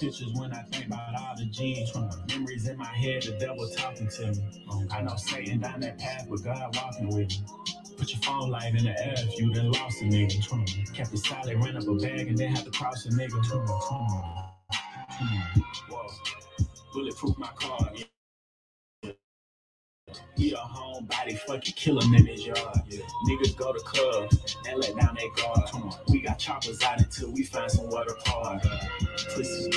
pictures when I think about all the G's. Memories in my head, the devil talking to me. I know Satan down that path with God walking with me. Put your phone light in the air if you done lost a nigga. Kept it solid, ran up a bag and then had to cross a nigga. Whoa. Bulletproof my car. He a homebody, fucking kill him in his yard. Yeah. Niggas go to club and let down their guard. We got choppers out until we find some water park. Pussy,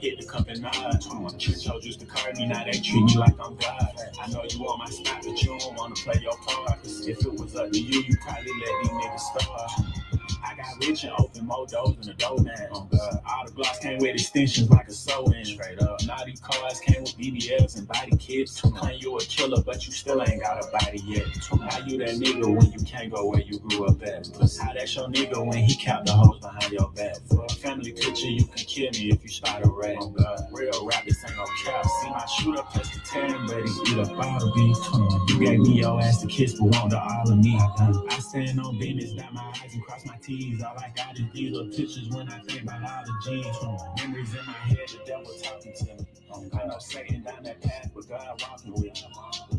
hit the cup and nod. Church hoes used to card me, now they treat me like I'm God. I know you want my spot, but you don't wanna play your part. If it was up to you, you probably let these niggas start. Got rich and open more doors than a dough man. Oh God. All the blocks came with extensions like a sew in. Straight up. Now these cars came with BBLs and body kits. Claim you a killer, but you still ain't got a body yet. Now you that nigga when you can't go where you grew up at. Plus, How that your nigga when he count the hoes behind your back. For a family picture, you can kill me if you start a rat. Oh God. Real rap, this ain't no cap. See my shooter plus the 10, but he eat up all the beef. You gave me your ass to kiss, but want the all of me. I stand on business, dot my eyes and cross my T's. All I got is these little pictures when I think about all the G's. Memories in my head, the devil talking to me. I know Satan down that path, but God walking with me.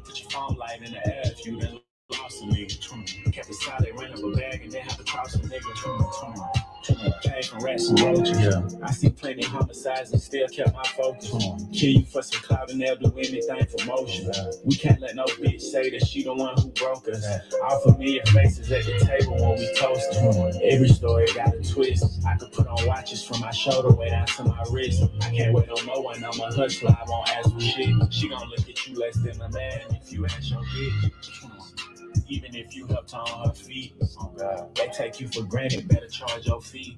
Put your phone light in the air if you done lost a nigga. Kept it solid, ran up a bag and then have to cross a nigga. Came from rats and roaches. Yeah. I see plenty homicides and still kept my focus. Kill you for some clout and they'll do anything for motion. We can't let no bitch say that she the one who broke us. All familiar faces at the table when we toast. Every story got a twist. I could put on watches from my shoulder way down to my wrist. I can't wait on no one. I'm a hustler. I won't ask for shit. She gon' look at you less than a man if you ask your bitch. Even if you helped on her feet, oh God, they take you for granted. Better charge your fee.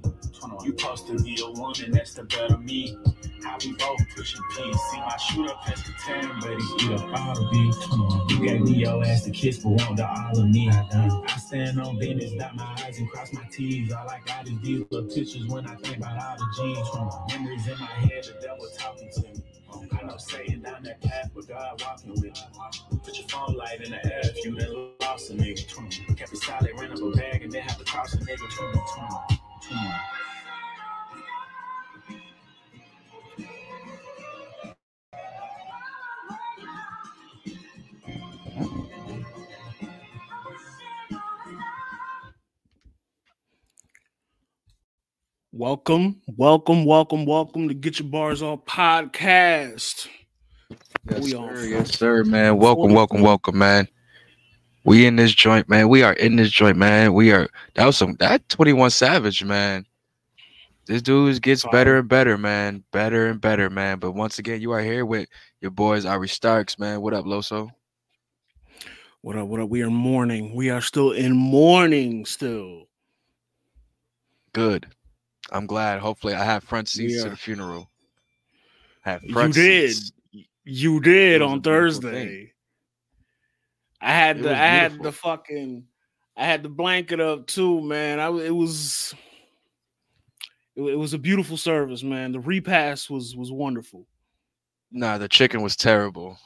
You supposed to be a woman, that's the better me. How we both pushing peace. See my shooter past the 10, but he eat up all the beef. You gave me your ass to kiss, but want the all of me. I stand on business, dot my eyes and cross my T's. All I got is these little pictures when I think about all the G's. Memories in my head, the devil talking to me. I know Satan down that path, but God walking with you. Put your phone light in the air if you done lost a nigga. Kept it solid, ran up a bag and then have to cross a nigga. Welcome, welcome, welcome, welcome to Get Your Bars Off podcast. Yes, We sir. on Yes, sir, man. Welcome, welcome, welcome, man. We in this joint, man. We are in this joint, man. We are that was some that 21 Savage, man. This dude gets better and better, man. Better and better, man. But once again, you are here with your boys, Ari Starks, man. What up, Loso? What up? What up? We are mourning. We are still in mourning. Still, Good. I'm glad. Hopefully, I have front seats We to the funeral. Have you front did. seats. You did on Thursday. I had It the I had the fucking I had the blanket up too, man. I it was it, it was a beautiful service, man. The repast was was wonderful. Nah, the chicken was terrible.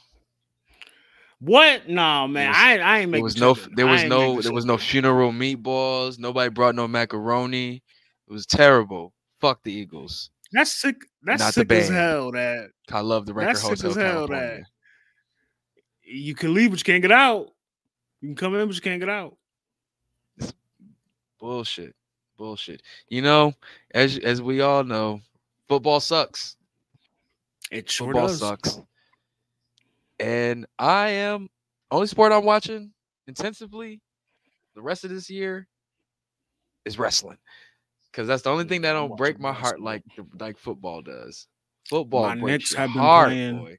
What? No, man. was- I I ain't There making was no there was no there was no funeral meatballs. Nobody brought no macaroni. It was terrible. Fuck the Eagles. That's sick. That's Not the sick as hell. That I love the record That's sick as hell, California. you can leave, but you can't get out. You can come in, but you can't get out. Bullshit. Bullshit. You know, as as we all know, football sucks. It sure football does. sucks. And I am only sport I'm watching intensively the rest of this year is wrestling. Cause that's the only thing that don't break my heart like like football does. Football My breaks Knicks your have been heart, playing- boy.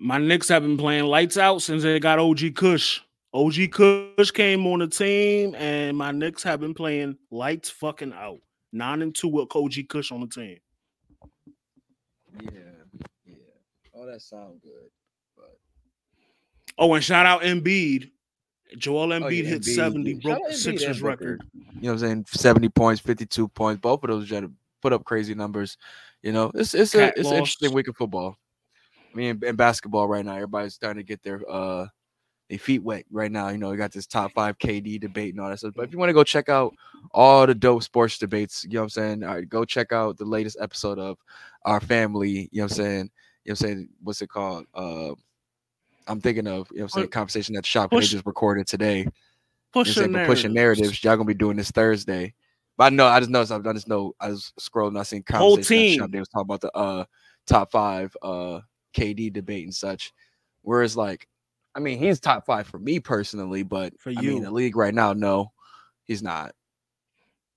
My Knicks have been playing lights out since they got OG Kush. OG Kush came on the team, and my Knicks have been playing lights fucking out. Nine and two with OG Kush on the team. Yeah, yeah. Oh, that sound good. But Oh, and shout out Embiid. Joel Embiid Oh, yeah, hit Embiid. 70, Shout broke out the Sixers record. you know what I'm saying? 70 points, 52 points. Both of those gen- put up crazy numbers. You know, it's it's a it's an interesting week of football. I mean, in, in basketball right now, everybody's starting to get their uh they feet wet right now. You know, we got this top five KD debate and all that stuff. But if you want to go check out all the dope sports debates, you know what I'm saying? All right, go check out the latest episode of Our Family, you know what I'm saying? You know what I'm saying? What's it called? Uh I'm thinking of, you know saying, conversation at the shop push- they just recorded today. You know Pushing saying? But pushing narratives. Y'all gonna be doing this Thursday. But I know, I just noticed, I just know, I was scrolling, I seen conversation at the shop. They was talking about the uh top five uh KD debate and such. Whereas, like, I mean, he's top five for me personally, but For I mean, you. the league right now, no, he's not.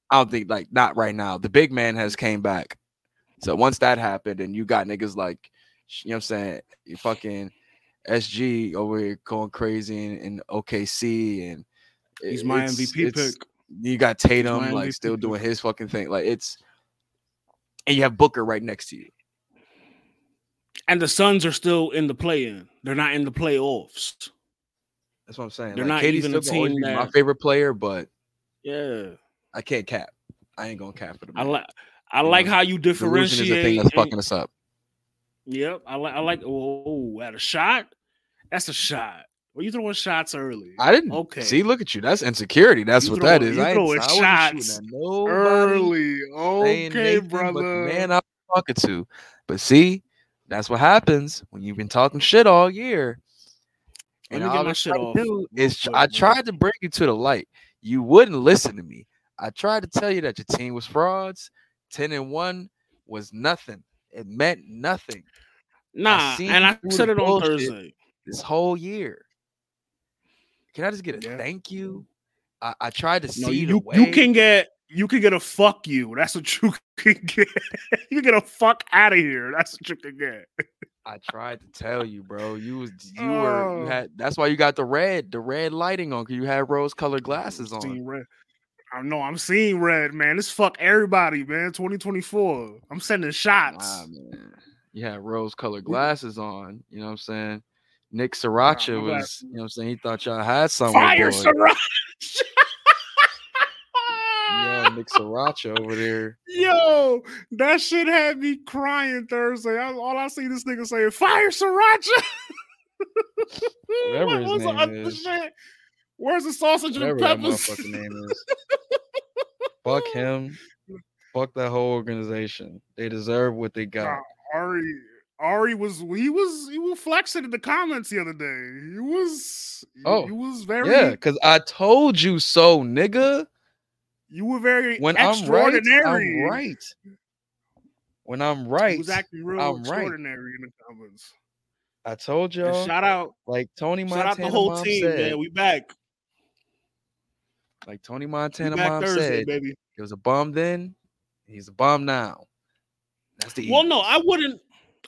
I don't think like not right now. The big man has came back. So once that happened, and you got niggas like, you know what I'm saying, you fucking SG over here going crazy in, in OKC, and He's my MVP pick. You got Tatum like MVP still pick. doing his fucking thing. Like it's, and you have Booker right next to you. And the Suns are still in the play-in. They're not in the playoffs. That's what I'm saying. They're like, not KD's even a team be my favorite player, but Yeah. I can't cap. I ain't gonna cap for the I like I like how you differentiate. Delusion is the thing that's and- fucking us up. Yep, I like. I like. Oh, at a shot, that's a shot. Well, you throwing shots early. I didn't Okay. see. Look at you. That's insecurity. That's You what that is. you I throwing shots early. Okay, brother. man I'm talking to. But see, that's what happens when you've been talking shit all year. Let And all I shit off do is I tried to bring you to the light. You wouldn't listen to me. I tried to tell you that your team was frauds. Ten and one was nothing. It meant nothing Nah, seen and I said it on. Thursday. this whole year. Can I just get a Yeah. thank you? I, I tried to No, see the you way. you can get you can get a fuck you. That's what you can get. you get a fuck out of here. That's what you can get. I tried to tell you, bro. You was you were Oh. you had that's why you got the red, the red lighting on because you had rose colored glasses on. I know I'm seeing red, man. This fuck everybody, man. 2024. I'm sending shots. Nah, man. You had rose colored glasses on. You know what I'm saying? Nick Sriracha bad. was, you know what I'm saying? He thought y'all had something. Fire boy. Sriracha. Yeah, Nick Sriracha over there. Yo, that shit had me crying Thursday. I, all I see this nigga saying, "Fire Sriracha." Whatever his name is. shit? Where's the sausage Whatever and that peppers? motherfucking name is. Fuck him. Fuck that whole organization. They deserve what they got. Nah, Ari, Ari was he was he was flexing in the comments the other day. He was Oh, he was very Yeah, because I told you so, nigga. you were very When I'm right. I'm right. When I'm He right, was acting real I'm right. in the comments. I told y'all. shout out, like Tony shout out the whole team, said, man. We back. Like Tony Montana mom Thursday, said, baby. he was a bum then. He's a bum now. That's the Well, no, I wouldn't.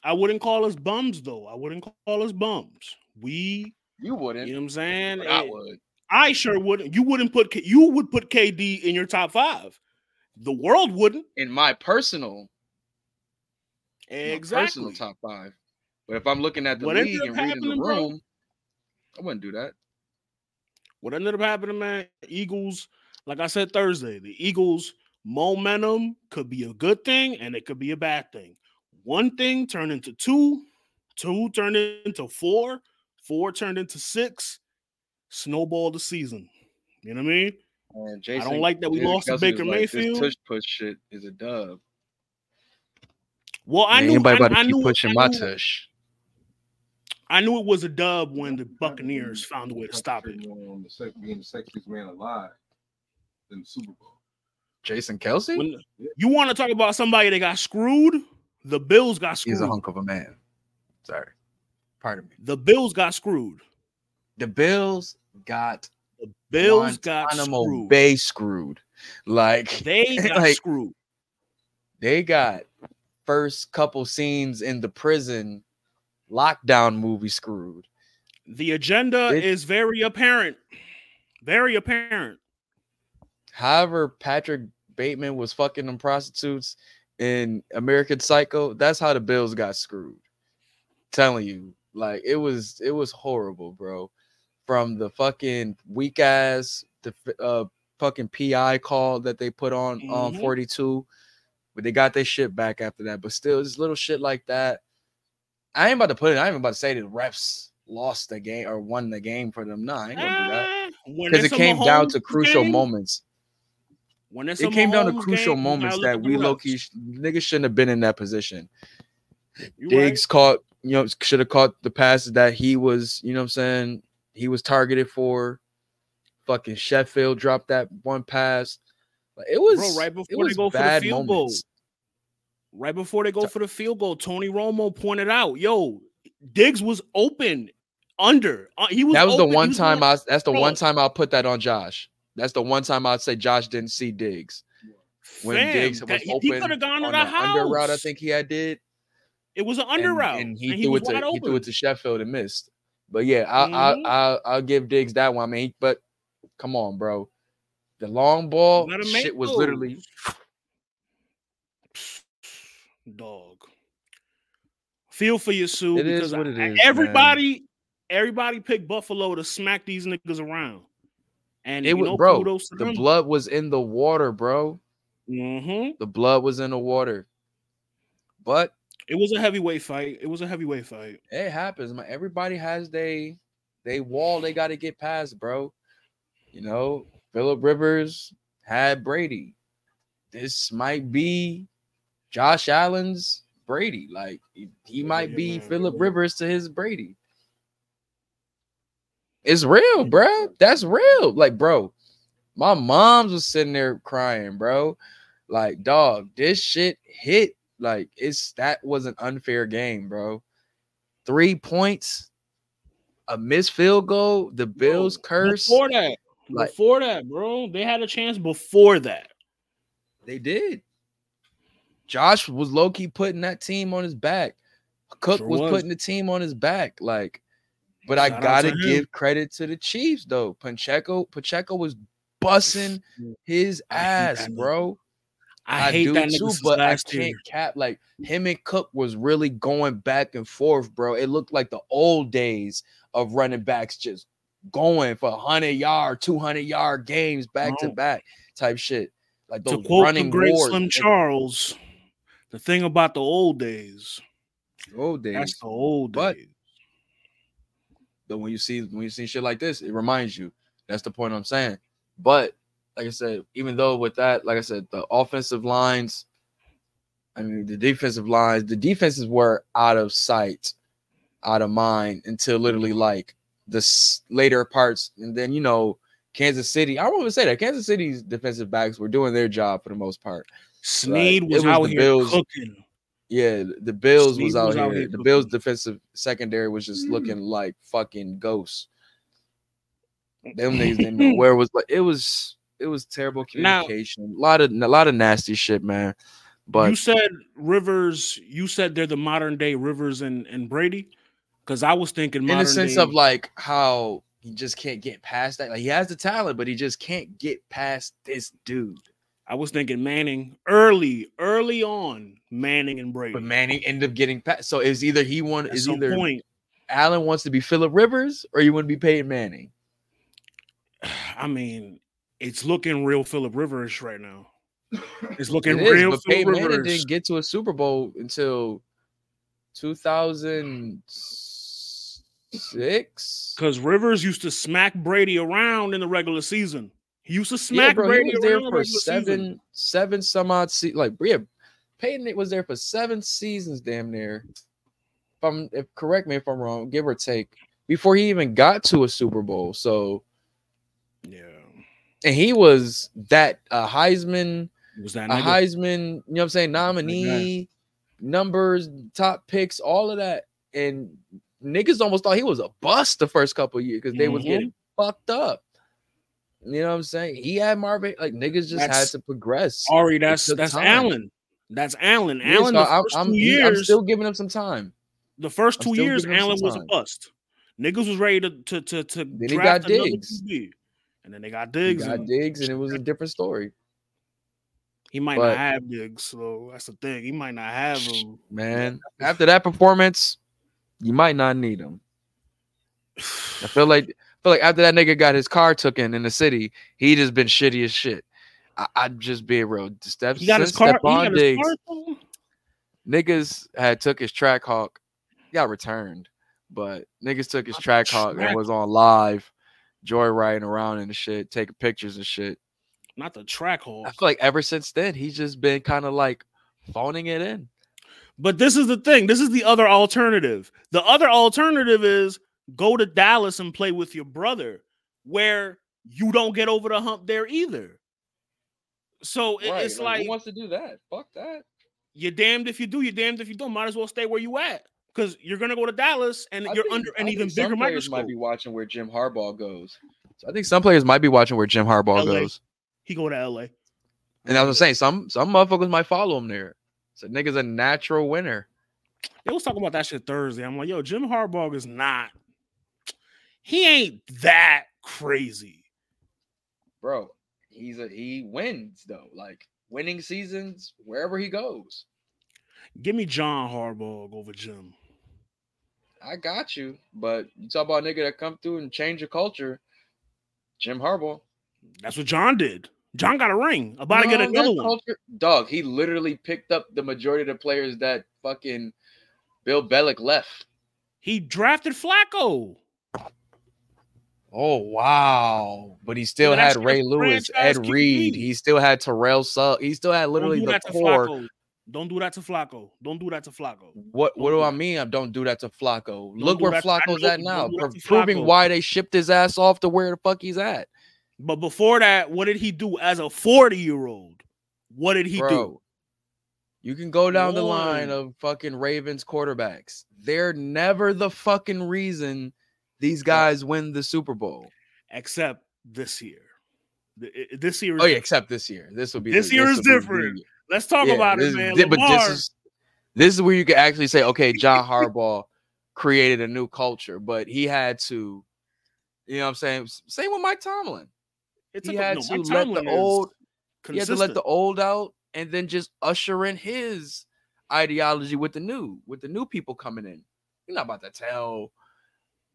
I wouldn't call us bums though. I wouldn't call us bums. We, you wouldn't. you know what I'm saying? but I Eh, would. I sure wouldn't. You wouldn't put you would put KD in your top five. The world wouldn't. In my personal, my Exactly. personal top five. But if I'm looking at the What league and reading the room, I wouldn't do that. What ended up happening, man? Eagles, like I said Thursday, the Eagles' momentum could be a good thing and it could be a bad thing. One thing turned into two, two turned into four, four turned into six. Snowball the season. You know what I mean? And I don't like that we Jason lost to Baker was like, this Mayfield. tush push shit is a dub. Well, I Ain't knew anybody I, about to I keep knew, pushing I my tush. I knew it was a dub when the Buccaneers found a way to stop it. On the sec- being the sexiest man alive in the Super Bowl. Jason Kelce? When you want to talk about somebody that got screwed, the Bills got screwed. He's a hunk of a man. Sorry. Pardon me. The Bills got screwed. The Bills got The Bills got Guantanamo screwed. Bay screwed. Like They got like, screwed. they got first couple scenes in the prison lockdown movie screwed. The agenda It- is very apparent. Very apparent. However, Patrick Bateman was fucking them prostitutes in American Psycho. That's how the Bills got screwed. Telling you, like it was, it was horrible, bro. From the fucking weak ass, the uh, fucking PI call that they put on on Mhm. 42, but they got their shit back after that. But still, just little shit like that. I ain't about to put it. I ain't about to say the refs lost the game or won the game for them. Nah, I ain't gonna do that. Eh, Because it came down to crucial game- moments. When it's It came down to crucial game, moments that we low key niggas shouldn't have been in that position. You Diggs caught, you know, should have caught the passes that he was, you know what I'm saying, he was targeted for. Fucking Sherfield dropped that one pass. It was Bro, right it before they was go for the field moments. Right before they go for the field goal, Tony Romo pointed out, "Yo, Diggs was open under. Uh, he was. That was the open, he one was time going- I that's the Bro. one time I'll put that on Josh. That's the one time I'd say Josh didn't see Diggs. When Fam, Diggs was that- he, open could have gone to on the the under route, I think he had did. it was an under and, route, and he and threw it to he threw it to Sherfield and missed. But yeah, I I Mhm. I I'll give Diggs that one. I mean, but come on, bro. The long ball Let him make shit was literally dog. Feel for you, Sue, It is because what it I- is, man. everybody, everybody picked Buffalo to smack these niggas around, and it was know, bro. The them. blood was in the water, bro. hmm The blood was in the water. But It was a heavyweight fight. It was a heavyweight fight. it happens, man. Everybody has they they wall they got to get past, bro. You know, Philip Rivers had Brady. This might be Josh Allen's Brady. Like he, he might be. Philip Rivers to his Brady. It's real, bro. That's real. Like, bro, my mom's was sitting there crying, bro. Like, dog, this shit hit. Like, it's that was an unfair game, bro. Three points, a missed field goal, the Bills Bro, curse. Before that, Like- before that, bro, they had a chance before that. They did. Josh was low key putting that team on his back. Cook Sure was, was. putting the team on his back. Like, but I Shout out gotta to give credit to the Chiefs though. Pacheco, Pacheco was bussing his ass, that bro. I, hate that nigga too, but I can't year. cap like him and Cook was really going back and forth, bro. It looked like the old days of running backs just going for 100 yard, 200 yard games back to back type shit. Like To those quote the running great wars. Slim Charles, the thing about the old days, Old days. that's the old But- days. But when you see when you see shit like this, it reminds you. That's the point I'm saying. But like I said, even though with that, like I said, the offensive lines, I mean the defensive lines, the defenses were out of sight, out of mind until literally like the later parts, and then you know Kansas City. I won't even say that Kansas City's defensive backs were doing their job for the most part. Sneed it was, was out here Bills. cooking. Yeah, the Bills Sneed was out was here. out here The cooking. Bills defensive secondary was just mm. looking like fucking ghosts. Them niggas didn't know where it was like it was it was terrible Now- communication. a lot of a lot of nasty shit, man. But you said Rivers. You said they're the modern day Rivers and, and Brady, because I was thinking in the sense day, of like how he just can't get past that. Like he has the talent, but he just can't get past this dude. I was thinking Manning early, early on, Manning and Brady. But Manning ended up getting passed. So it's either he won At is either point, Allen wants to be Philip Rivers or you want to be Peyton Manning. I mean, it's looking real Philip Rivers right now. It's looking It is, real but Philip Peyton Manning didn't get to a Super Bowl until 2006. Because Rivers used to smack Brady around in the regular season. He used to smack Yeah, bro, Brady he was there around in the for seven, season. seven some odd se- like yeah, Peyton was there for seven seasons, damn near. If I'm if correct me if I'm wrong, give or take, before he even got to a Super Bowl. So Yeah, and he was that uh, Heisman, was that a nigga. Heisman, you know what I'm saying, nominee, numbers, top picks, all of that. And niggas almost thought he was a bust the first couple of years because they was Mhm. getting fucked up. You know what I'm saying? He had Marvin, like niggas just had to progress. Ari, that's that's time. Allen. That's Allen. Yeah, Allen. so the I'm, 1st I'm, two years, I'm still giving him some time. the first two years, giving him some Allen was a bust. Niggas was ready to to to, to Then he got Diggs. QB. and then they got He got and Diggs, and it was a different story. he might but- not have Diggs, so that's the thing. He might not have him. Man, after that performance, you might not need him. I feel like Feel like after that nigga got his car taken in the city, he just been shitty as shit. I, I'd just be real. Steph, He got his car. He Stefon got his car. niggas had took his track hawk, He got returned. But niggas took his track hawk track- and was on live, joyriding around and shit, taking pictures and shit. Not the track hawk. I feel like ever since then, he's just been kind of like phoning it in. But this is the thing. This is the other alternative. The other alternative is go to Dallas and play with your brother, where you don't get over the hump there either. So it- it's like, wants to do that? Fuck that. you're damned if you do, you're damned if you don't. Might as well stay where you at because you're gonna go to Dallas and I you're think- under an think even bigger microscope. might be watching where Jim Harbaugh goes. So I think some players might be watching where Jim Harbaugh LA. goes. He go to LA. And I was saying some some motherfuckers might follow him there. So nigga's a natural winner. They was talking about that shit Thursday. I'm like, yo, Jim Harbaugh is not. He ain't that crazy. Bro, he's a he wins though. Like winning seasons wherever he goes. Give me John Harbaugh over Jim. I got you. But you talk about a nigga that come through and change the culture. Jim Harbaugh. That's what John did. John got a ring. About to get another one. culture- Dog, he literally picked up the majority of the players that fucking Bill Belichick left. He drafted Flacco. Oh wow! But he still had Ray Lewis, Ed Reed. He still had Terrell Sugg. He still had literally Don't do the core. Don't do that to Flacco. Don't do that to Flacco. What what Don't do do I mean? I don't do that to Flacco. Look do where that to- I Flacco's at now, do that pro- to proving Flacco. why they shipped his ass off to where the fuck he's at, But before that, what did he do as a 40 year old? What did he bro. do? You can go down the line of fucking Ravens quarterbacks. They're never the fucking reason these guys win the Super Bowl. Except this year. This year. Oh, is Oh yeah, except this year. This will be This the- year is be the different. year. Let's talk Yeah, about this it, is man. di- but Lamar, this is this is where you can actually say, okay, John Harbaugh created a new culture, but he had to, you know what I'm saying? Same with Mike Tomlin. it's He a, had no, to Mike let Tomlin the is old he had to let the old out and then just usher in his ideology with the new, with the new people coming in. You're not about to tell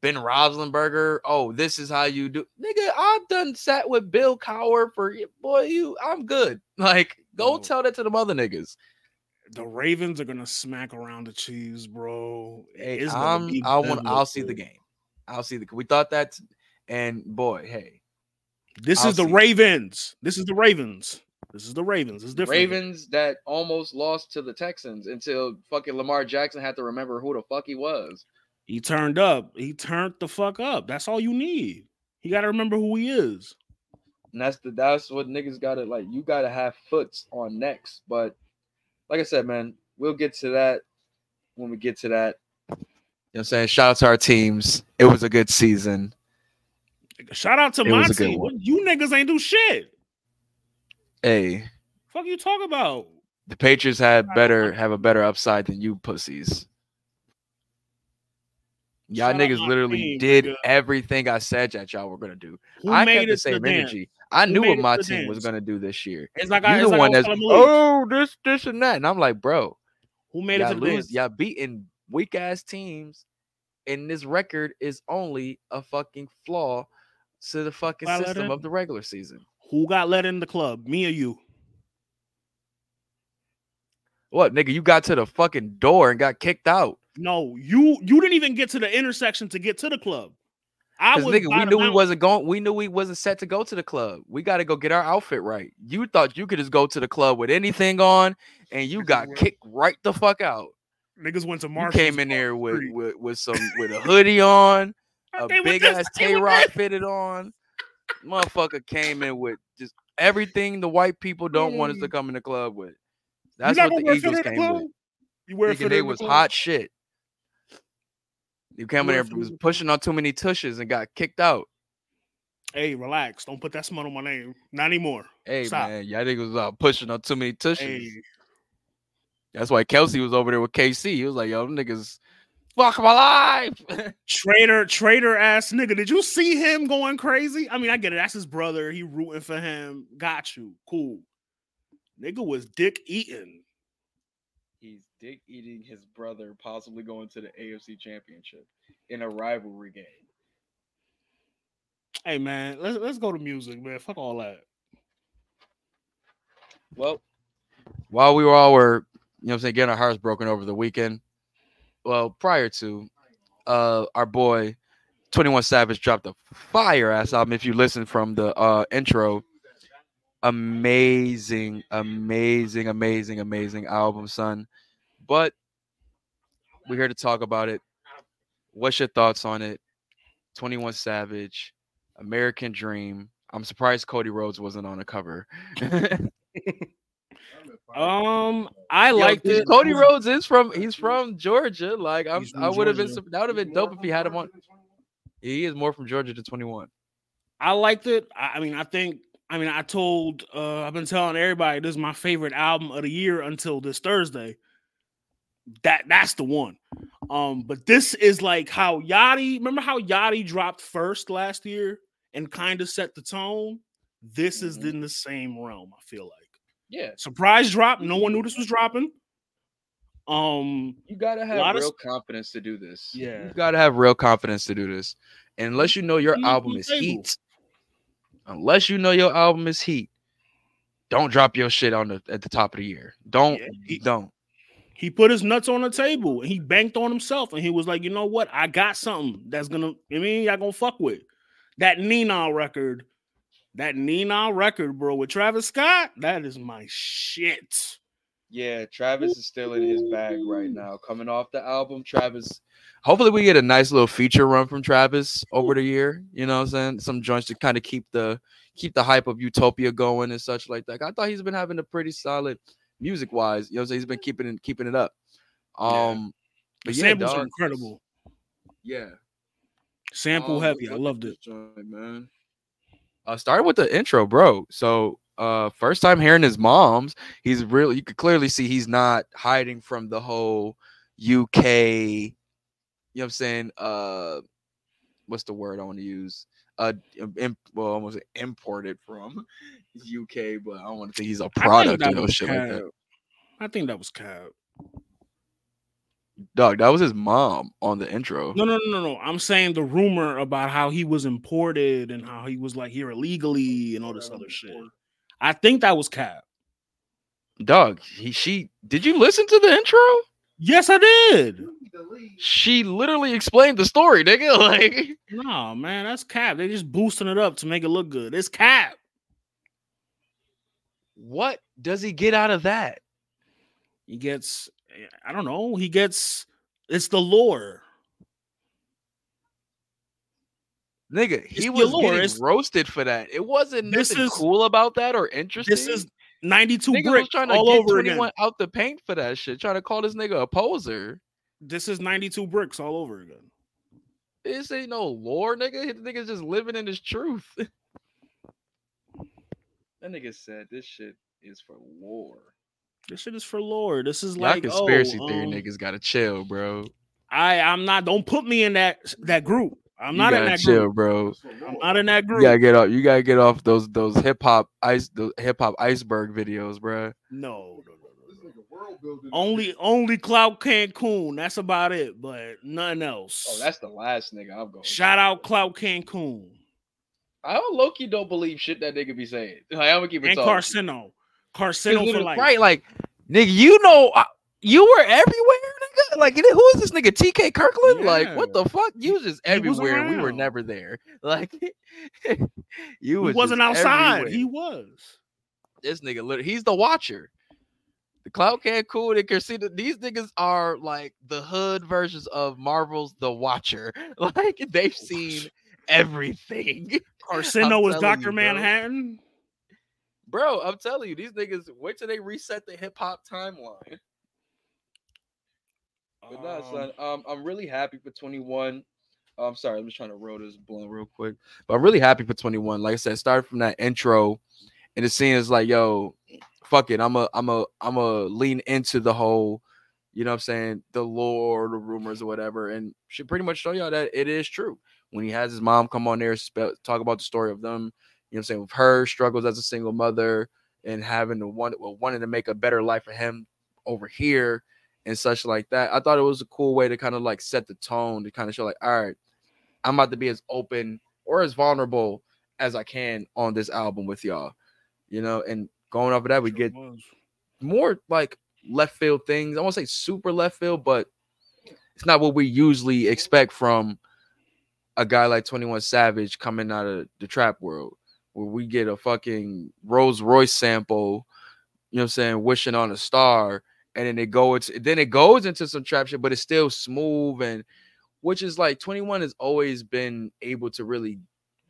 Ben Roethlisberger, oh, this is how you do. Nigga, I've done sat with Bill Cowher for boy, you I'm good. Like, go tell that to the other niggas. the Ravens are gonna smack around the cheese, bro. Hey, I'm, I want. I'll see the game. I'll see the. We thought that, and boy, hey, This I'll is the. Ravens. This is the Ravens. This is the Ravens. It's different. Ravens that almost lost to the Texans until fucking Lamar Jackson had to remember who the fuck he was. He turned up. He turned the fuck up. That's all you need. He got to remember who he is. And that's the that's what niggas gotta like. You gotta have foots on next. But like I said, man, we'll get to that when we get to that. You know what I'm saying? Shout out to our teams. It was a good season. Shout out to It my was a good team. You niggas ain't do shit. Hey, Fuck you talk about. the Patriots had better have a better upside than you pussies. Y'all Shout niggas literally team, did nigga. everything I said that y'all were gonna do. Who I made kept the same the dance? energy. I knew what my team was gonna do this year. It's like I, You it's the like one that's oh this this and that, and I'm like, bro, Who made it to lose, dance? y'all beating weak ass teams, and this record is only a fucking flaw to the fucking let system of the regular season. Who got let in the club? Me or you? What nigga? You got to the fucking door and got kicked out. No, you you didn't even get to the intersection to get to the club. I was nigga, we knew we wasn't going. We knew we wasn't set to go to the club. We got to go get our outfit right. You thought you could just go to the club with anything on, and you got kicked right the fuck out. Niggas went to You Marshall's. came in there with with, with some with a hoodie on, a They big ass they Tay Rock fitted on. Motherfucker came in with just everything the white people don't want us to come in the club with. That's what gonna the Eagles came the with. club? You wear Thinking fitted they in the was hot shit. You came in there was pushing on too many tushes and got kicked out. Hey, relax. Don't put that smut on my name. Not anymore. Hey Stop. man, y'all niggas was uh, pushing on too many tushes. Hey, That's why Kelce was over there with KC. He was like, "Yo, them niggas, fuck my life." traitor, traitor ass nigga. Did you see him going crazy? I mean, I get it. That's his brother. He rooting for him. Got you. Cool. Nigga was dick eating. He's dick eating his brother, possibly going to the AFC Championship in a rivalry game. Hey man, let's let's go to music, man. Fuck all that. Well, while we were all were, you know, what I'm saying, getting our hearts broken over the weekend. Well, prior to, uh our boy 21 Savage dropped a fire ass album. If you listen from the uh intro, amazing, amazing, amazing, amazing album, son. But we're here to talk about it. What's your thoughts on it? 21 Savage, American Dream. I'm surprised Cody Rhodes wasn't on the cover. Um, I Yo, liked it. Cody Rhodes is from he's from Georgia. Like I'm, I would have been that would have been dope if he had him on. He is more from Georgia to 21. I liked it. I, I mean, I think. I mean, I told. uh I've been telling everybody this is my favorite album of the year until this Thursday. That that's the one. Um, but this is like how Yachty. Remember how Yachty dropped first last year and kind of set the tone. This is Mhm. in the same realm. I feel like Yeah, surprise drop. No one knew this was dropping. Um, you gotta have lot of real confidence to do this. Yeah. you gotta have real confidence to do this. And unless you know your Put it on album is heat, unless you know your album is heat, don't drop your shit on the at the top of the year. Don't Yeah, he- don't. he put his nuts on the table and he banked on himself and he was like, you know what? I got something that's gonna, I mean, y'all gonna fuck with that née-nah record. That née-nah record, bro, with Travis Scott, that is my shit. Yeah, Travis is still in his bag right now. Coming off the album, Travis. Hopefully, we get a nice little feature run from Travis over the year. You know what I'm saying? Some joints to kind of keep the keep the hype of Utopia going and such like that. I thought he's been having a pretty solid music wise. You know what I'm saying? He's been keeping it keeping it up. Yeah. Um The yeah, samples are incredible. Yeah. Sample Um, heavy. I what- loved this it. joint, man. Uh, starting with the intro, bro. So, uh, first time hearing his mom's, he's really you could clearly see he's not hiding from the whole UK. You know what I'm saying? Uh, what's the word I want to use? Uh, im- well, almost imported from UK, but I don't want to think he's a product or no shit like that. I think that was cap. Dog, that was his mom on the intro. No, no, no, no, no. I'm saying the rumor about how he was imported and how he was like here illegally and all this other shit. I think that was cap. Dog, he she did you listen to the intro? Yes, I did. She literally explained the story, nigga. Like, No, man, that's cap. They just boosting it up to make it look good. It's cap. what does he get out of that? He gets, I don't know. He gets. It's the lore. Nigga, he the was getting roasted for that. It wasn't This nothing is- cool about that or interesting. This is 92 Niggas was bricks trying to all get over 21 again. out the paint for that shit, trying to call this nigga a poser. This is 92 bricks all over again. This ain't no lore, nigga. This nigga's just living in his truth. that nigga said this shit is for lore. This shit is for lore. This is Y'all like conspiracy oh, theory um, niggas gotta chill, bro. I I'm not. Don't put me in that that group. I'm You not in that chill, group. bro. I'm not in that You group. gotta get off. You gotta get off those those hip hop ice the hip hop iceberg videos, bro. No, no, no, no, no. Only only Clout Cancun. That's about it. But nothing else. Oh, that's the last nigga I'm going. shout out Clout Cancun I don't low key don't believe shit that nigga be saying. Like, I'm gonna keep it and talking. Carcino. 'Cause Carcino for literally- life. Right, like nigga, you know, you were everywhere, nigga. Like, who is this nigga? TK Kirkland? Like, what the fuck? You was just He was everywhere. and we were never there. Like, you He was wasn't outside. everywhere. He was. this nigga literally he's the watcher. The Clout Cancun and Casino, these niggas are like the hood versions of Marvel's The Watcher. Like they've seen everything. Carcino was Doctor you, bro. Manhattan. Bro, I'm telling you, these niggas wait till they reset the hip hop timeline. But Um, son, um, I'm really happy for 21. Oh, I'm sorry, I'm just trying to roll this blunt real quick. But I'm really happy for 21. Like I said, started from that intro, and the scene is like, yo, fuck it. I'm a, I'm a, I'm a lean into the whole, you know what I'm saying, the lore, the rumors or whatever, and she pretty much show y'all that it is true. When he has his mom come on there, spe- talk about the story of them, you know what I'm saying, with her struggles as a single mother and having to want, well, wanting to make a better life for him over here and such like that. I thought it was a cool way to kind of like set the tone to kind of show like, all right, I'm about to be as open or as vulnerable as I can on this album with y'all, you know. And going off of that, we get more like left field things. I won't say super left field, but it's not what we usually expect from a guy like 21 Savage coming out of the trap world, where we get a fucking Rolls Royce sample, you know what I'm saying, wishing on a star, and then it goes then it goes into some trap shit, but it's still smooth and which is like 21 has always been able to really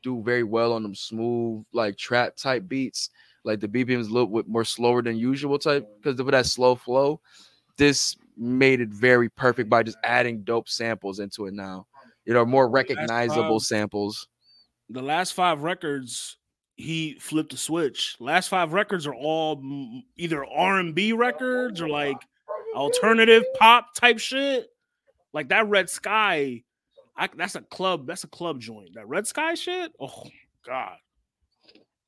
do very well on them smooth, like trap type beats. Like the BPM is a little bit more slower than usual type because of that slow flow. This made it very perfect by just adding dope samples into it now. You know, more recognizable five- samples. The last five records, he flipped the switch. Last five records are all either R and B records or like alternative pop type shit. Like that Red Sky, I, that's a club. That's a club joint. That Red Sky shit. Oh God,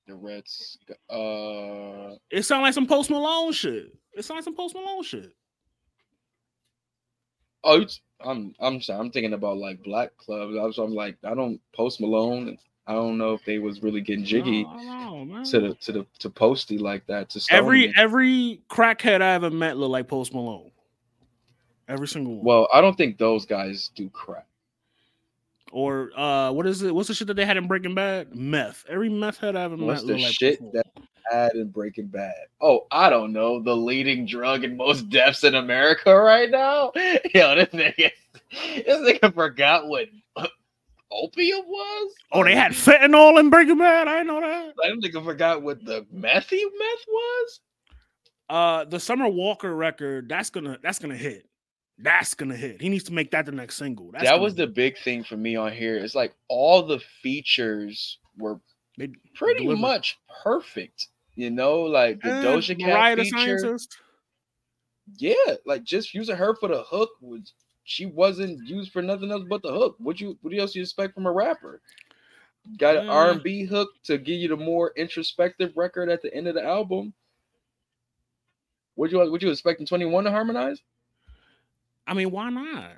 The Reds, uh, it sounds like some Post Malone shit. It sounds like some Post Malone shit. oh, I'm I'm sorry, I'm thinking about like black clubs. I'm like, I don't post Malone. I don't know if they was really getting jiggy No, know, to the to the to posty like that to Stone every Me. every crackhead I ever met look like Post Malone. Every single one. Well, I don't think those guys do crack. or uh, what is it? What's the shit that they had in Breaking Bad? Meth. Every meth head I ever What's met the like shit Post that Malone. bad in Breaking Bad? Oh, I don't know. The leading drug in most deaths in America right now. Yo, this nigga, this nigga forgot what opium was. Oh, they had fentanyl in Breaking Bad. I didn't know that. That nigga forgot what the methy meth was. Uh, the Summer Walker record. That's gonna. That's gonna hit. That's gonna hit. He needs to make that the next single. That's that gonna was the big thing for me on here. It's like all the features were They pretty delivered. much perfect. You know, like the Eh, Doja Cat Mariah feature. Scientist. Yeah, like just using her for the hook was she wasn't used for nothing else but the hook. What you what else you expect from a rapper? Got an Yeah. R and B hook to give you the more introspective record at the end of the album. Would you would you expecting Twenty One to harmonize? I mean, why not?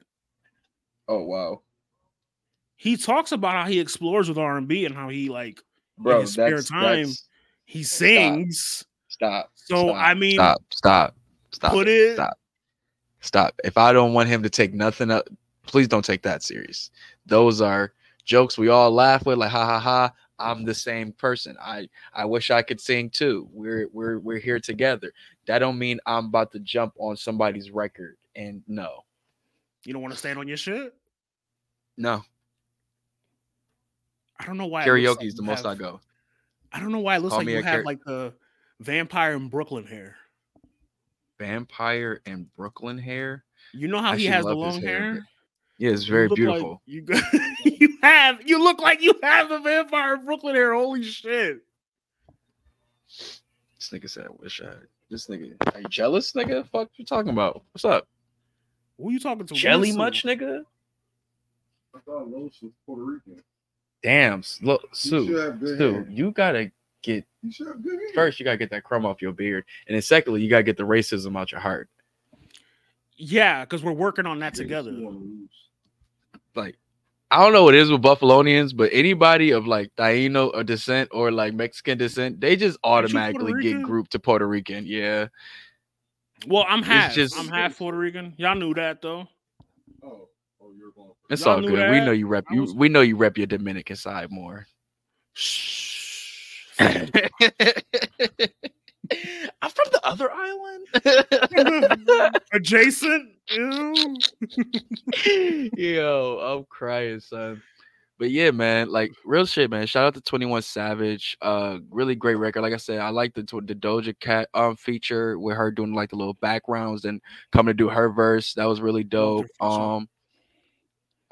Oh wow, He talks about how he explores with R and B and how he like bro, his spare time, he sings. stop. So stop, I mean, stop, stop, stop, put it. stop. Stop. If I don't want him to take nothing up, please don't take that serious. Those are jokes we all laugh with, like ha ha ha. I'm the same person. I I wish I could sing too. We're we're we're here together. That don't mean I'm about to jump on somebody's record. And no, You don't want to stand on your shit. no. I don't know why. Karaoke like is the you most I go. I don't know why it looks Call like you have like the vampire in Brooklyn hair. Vampire and Brooklyn hair. You know how I he has the long hair, hair. Yeah, it's You very like beautiful. you got, you have you look like you have the vampire in Brooklyn hair. Holy shit! This nigga said, I wish I had. This nigga, are you jealous, nigga? Fuck you talking about? What's up? Who you talking to? Jelly Listen. much, nigga? I thought Los was Puerto Rican. Damn, look, Sue, should have good Sue, you gotta get You should have good hair. first. You gotta get that crumb off your beard, and then secondly, you gotta get the racism out your heart. Yeah, because we're working on that together. you wanna lose. Like, I don't know what it is with Buffalonians, but anybody of like Taino or descent or like Mexican descent, they just automatically get grouped to Puerto Rican. Yeah, Well, I'm half. just- I'm half Puerto Rican. Y'all knew that though. Oh, oh, you're going. it's Y'all all knew good. We know you rep. You, we know you rep your Dominican side more. Shh. I'm from the other island. Adjacent. Yo, I'm crying, son. But yeah, man, like real shit, man. Shout out to 21 Savage. Uh really great record. Like I said, I like the the Doja Cat um feature with her doing like the little backgrounds and coming to do her verse. That was really dope. Um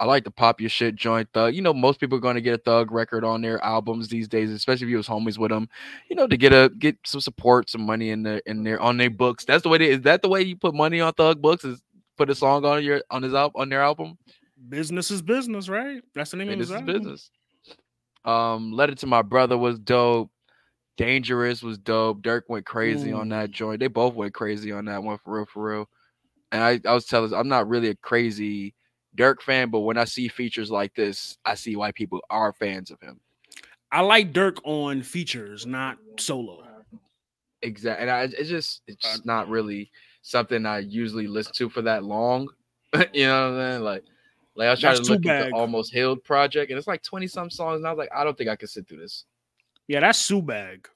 I like the pop your shit joint thug. You know, most people are going to get a thug record on their albums these days, especially if you was homies with them. You know, to get a get some support, some money in their in their on their books. That's the way. They, is that the way you put money on thug books? Is put a song on your on his album on their album? Business is business, right? That's the name Hey, of his is album. business. Um, Letter to My Brother was dope. Dangerous was dope. Dirk went crazy on that joint. They both went crazy on that one for real, for real. And I, I was telling, I'm not really a crazy Dirk fan, but when I see features like this, I see why people are fans of him. I like Dirk on features, not solo. Exactly. And I, it's just, it's not really something I usually listen to for that long. you know what I'm saying? Like, like I was trying That's to look at the Almost Healed project, and it's like 20 some songs, and I was like, I don't think I can sit through this. Yeah, that's Subag.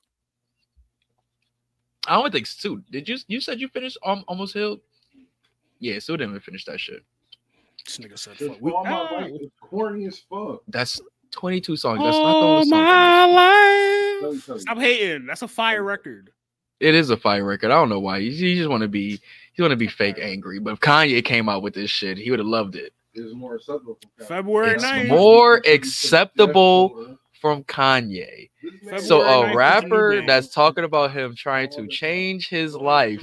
I don't think Sue. Did you you said you finished um, Almost Healed? Yeah, Sue didn't even finish that shit. This nigga said, It's fuck. We, all my life. It's corny as fuck. That's 22 songs. That's not the only song. my Let life. tell you. Stop hating. That's a fire record. It is a fire record. I don't know why. You, you just want to be you want to be fake angry. But if Kanye came out with this shit, he would have loved it. It's more acceptable. from Kanye. February It's 9th. more acceptable from Kanye. This So a rapper that's talking about him trying to change his life.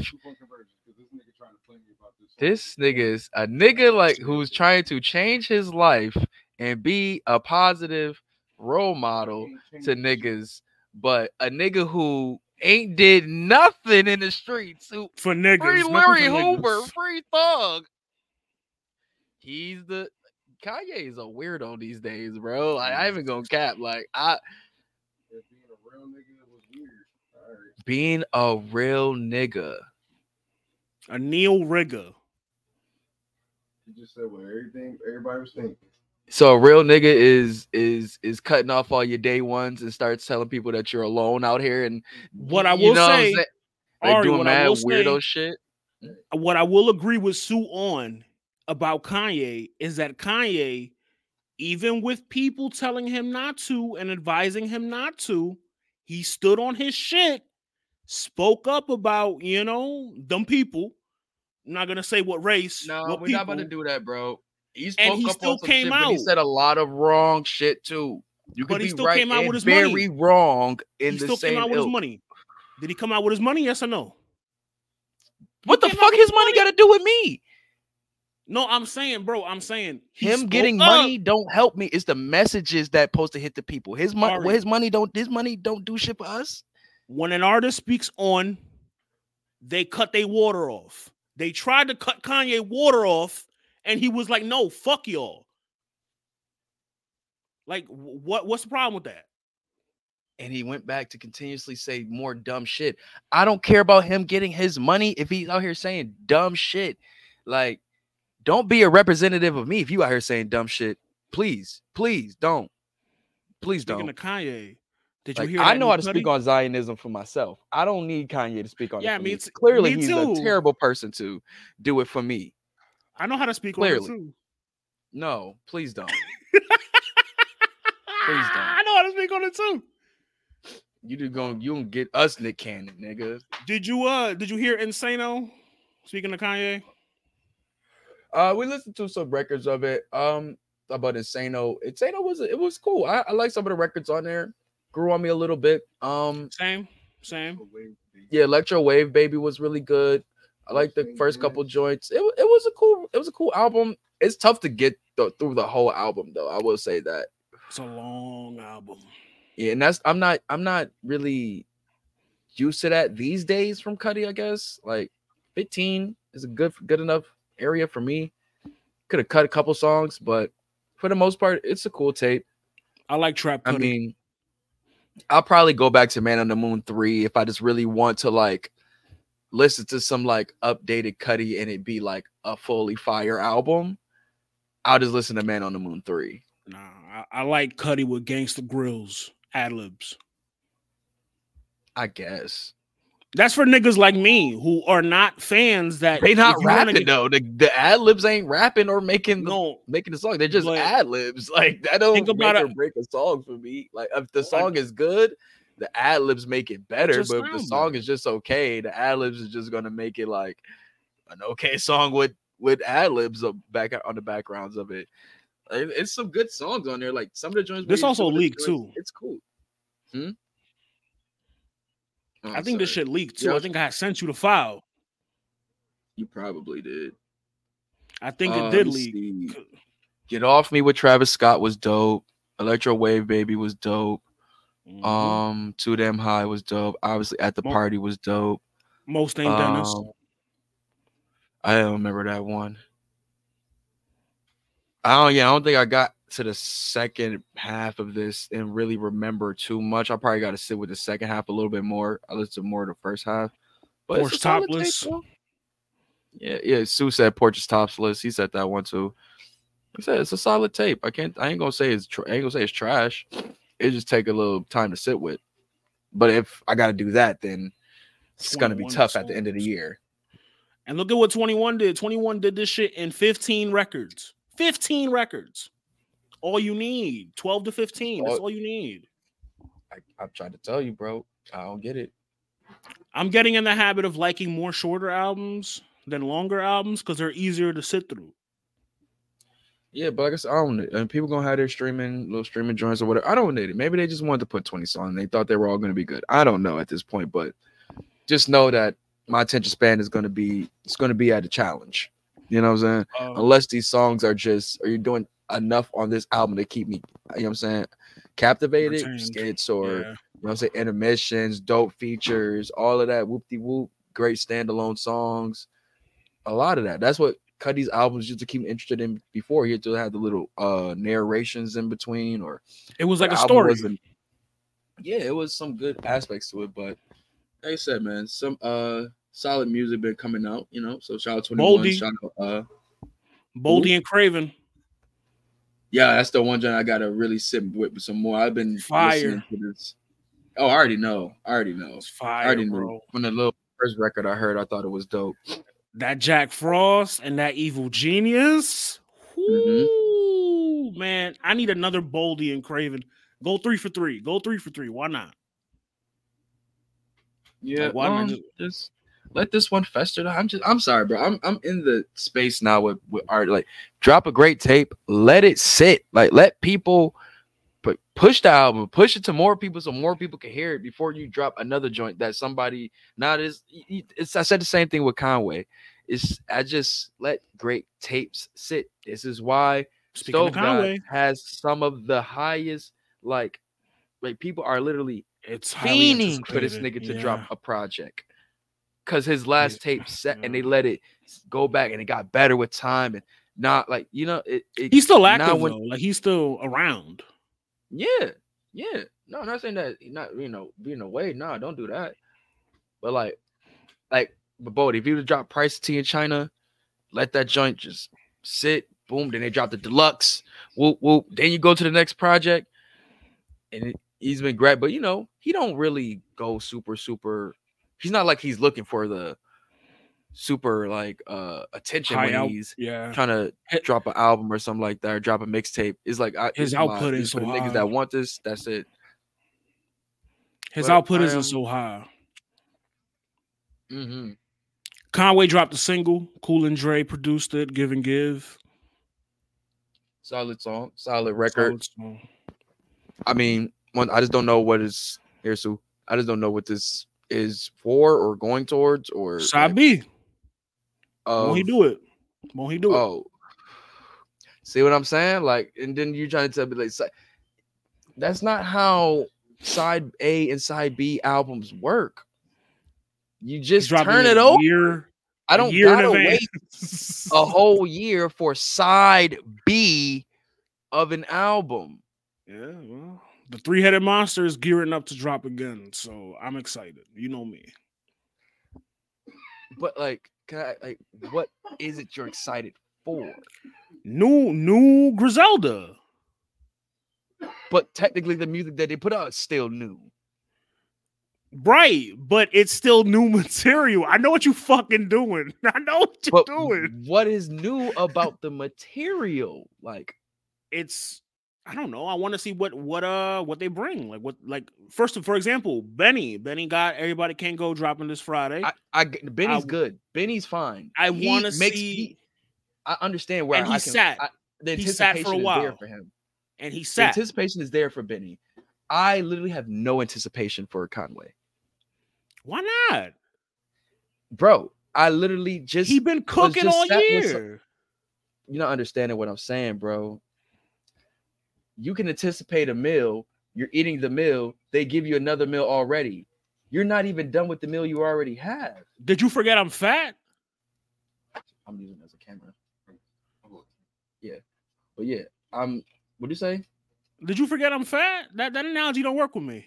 This nigga is a nigga like who's trying to change his life and be a positive role model to niggas, but a nigga who ain't did nothing in the streets, who For niggas. free Larry Hoover, free thug. He's the Kanye is a weirdo these days, bro. Like I even gonna cap. Like I being a real nigga was weird. Right. being a real nigga. A Neil Rigger. He just said what everything everybody was thinking. So a real nigga is is is cutting off all your day ones and starts telling people that you're alone out here and What I you will know say, saying? like Ari, doing what I mad will say- shit. what I will agree with Sue on about Kanye is that Kanye, even with people telling him not to and advising him not to, he stood on his shit, spoke up about, you know, them people. I'm not gonna say what race. No, what we're not about to do that, bro. He spoke And he up still on some came shit, but he said a lot of wrong shit too. You But he be still right came out with his very money. wrong in He the still same came out with ilk. his money. Did he come out with his money? Yes or no? What the fuck his money money. got to do with me? No, I'm saying, bro, I'm saying Him getting up. money don't help me. It's the messages that supposed to hit the people. His money, Ari. his money don't. His money don't do shit for us. when an artist speaks on, they cut their water off. They tried to cut Kanye water off, and he was like, "No, fuck y'all." Like, what? What's the problem with that? and he went back to continuously say more dumb shit. I don't care about him getting his money if he's out here saying dumb shit. Like, don't be a representative of me if you out here saying dumb shit. Please, please don't. Please Speaking don't. of Kanye, did you Like, hear? I know how to speak on Zionism for myself. I don't need Kanye to speak on Yeah, it. Me me. t- Clearly, me he's too. a terrible person to do it for me. I know how to speak Clearly. on it too. No, please don't. Please don't. I know how to speak on it too. You just gonna you gonna get us Nick Cannon, nigga. Did you uh? Did you hear Insano? Speaking to Kanye, Uh, we listened to some records of it. Um, about Insano. Insano was it was cool. I, I like some of the records on there. Grew on me a little bit. Um, same, same. yeah, Electro Wave Baby was really good. I like the first couple joints. It, it was a cool it was a cool album. It's tough to get th- through the whole album though. I will say that. It's a long album. Yeah, and that's I'm not I'm not really used to that these days from Cudi. I guess like 15 is a good good enough area for me. Could have cut a couple songs, but for the most part, it's a cool tape. I like Trap. I mean, I'll probably go back to Man on the Moon 3 if I just really want to like listen to some like updated Cudi and it be like a fully fire album. I'll just listen to Man on the Moon 3. Nah, I, I like Cudi with Gangsta Grillz, ad libs. I guess. That's for niggas like me who are not fans that They not rapping get- though. The, the ad libs ain't rapping or making the, No, making the song. They're just but ad libs. Like that don't think make or break a song for me. Like if the Like- song is good, the ad libs make it better. But if the song is just okay, the ad libs is just gonna make it like an okay song with with ad libs back on the backgrounds of it. It- It's some good songs on there. Like some of the joints. This also leaked, joints, too. It's cool. Hmm. Oh, I think this sorry. shit leaked too. Yeah. I think I sent you the file. You probably did. I think Uh, it let did leak. see. Get off me with Travis Scott was dope. Electro Wave Baby was dope. Mhm. Um, Too Damn High was dope. Obviously, At the Mo- Party was dope. Most ain't Dennis. Um, I don't remember that one. I don't. Yeah, I don't think I got to the second half of this and really remember too much. I probably got to sit with the second half a little bit more. I listened to more of the first half. But it's a solid tape, Topless. Yeah, yeah. Sue said Porches Topsless. He said that one too. He said it's a solid tape. I can't. I ain't gonna say it's. Tr- I ain't gonna say it's trash. It just take a little time to sit with. But if I got to do that, then it's gonna be tough at the end of the year. And look at what 21 did. 21 did this shit in 15 records. 15 records. All you need. 12 to 15. That's All- you need. I, I'm trying to tell you, bro. I don't get it. I'm getting in the habit of liking more shorter albums than longer albums because they're easier to sit through. Yeah, but like I said, I don't. And people gonna have their streaming little streaming joints or whatever. I don't need it. Maybe they just wanted to put 20 songs. They thought they were all gonna be good. I don't know at this point, but just know that my attention span is gonna be it's gonna be at a challenge. You know what I'm saying? Uh, Unless these songs are just are you doing enough on this album to keep me, you know what I'm saying, captivated, Retained. skits or yeah. you know what I'm saying, intermissions, dope features, all of that, whoop de whoop, great standalone songs, a lot of that. That's what Cudi's albums used to keep me interested in before. He had to have the little uh narrations in between, or It was like a story. Yeah, it was some good aspects to it, but like I said, man, some uh solid music been coming out, you know. So shout out to Boldy. shout out uh Boldy and Craven. Yeah, that's the one John I gotta really sit with some more. I've been Fire. listening to this. Oh, I already know. I already know. It's I fire, already bro. knew. From the little first record I heard, I thought it was dope. That Jack Frost and that Evil Genius. Mhm. Man. I need another Boldy and Craven. Go three for three. Go three for three. Why not? Yeah, Like, why not um, just- just let this one fester. I'm just I'm sorry, bro. I'm I'm in the space now with with art. Like, drop a great tape, let it sit. Like, let people put push the album, push it to more people so more people can hear it before you drop another joint that somebody not is. It's I said the same thing with Conway. It's I just let great tapes sit. This is why Speaking Stove Conway, has some of the highest like like people are literally it's fiending for this nigga to Yeah. drop a project because his last tape set and they let it go back and it got better with time and not like you know it, it He's still active when- though. Like he's still around. yeah yeah no I'm not saying that not you know being away no don't do that but like like but Boldy, if you would drop price T in China let that joint just sit boom then they drop the deluxe whoop whoop then you go to the next project and it, he's been great but you know he don't really go super super he's not like he's looking for the super like uh attention High when out- he's Yeah. trying to drop an album or something like that or drop a mixtape it's like I, His it's output is for the so niggas that want this that's it His but output I isn't am- so high. mm-hmm. Conway dropped a single. Cool and Dre produced it. Give and Give. solid song solid record Solid song. I mean, one, I just don't know what is here, Sue. I just don't know what this is for or going towards or Side B. of, Won't he do it? Won't he do it? Oh, see what I'm saying? Like, and then you're trying to tell me like that's not how side A and side B albums work. You just dropping turn it over. Year, I don't gotta wait a whole year for side B of an album. Yeah, well, the three headed monster is gearing up to drop again, so I'm excited. You know me. But like, can I, like, what is it you're excited for? New, new Griselda. But technically, the music that they put out is still new. Right, but it's still new material. I know what you fucking doing. I know what you're But doing. what is new about the material? Like, It's I don't know. I want to see what what uh what they bring. Like what like first for example, Benny. Benny got everybody can't go dropping this Friday. I, I get- Benny's I- good. Benny's fine. I want to see he- I understand where And I he can. sat. I, the He sat anticipation for a is there while. for him. and he The sat. anticipation is there for Benny. I literally have no anticipation for Conway, Why not? bro. I literally just He been cooking all sat some- year. you're not understanding what I'm saying, bro. You can anticipate a meal. You're eating the meal. They give you another meal already. You're not even done with the meal you already have. Did you forget I'm fat? I'm using it as a camera. Yeah, but yeah, um, what do you say? Did you forget I'm fat? That that analogy don't work with me.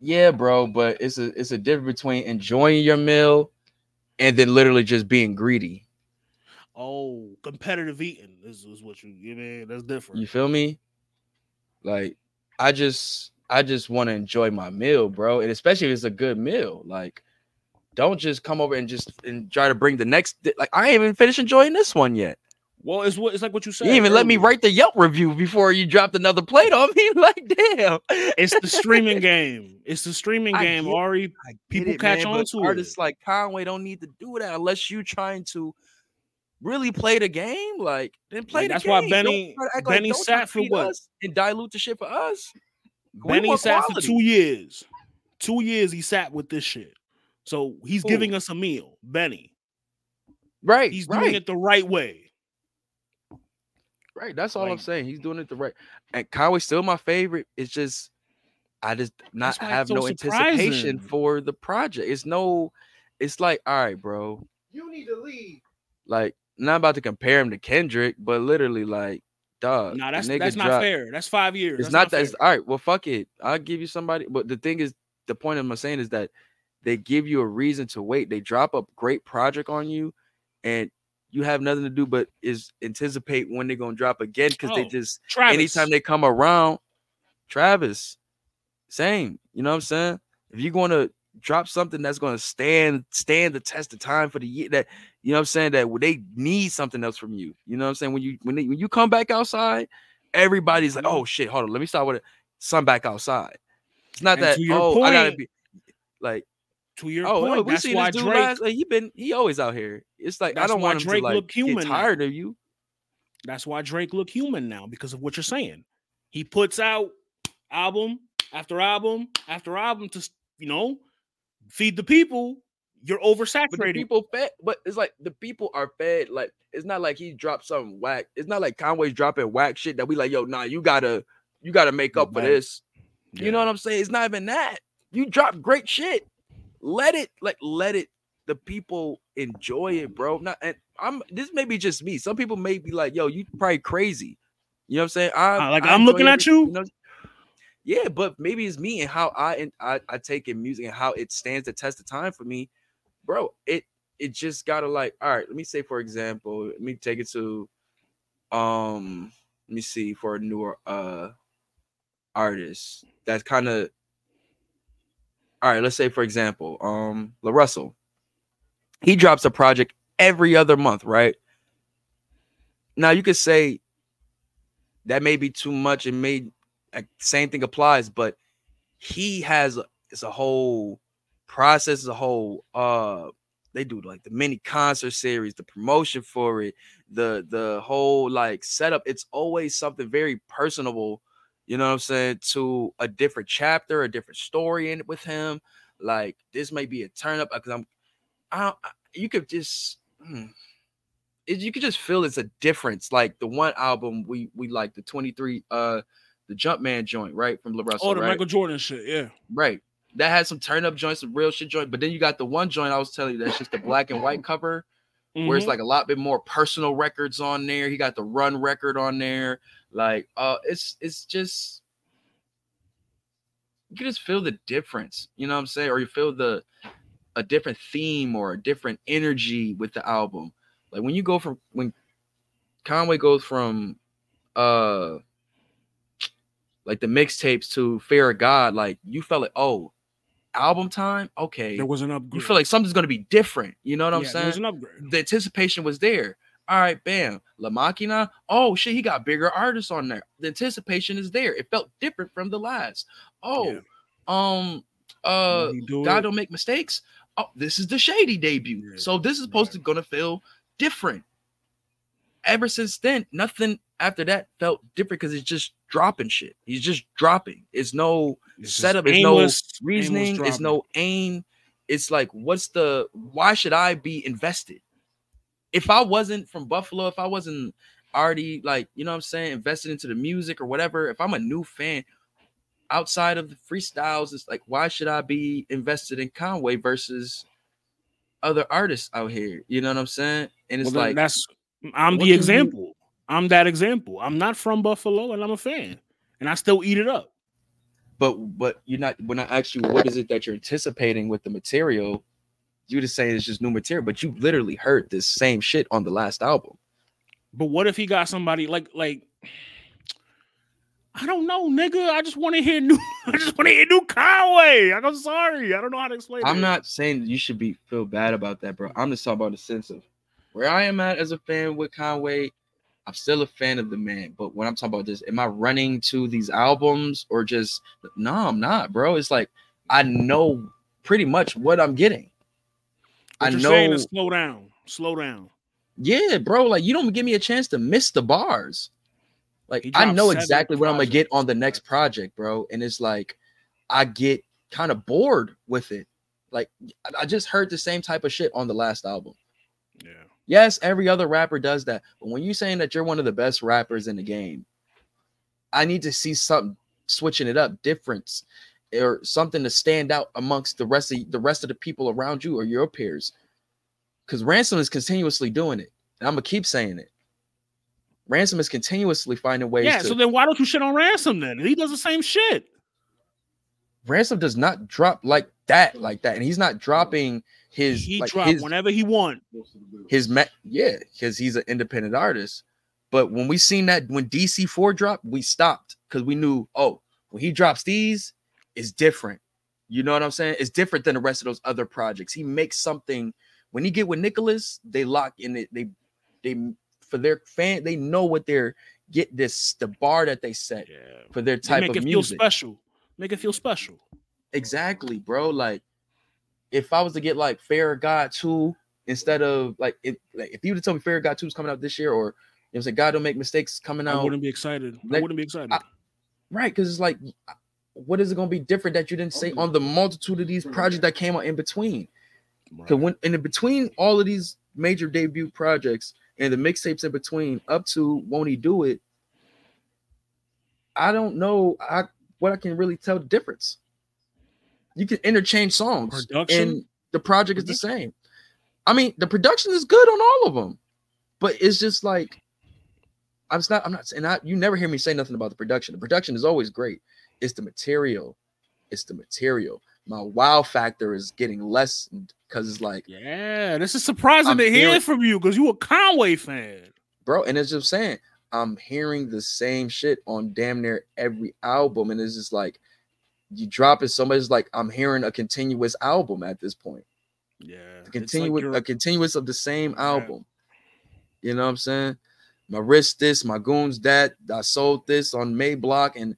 Yeah, bro, but it's a it's a difference between enjoying your meal and then literally just being greedy. Oh, competitive eating is, is what you you mean. That's different. You feel me? Like I just I just want to enjoy my meal, bro. And especially if it's a good meal. Like don't just come over and just and try to bring the next like I ain't even finished enjoying this one yet. well, it's what it's like what you said. You even let me write the Yelp review before you dropped another plate on me. Like, damn. It's the streaming game. It's the streaming I game. Ari, People it, catch man, on to it. artists like Conway don't need to do that unless you're trying to really play the game. Like, then play Like, the that's game. why Benny- act Benny don't try to sat for what? us and dilute the shit for us. Benny sat quality. for two years. Two years he sat with this shit. So he's Who? giving us a meal. Benny. Right, He's right, doing it the right way. right. That's all I'm saying. He's doing it the right. And Conway's still my favorite. It's just I just not That's why it's have so no anticipation for the project. It's no. It's like, all right, bro. You need to leave. Like, not about to compare him to Kendrick, but literally, like, dog. Nah, that's that's not dropped- fair. That's five years. It's That's not that. It's, all right. Well, fuck it. I'll give you somebody. But the thing is, the point I'm saying is that they give you a reason to wait. They drop a great project on you, and you have nothing to do but is anticipate when they're gonna drop again because they Oh, just Travis. anytime they come around, Travis, same. You know what I'm saying? If you're going to drop something that's going to stand stand the test of time for the year, that you know what I'm saying that they need something else from you. You know what I'm saying? When you when they, when you come back outside, everybody's like, mm-hmm. oh shit, hold on, let me start with it. Sun back outside. It's not And that to oh I gotta be like to your oh, point, we that's seen why this dude Drake. last. Like, he been he always out here. It's like I don't want him Drake to like look human get now. tired of you. That's why Drake look human now because of what you're saying. He puts out album after album after album to you know feed the people. You're But people fed, but it's like the people are fed. Like it's not like he dropped something whack. It's not like Conway's dropping whack shit that we like. Yo, nah, you gotta, you gotta make up for this. You know what I'm saying? It's not even that. You drop great shit. Let it, like, let it. The people enjoy it, bro. Not, and I'm. This may be just me. Some people may be like, yo, you probably crazy. You know what I'm saying? I, Uh, like, I I'm looking at every- you? know? Yeah, but maybe it's me and how I and I, I take in music and how it stands the test of time for me, bro. It it just gotta like, all right. Let me say, for example, let me take it to, um, let me see for a newer uh artist that's kind of all right. Let's say, for example, um, La Russell. He drops a project every other month, right? Now you could say that may be too much and may same thing applies, but he has it's a whole process, it's a whole uh they do like the mini concert series, the promotion for it, the the whole like setup. It's always something very personable, you know what I'm saying, to a different chapter, a different story in it with him. Like this may be a turn up because I'm I, don't- you could just hmm, you could just feel it's a difference. Like the one album we we like the 23 uh the Jumpman joint, right? From La Russell, Oh, the right? Michael Jordan shit. Yeah. Right. That had some turn up joints, some real shit joint. But then you got the one joint I was telling you that's just the black and white cover, where it's Mhm. like a lot bit more personal records on there. He got the run record on there. Like, uh, it's it's just you can just feel the difference, you know what I'm saying? Or you feel the a different theme or a different energy with the album. Like when you go from when Conway goes from uh like the mixtapes to Fear of God, like you felt like, oh, album time, okay. there was an upgrade. You feel like something's gonna be different. You know what I'm Yeah, There was saying? an upgrade. The anticipation was there. All right, bam. La Maquina. Oh shit, he got bigger artists on there. The anticipation is there. It felt different from the last. Oh, Yeah. um, uh, do God it. don't make mistakes. Oh, this is the shady debut. Yeah, So this is supposed to gonna feel different. Ever since then, nothing after that felt different because it's just dropping shit. He's just dropping. It's no It's setup. It's no aimless- reasoning. It's no aim. It's like, what's the? Why should I be invested? If I wasn't from Buffalo, if I wasn't already like, you know what I'm saying, invested into the music or whatever, if I'm a new fan outside of the freestyles, it's like, why should I be invested in Conway versus other artists out here? You know what I'm saying? And it's Well, like, that's I'm what the you- example. I'm that example. I'm not from Buffalo and I'm a fan. And I still eat it up. but but you're not when I ask you what is it that you're anticipating with the material, you just saying it's just new material, but you literally heard this same shit on the last album. But what if he got somebody like like I don't know, nigga. I just want to hear new. I just want to hear new Conway. I'm sorry. I don't know how to explain. I'm it. not saying you should be feel bad about that, bro. I'm just talking about the sense of where I am at as a fan with Conway. I'm still a fan of the man, but when I'm talking about this, am I running to these albums or just no? I'm not, bro. It's like I know pretty much what I'm getting. What I you're know, saying is slow down, slow down. yeah, bro. Like you don't give me a chance to miss the bars. Like I know exactly what I'm gonna get on the next project, bro. And it's like I get kind of bored with it. Like I just heard the same type of shit on the last album. Yes, every other rapper does that. But when you're saying that you're one of the best rappers in the game, I need to see something switching it up, difference, or something to stand out amongst the rest of the rest of the people around you or your peers. Because Ransom is continuously doing it. And I'm gonna keep saying it. Ransom is continuously finding ways Yeah. to So then why don't you shit on Ransom then? He does the same shit. Ransom does not drop like that, like that. And he's not dropping his he like drop his, whenever he want. his ma- yeah, because he's an independent artist. But when we seen that when DC4 dropped, we stopped because we knew, oh, when he drops these, it's different. You know what I'm saying? It's different than the rest of those other projects. He makes something when he get with Nicholas, they lock in it. They they for their fan, they know what they're get this the bar that they set Yeah. for their They type make of it feel music. special. Make it feel special. Exactly, bro. Like, if I was to get like Fair God 2 instead of like if like if you would have told me Fair God 2 is coming out this year, or it was like God don't make mistakes coming out. I wouldn't be excited. I wouldn't be excited. I- right? Because it's like, what is it gonna be different that you didn't say on the multitude of these projects that came out in between? Because when in between all of these major debut projects and the mixtapes in between, up to won't he do it? I don't know. I what I can really tell the difference. You can interchange songs, Production? and the project is the mm-hmm. same. I mean, the production is good on all of them, but it's just like I'm not. I'm not saying. I, you never hear me say nothing about the production. The production is always great. It's the material. It's the material. My wow factor is getting less because it's like, yeah, this is surprising I'm to hear from you because you a Conway fan. bro, and it's just saying I'm hearing the same shit on damn near every album, and it's just like you drop it. Somebody's like, I'm hearing a continuous album at this point. Yeah. A continuous, you're- a continuous of the same album. You know what I'm saying? My wrist this, my goons that. I sold this on May Block, and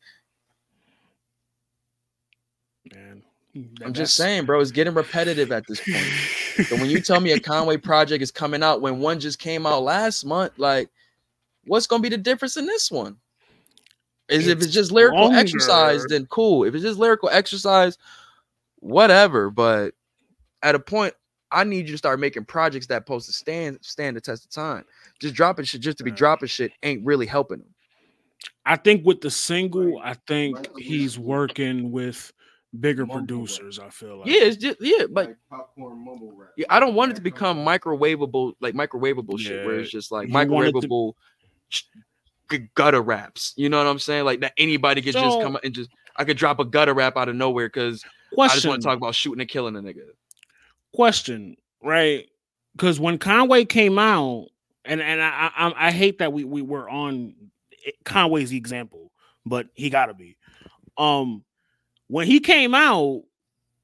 man. I'm just saying, bro, it's getting repetitive at this point. So when you tell me a Conway project is coming out when one just came out last month, like, what's gonna be the difference in this one? Is if It's it's just lyrical exercise, then cool. If it's just lyrical exercise, whatever. But at a point, I need you to start making projects that post to stand stand the test of time. Just dropping shit just to be dropping shit ain't really helping them. I think with the single, I think he's working with bigger Mumble rap. producers. I feel like Yeah, it's just yeah, but like popcorn mumble rap. Yeah, I don't want it to become microwavable, like microwavable shit, where it's just like you want it to- microwavable sh- g- gutter raps. You know what I'm saying? Like that anybody could just So- come and just I could drop a gutter rap out of nowhere because I just want to talk about shooting and killing a nigga. question, right? Because when Conway came out, and and I, I I hate that we we were on Conway's the example, but he got to be. Um, when he came out,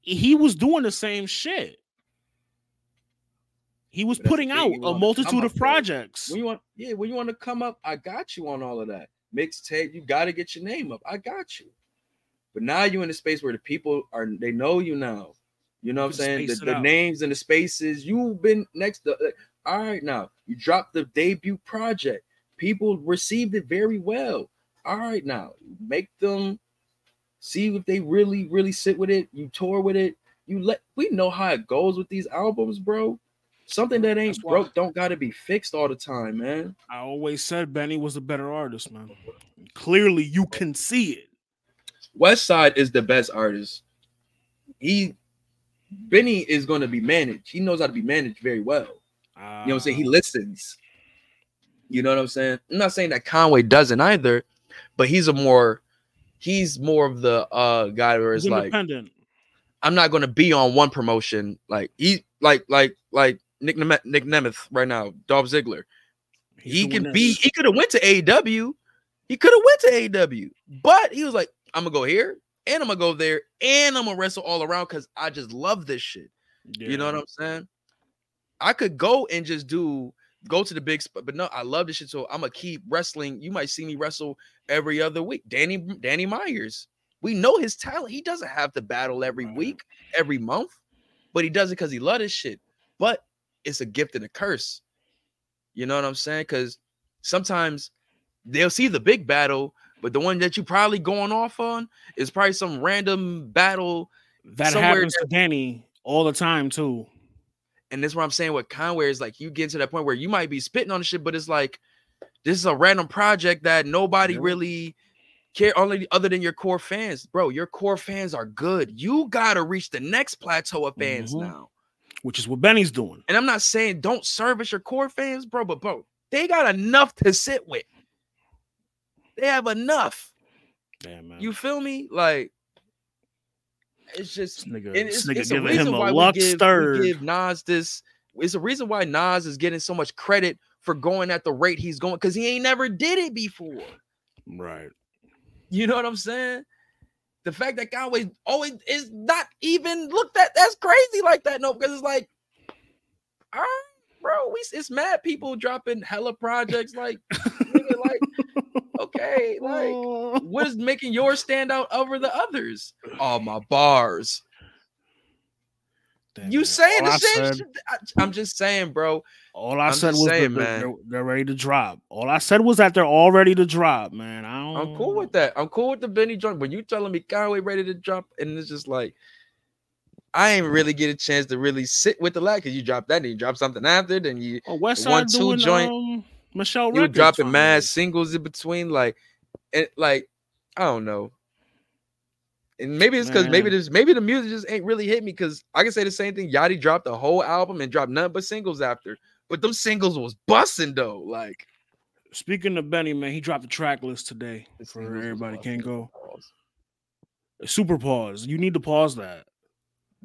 he was doing the same shit. He was putting out a multitude of projects. When you want, yeah, when you want to come up, I got you on all of that mixtape. You got to get your name up. I got you. But now you're in a space where the people are they know you now. You know what I'm saying? The, the names and the spaces you've been next to. like, all right, now you dropped the debut project. People received it very well. All right, now make them see if they really, really sit with it. You tour with it. You let we know how it goes with these albums, bro. Something that ain't That's why- broke don't got to be fixed all the time, man. I always said Benny was a better artist, man. Clearly, you can see it. West Side is the best artist. He Benny is going to be managed. He knows how to be managed very well. You know what I'm saying? He Uh, listens. You know what I'm saying? I'm not saying that Conway doesn't either, but he's a more he's more of the uh guy where it's like. I'm not gonna be on one promotion like he like like like Nick Nem- Nick Nemeth right now, Dolph Ziggler. He's he can be he could have went to AEW. He could have went to AEW, but he was like, I'm gonna go here and I'm gonna go there and I'm gonna wrestle all around because I just love this shit. You know what I'm saying? I could go and just do go to the big spot, but no, I love this shit. So I'm gonna keep wrestling. You might see me wrestle every other week. Danny Danny Myers. We know his talent. He doesn't have to battle every week, every month, but he does it because he loves his shit. But it's a gift and a curse. You know what I'm saying? Because sometimes they'll see the big battle, but the one that you're probably going off on is probably some random battle That happens to Danny all the time too. and that's what I'm saying with Conway is like you get to that point where you might be spitting on the shit, but it's like this is a random project that nobody Yeah. really care only other than your core fans, bro. Your core fans are good. You gotta reach the next plateau of fans Mhm. now. Which is what Benny's doing. And I'm not saying don't service your core fans, bro, but bro, they got enough to sit with. They have enough. Yeah, man. You feel me? Like it's just nigga, it's, nigga it's a giving reason him a why luck we give, we stirred. give Nas this. It's a reason why Nas is getting so much credit for going at the rate he's going because he ain't never did it before. Right. You know what I'm saying? The fact that Conway always is not even looked at that's crazy like that. No, because it's like, all right, bro, we it's mad people dropping hella projects like, nigga, like, okay, like what is making yours stand out over the others? All my bars. Damn, You man. saying all the I same said, shit? I, am just saying, bro. all I I'm said was saying, they're, man. they're, they're ready to drop. All I said was that they're all ready to drop, man. I don't, I'm cool with that. I'm cool with the Benny joint. but you telling me Conway ready to drop, and it's just like I ain't really get a chance to really sit with the lag because you drop that, and you drop something after, then you Oh, West one, two doing joint, um, Michelle you were dropping mad singles in between, like and like I don't know. And maybe it's because maybe this maybe the music just ain't really hit me because I can say the same thing. Yachty dropped the whole album and dropped nothing but singles after, but them singles was busting though. Like Speaking of Benny, man, he dropped the track list today for everybody can't go. Super pause. You need to pause that.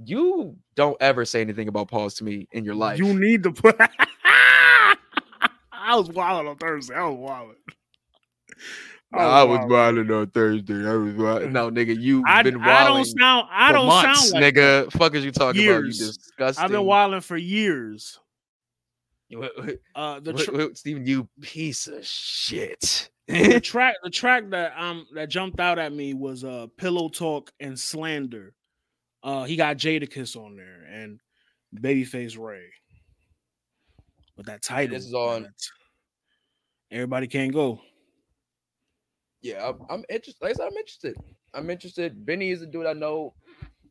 You don't ever say anything about pause to me in your life. You need to put. I was wilding on Thursday. I was wilding. I was wilding on Thursday. I was wilding. No, nigga, you I, been wilding. I don't wilding sound. I don't months, sound like nigga. Fuck is you talking about? You disgusting. I've been wilding for years. What- what- Uh, the what- tr- what, Steven, you piece of shit. the track the track that um that jumped out at me was uh pillow talk and slander uh he got jadakiss on there and babyface ray but that title this is on- everybody can't go yeah, I'm, I'm interested. Like I said, I'm interested. I'm interested. Benny is a dude I know.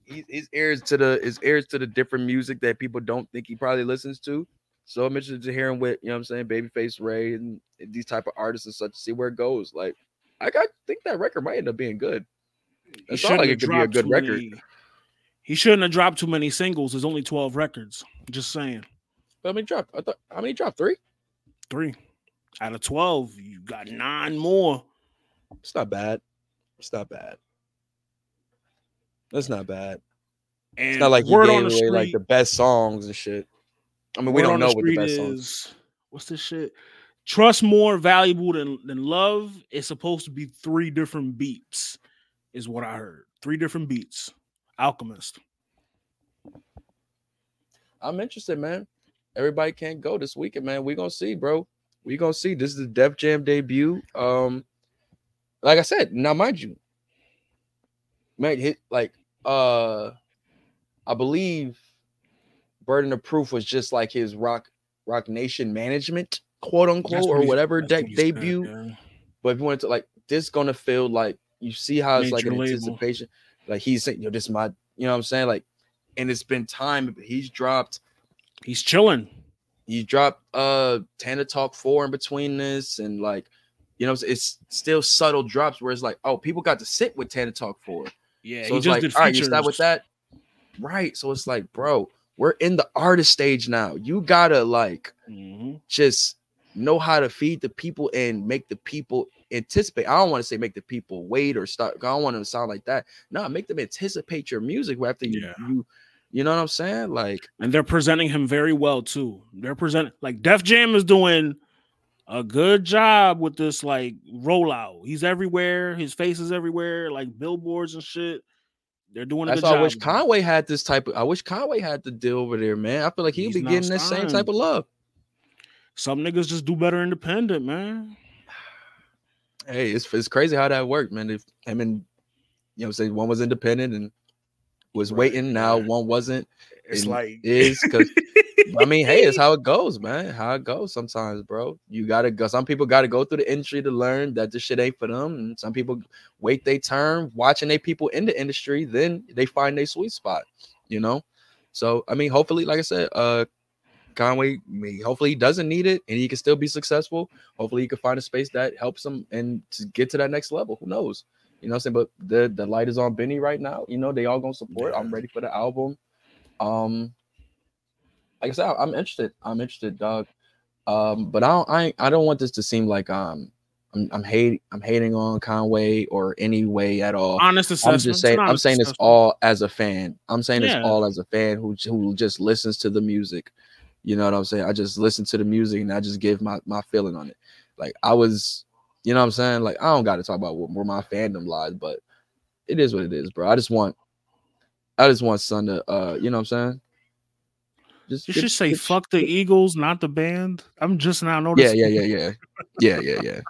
He's ears to the his ears to the different music that people don't think he probably listens to. So I'm interested to hearing what you know. what I'm saying Babyface Ray and, and these type of artists and such. To see where it goes. Like I got think that record might end up being good. It sounds like it could be a good record. many- he shouldn't have dropped too many singles there's only 12 records just saying But how many dropped? I thought how many dropped? Three. three out of 12 you got nine more It's not bad. It's not bad. That's not bad. and It's not like you gave away street like the best songs and shit. I mean, we don't know the what the best songs. is. What's this shit? Trust more valuable than than love is supposed to be three different beats, is what I heard. Three different beats. Alchemist. I'm interested, man. Everybody can't go this weekend, man. We gonna see, bro. We gonna see. This is the Def Jam debut. Um, like I said, now mind you, man, hit like uh, I believe Burden of Proof was just like his Roc Roc Nation management, quote unquote, That's or whatever de- what debut. yeah. But if you wanted to like this gonna feel like you see how it's like an label. anticipation. Like he's saying, yo, this is my, you know what I'm saying? Like, and it's been time. He's dropped, He's chilling. he dropped uh Tana Talk 4 in between this, and like, you know, it's, it's still subtle drops where it's like, oh, people got to sit with Tana Talk for. Yeah, so it's just like, right, you start with that. Right. So it's like, bro, we're in the artist stage now. You gotta like Mhm. just know how to feed the people and make the people anticipate. I don't want to say make the people wait or start. I don't want to sound like that. No, make them anticipate your music after you Yeah. you you know what I'm saying? Like and they're presenting him very well too. They're presenting like Def Jam is doing a good job with this like rollout. He's everywhere. His face is everywhere, like billboards and shit. They're doing a that's good why I wish Conway had this type of I wish Conway had the deal over there, man. I feel like he'd He's be getting the same type of love. Some niggas just do better independent, man. Hey, it's it's crazy how that worked, man. If him and you know, say one was independent and was Right, waiting, now one wasn't. It's like is because I mean, hey, it's how it goes, man. How it goes sometimes, bro. You gotta go. Some people gotta go through the industry to learn that this shit ain't for them. And some people wait their turn, watching they people in the industry, then they find their sweet spot, you know. So I mean, hopefully, like I said, uh Conway, mean, hopefully he doesn't need it and he can still be successful. Hopefully he can find a space that helps him and to get to that next level. Who knows? You know what I'm saying? But the the light is on Benny right now. You know, they all gonna support. I'm ready for the album. Um like I said, I'm interested. I'm interested, dog. Um, but I don't I, I don't want this to seem like um I'm I'm hating I'm hating on Conway or any way at all. honest assessment. I'm just saying I'm saying this all as a fan. I'm saying this all as a fan who who just listens to the music. You know what I'm saying? I just listen to the music and I just give my my feeling on it. Like I was, you know what I'm saying? Like I don't got to talk about where, where my fandom lies, but it is what it is, bro. I just want I just want Son to uh, you know what I'm saying? Just You should say fuck the Eagles, not the band. I'm just now noticing. yeah, yeah, yeah. Yeah, yeah, yeah. yeah.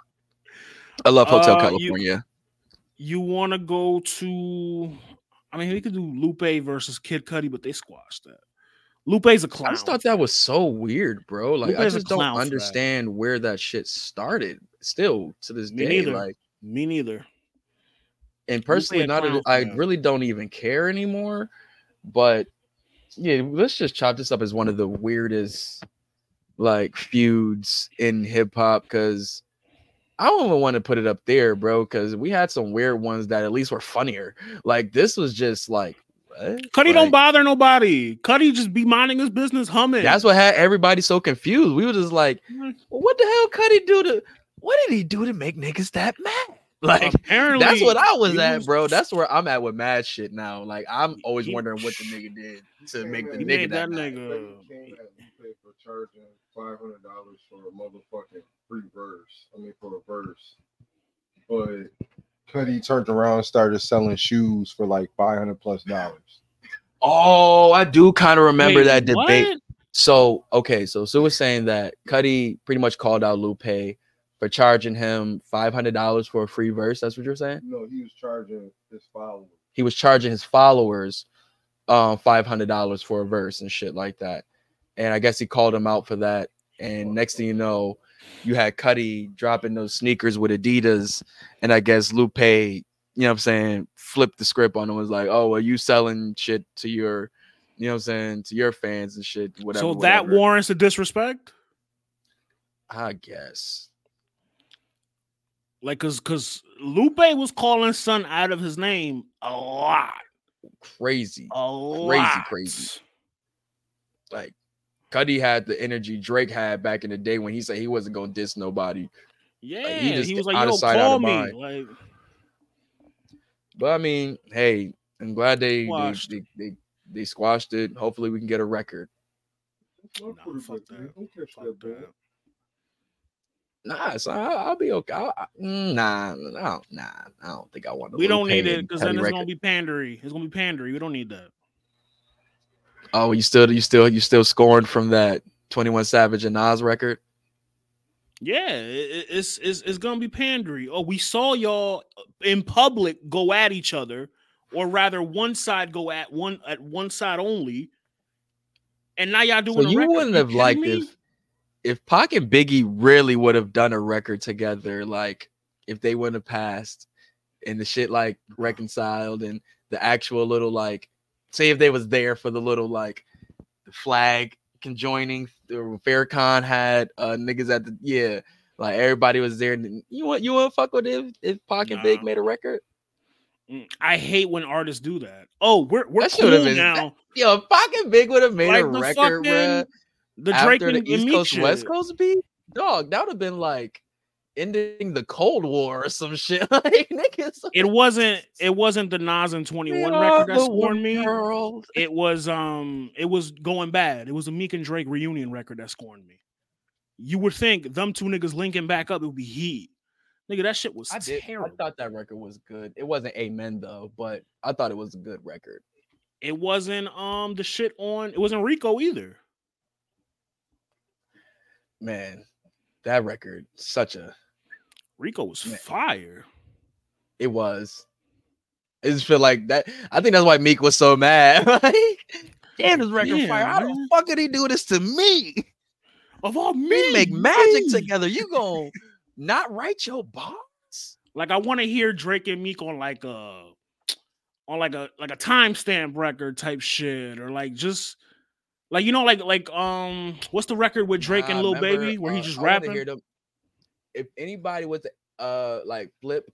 I love Hotel Uh, California. You want to go to? I mean, we could do Lupe versus Kid Cudi, but they squashed that. Lupe's a clown. I just thought that was so weird, bro. Like I Lupe's a just don't for that. understand where that shit started. Still to this Me day, neither. like Me neither. and personally, a not clown that I really don't even care anymore. But yeah, let's just chop this up as one of the weirdest like feuds in hip hop because I don't even want to put it up there, bro. Because we had some weird ones that at least were funnier. Like this was just like what? Cudi don't bother nobody. Cudi just be minding his business, humming. That's what had everybody so confused. We were just like, Mm. well, what the hell he do to what did he do to make niggas that mad? Like apparently that's what I was at, bro. That's where I'm at with mad shit now. Like I'm always He- wondering what the nigga did to make the He nigga made that, that nigga- They came for charging five hundred dollars for a motherfucking free verse. I mean, for a verse. But Cudi turned around and started selling shoes for like five hundred plus dollars. Oh, I do kind of remember Wait, that debate. what? So okay, so Sue was saying that Cudi pretty much called out Lupe for charging him five hundred dollars for a free verse. That's what you're saying? No, he was charging his followers. He was charging his followers um five hundred dollars for a verse and shit like that. And I guess he called him out for that. And next thing you know, you had Cudi dropping those sneakers with Adidas, and I guess Lupe, you know what I'm saying, flipped the script on him, was like, Oh, are you selling shit to your you know what I'm saying, to your fans and shit, whatever. so that whatever. warrants a disrespect? I guess. Like, cause, cause Lupe was calling Son out of his name a lot, Crazy. a Crazy, lot. crazy. Like Cudi had the energy Drake had back in the day when he said he wasn't gonna diss nobody. Yeah, he he, just was like, out of "Yo, sight, out of me." mind. Like, But I mean, hey, I'm glad they they, Squashed. they they they squashed it. Hopefully we can get a record. Nah, fuck that. fuck that. Nah, so I, I'll be okay. I, I, mm, nah, don't, nah, I don't think I want to. We don't need it because then it's gonna be pandery. It's gonna be pandery. We don't need that. Oh, you still you still you still scoring from that 21 Savage and Nas record? Yeah, it- it- it's it's it's gonna be pandery. Oh, we saw y'all in public go at each other, or rather, one side go at one at one side only, and now y'all doing. So you record. wouldn't have liked me? if if Pac and Biggie really would have done a record together, like if they wouldn't have passed and the shit like reconciled and the actual little like say if they was there for the little like the flag conjoining the Farrakhan had uh niggas at the yeah like everybody was there and you want you want fuck with if if Pac and Big made a record Mm, I hate when artists do that. Oh, we're we're That cool been- now. yo if Pac and Big would have made Like a record fucking the Drake after the and East Meek Coast shit. West Coast beat dog, that would have been like ending the Cold War or some shit. like niggas, It wasn't. It wasn't the Nas and Twenty we One record that scorned me. It was um. It was going bad. It was a Meek and Drake reunion record that scorned me. You would think them two niggas linking back up, it would be heat. Nigga, that shit was I did. terrible. I thought that record was good. It wasn't Amen though, but I thought it was a good record. it wasn't um the shit on. It wasn't Rico either. Man, that record, such a Rico was Man. fire. it was. It just feel like that. I think that's why Meek was so mad. damn, this record Yeah, fire. How the fuck did he do this to me? Of all We me, make magic me. together. You gon' not write your box? Like I want to hear Drake and Meek on like a on like a like a timestamp record type shit, or like just like you know like like um what's the record with Drake and Lil remember, Baby where he uh, just I wanna rapping? Hear them. If anybody was uh like flip,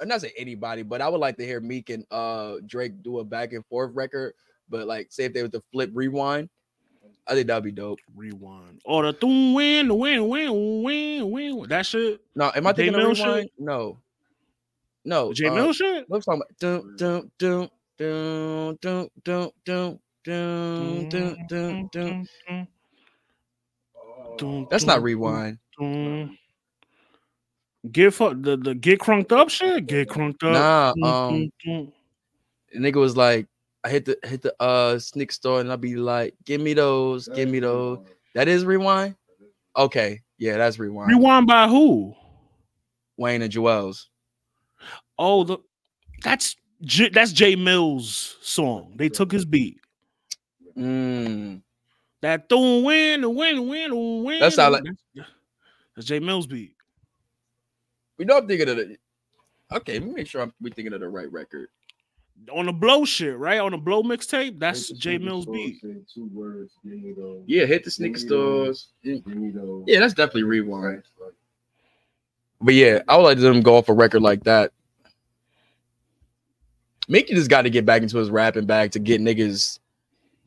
or not say anybody, but I would like to hear Meek and uh Drake do a back and forth record. But like, say if they were to flip rewind, I think that'd be dope. Rewind. Oh, the doom win, the win, win, win, win. That shit. No, am I thinking of Mill shit? rewind? No, no. J uh, Mill shit. What's talking about? Dun, dun, dun, dun, dun, dun, dun, dun, dun, dun, dun. Dun, That's not rewind. dun. Get fu- the the get crunked up shit. Get crunked up. Nah, um, dun, dun. the nigga was like, I hit the hit the uh sneak store and I'll be like, give me those, give me those. That is rewind. Okay, yeah, that's rewind. Rewind by who? Wayne and Joel's. Oh, the that's J, that's Jay Mills' song. They took his beat. Mm, That don't win, the win, win, win. That sound like- that's, that's Jay Mills' beat. we know I'm thinking of the. Okay, let me make sure I'm we thinking of the right record. On the blow shit, right? On the blow mixtape, that's Hit the Jay sneaker Mills' store, beat. Two words. Those. Yeah, hit the sneaker Give me those. stores. Yeah, those. yeah, that's definitely rewind. But yeah, I would like them go off a record like that. Mickey just got to get back into his rapping bag to get niggas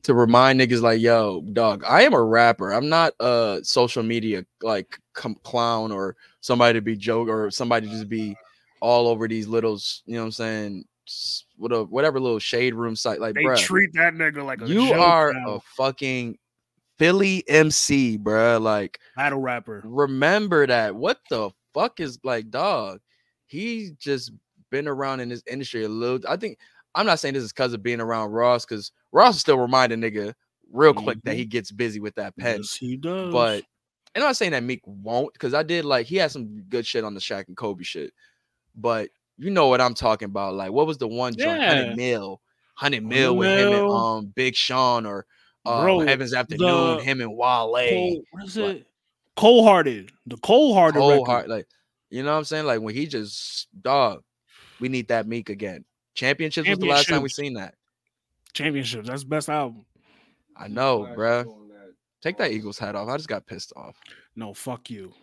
to remind niggas like, yo, dog, I am a rapper. I'm not a social media like com- clown or somebody to be joke or somebody to just be all over these little, you know what I'm saying? What a, whatever little shade room site. Like, They bruh, treat that nigga like a you joke are a fucking Philly MC, bruh. Like, battle rapper. remember that. What the fuck is like, dog? He's just been around in this industry a little. I think I'm not saying this is because of being around Ross, because Ross is still reminding nigga real quick that he gets busy with that pen. Yes, he does. But and I'm not saying that Meek won't, because I did like he had some good shit on the Shaq and Kobe shit. But you know what I'm talking about. Like, what was the one joint? 100 mil, 100 mil with him and um Big Sean or uh, Bro, Heaven's Afternoon, the him and Wale. Cold, what is it? Cold hearted. The cold hearted record. heart, like you know what I'm saying? Like when he just dog, we need that Meek again. Championships was the last time we seen that. Championships. That's the best album. I know, flash bruh. Take that Eagles hat off. I just got pissed off. No, fuck you.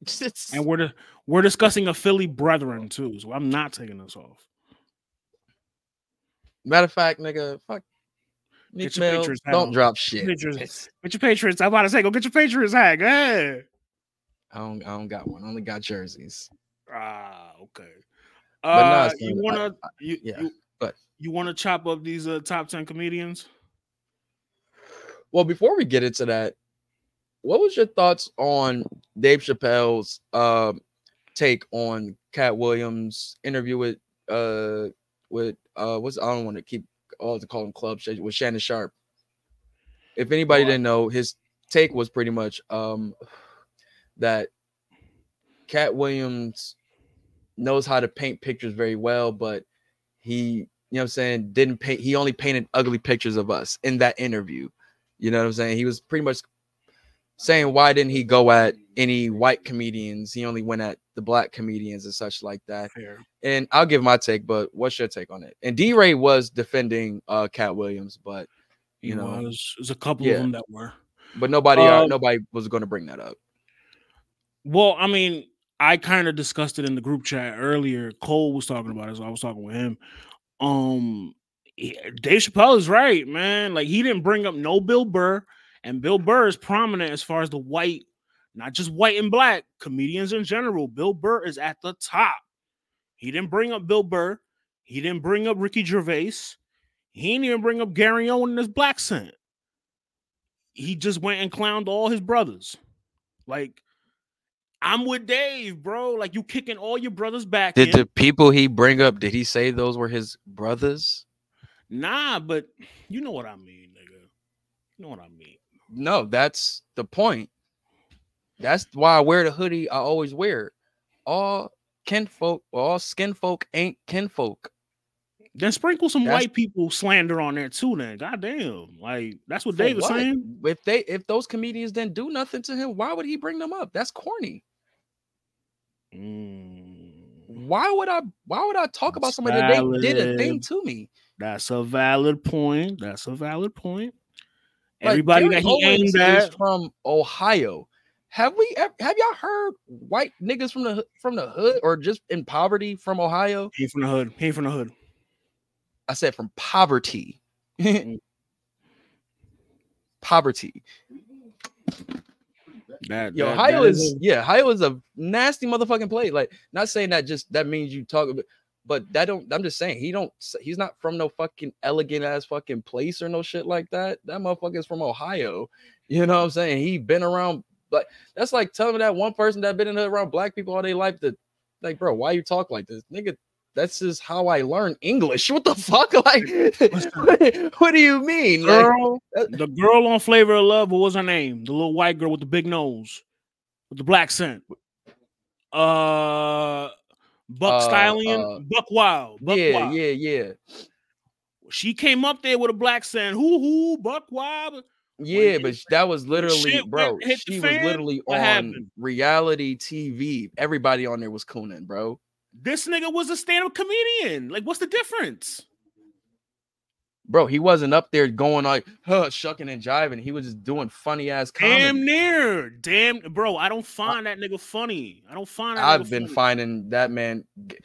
It's- And we're we're discussing a Philly brethren too, so I'm not taking this off. Matter of fact, nigga, fuck. Meek Get your Mill, Patriots hat don't on. drop shit. Patriots. Get your Patriots. I'm about to say, go get your Patriots hat. Go ahead. I don't, I don't got one. I only got jerseys. Ah, okay. Nah, Uh, son, you wanna you, yeah, you, but- you wanna chop up these uh, top ten comedians? Well, before we get into that, what was your thoughts on Dave Chappelle's um take on Katt Williams interview with uh with uh what's I don't want to keep all to call him club with Shannon Sharpe. If anybody Oh, didn't know, his take was pretty much um that Katt Williams knows how to paint pictures very well, but he, you know what I'm saying, didn't paint, he only painted ugly pictures of us in that interview. You know what I'm saying? He was pretty much saying why didn't he go at any white comedians? He only went at the black comedians and such like that. Fair. And I'll give my take, but what's your take on it? And D Ray was defending uh Katt Williams, but You You know, know, there's, a couple yeah. of them that were. but nobody uh, Um, nobody was going to bring that up. Well, I mean, I kind of discussed it in the group chat earlier. Cole was talking about it, so I was talking with him. Um, Dave Chappelle is right, man. Like he didn't bring up no Bill Burr, and Bill Burr is prominent as far as the white, not just white and black, comedians in general. Bill Burr is at the top. He didn't bring up Bill Burr. He didn't bring up Ricky Gervais. He didn't even bring up Gary Owen in his black scent. He just went and clowned all his brothers. Like, I'm with Dave, bro. Like, you kicking all your brothers back. Did in. the people he bring up? Did he say those were his brothers? Nah, but you know what I mean, nigga. You know what I mean. No, that's the point. That's why I wear the hoodie I always wear. All kinfolk, all skin folk ain't kinfolk. Then sprinkle some That's- white people slander on there too. Then, goddamn, like that's what Dave was what? saying. If they if those comedians didn't do nothing to him, why would he bring them up? That's corny. Mm, Why would I why would I talk about That's somebody that they did a thing to me? that's a valid point. That's a valid point. Like, Everybody Gary that he aimed is at, from Ohio. Have we have y'all heard white niggas from the from the hood or just in poverty from Ohio? he from the hood. He from the hood. I said from poverty. Mm. poverty. That, Yo, that- Ohio that is yeah, Ohio is a nasty motherfucking place. Like, not saying that just that means you talk, but but that don't. I'm just saying he don't. He's not from no fucking elegant ass fucking place or no shit like that. That motherfucker is from Ohio. You know what I'm saying? He been around. Like that's like telling that one person that been in around black people all their life that, like, bro, why you talk like this, nigga? That's just how I learn English. What the fuck? Like, what, do you mean? Girl, uh, the girl on Flavor of Love. What was her name? The little white girl with the big nose, with the black scent. Uh, Buck Uh, Stallion, uh, Buck Wild, Buck yeah, Wild. yeah, yeah. She came up there with a black scent. Who who Buck Wild? Yeah, but that was literally, bro. She was literally on happened? reality TV. Everybody on there was cooning, bro. This nigga was a stand-up comedian. Like, what's the difference? Bro, he wasn't up there going like, huh, shucking and jiving. He was just doing funny ass comedy. Damn near, damn, bro. I don't find that nigga funny. I don't find that. I've been funny. finding that man. g-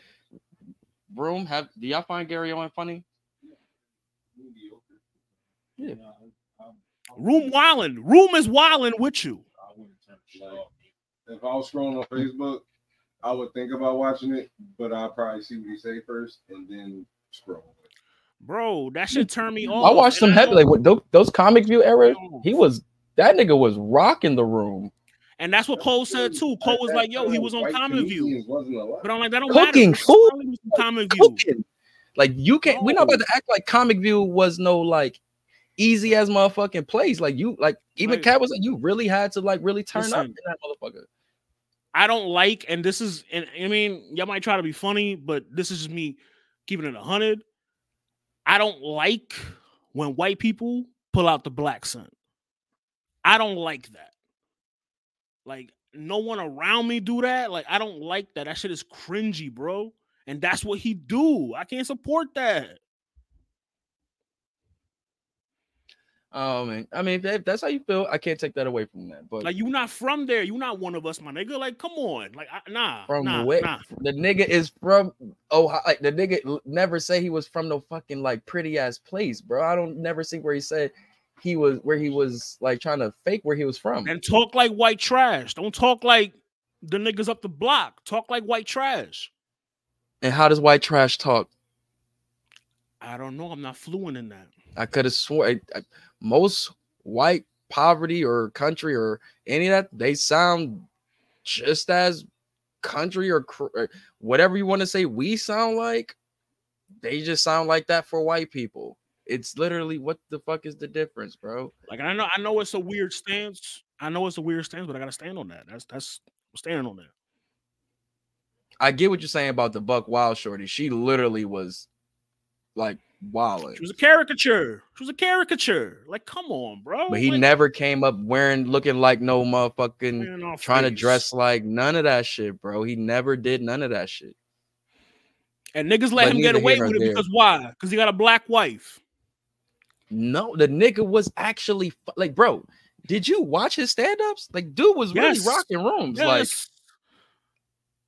Room, have do y'all find Gary Owen funny? Yeah. Room wildin'. Room is wildin' with you. If I was scrolling on Facebook, I would think about watching it, but I'll probably see what he say first and then scroll. Bro, that should turn me off. I watched some heavy don't- like what those, those comic view era. He was that nigga was rocking the room. And that's what Cole said too. Cole was like, yo, he was on White Comic View. comedians Wasn't a lot. But I'm like, that don't Cooking matter. food? Probably was on Comic View. cooking. Like you can't. We're not about to act like Comic View was no like easy as motherfucking place. Like you, like even Like- Katt was like, you really had to like really turn up in that motherfucker. I don't like, and this is, and I mean, y'all might try to be funny, but this is just me keeping it a hundred. I don't like when white people pull out the black sun. I don't like that. Like no one around me do that. Like I don't like that. That shit is cringy, bro. And that's what he do. I can't support that. Um, oh man, I mean, if, that's how you feel, I can't take that away from that. But Like you not from there. You not one of us, my nigga. Like come on. Like I, nah, from nah, where nah. the nigga is from, oh, like the nigga never say he was from no fucking like pretty ass place, bro. I don't never see where he said he was where he was like trying to fake where he was from. And talk like white trash. Don't talk like the niggas up the block. Talk like white trash. And how does white trash talk? I don't know. I'm not fluent in that. I could have swore I- I- most white poverty or country or any of that they sound just as country or, cr- or whatever you want to say we sound like. They just sound like that for white people. It's literally what the fuck is the difference, bro? Like I know, I know it's a weird stance. I know it's a weird stance, but I gotta stand on that. That's that's I'm standing on that. I get what you're saying about the Buck Wild Shorty. She literally was like wilding. She was a caricature. She was a caricature. Like, come on, bro. But he Like, never came up wearing looking like no motherfucking trying to dress like none of that shit, bro. He never did none of that shit. And niggas let But him get away with it there. because why? Because he got a black wife. No, the nigga was actually like, bro. Did you watch his stand-ups? Like, dude was really rocking rooms. Like, Yes.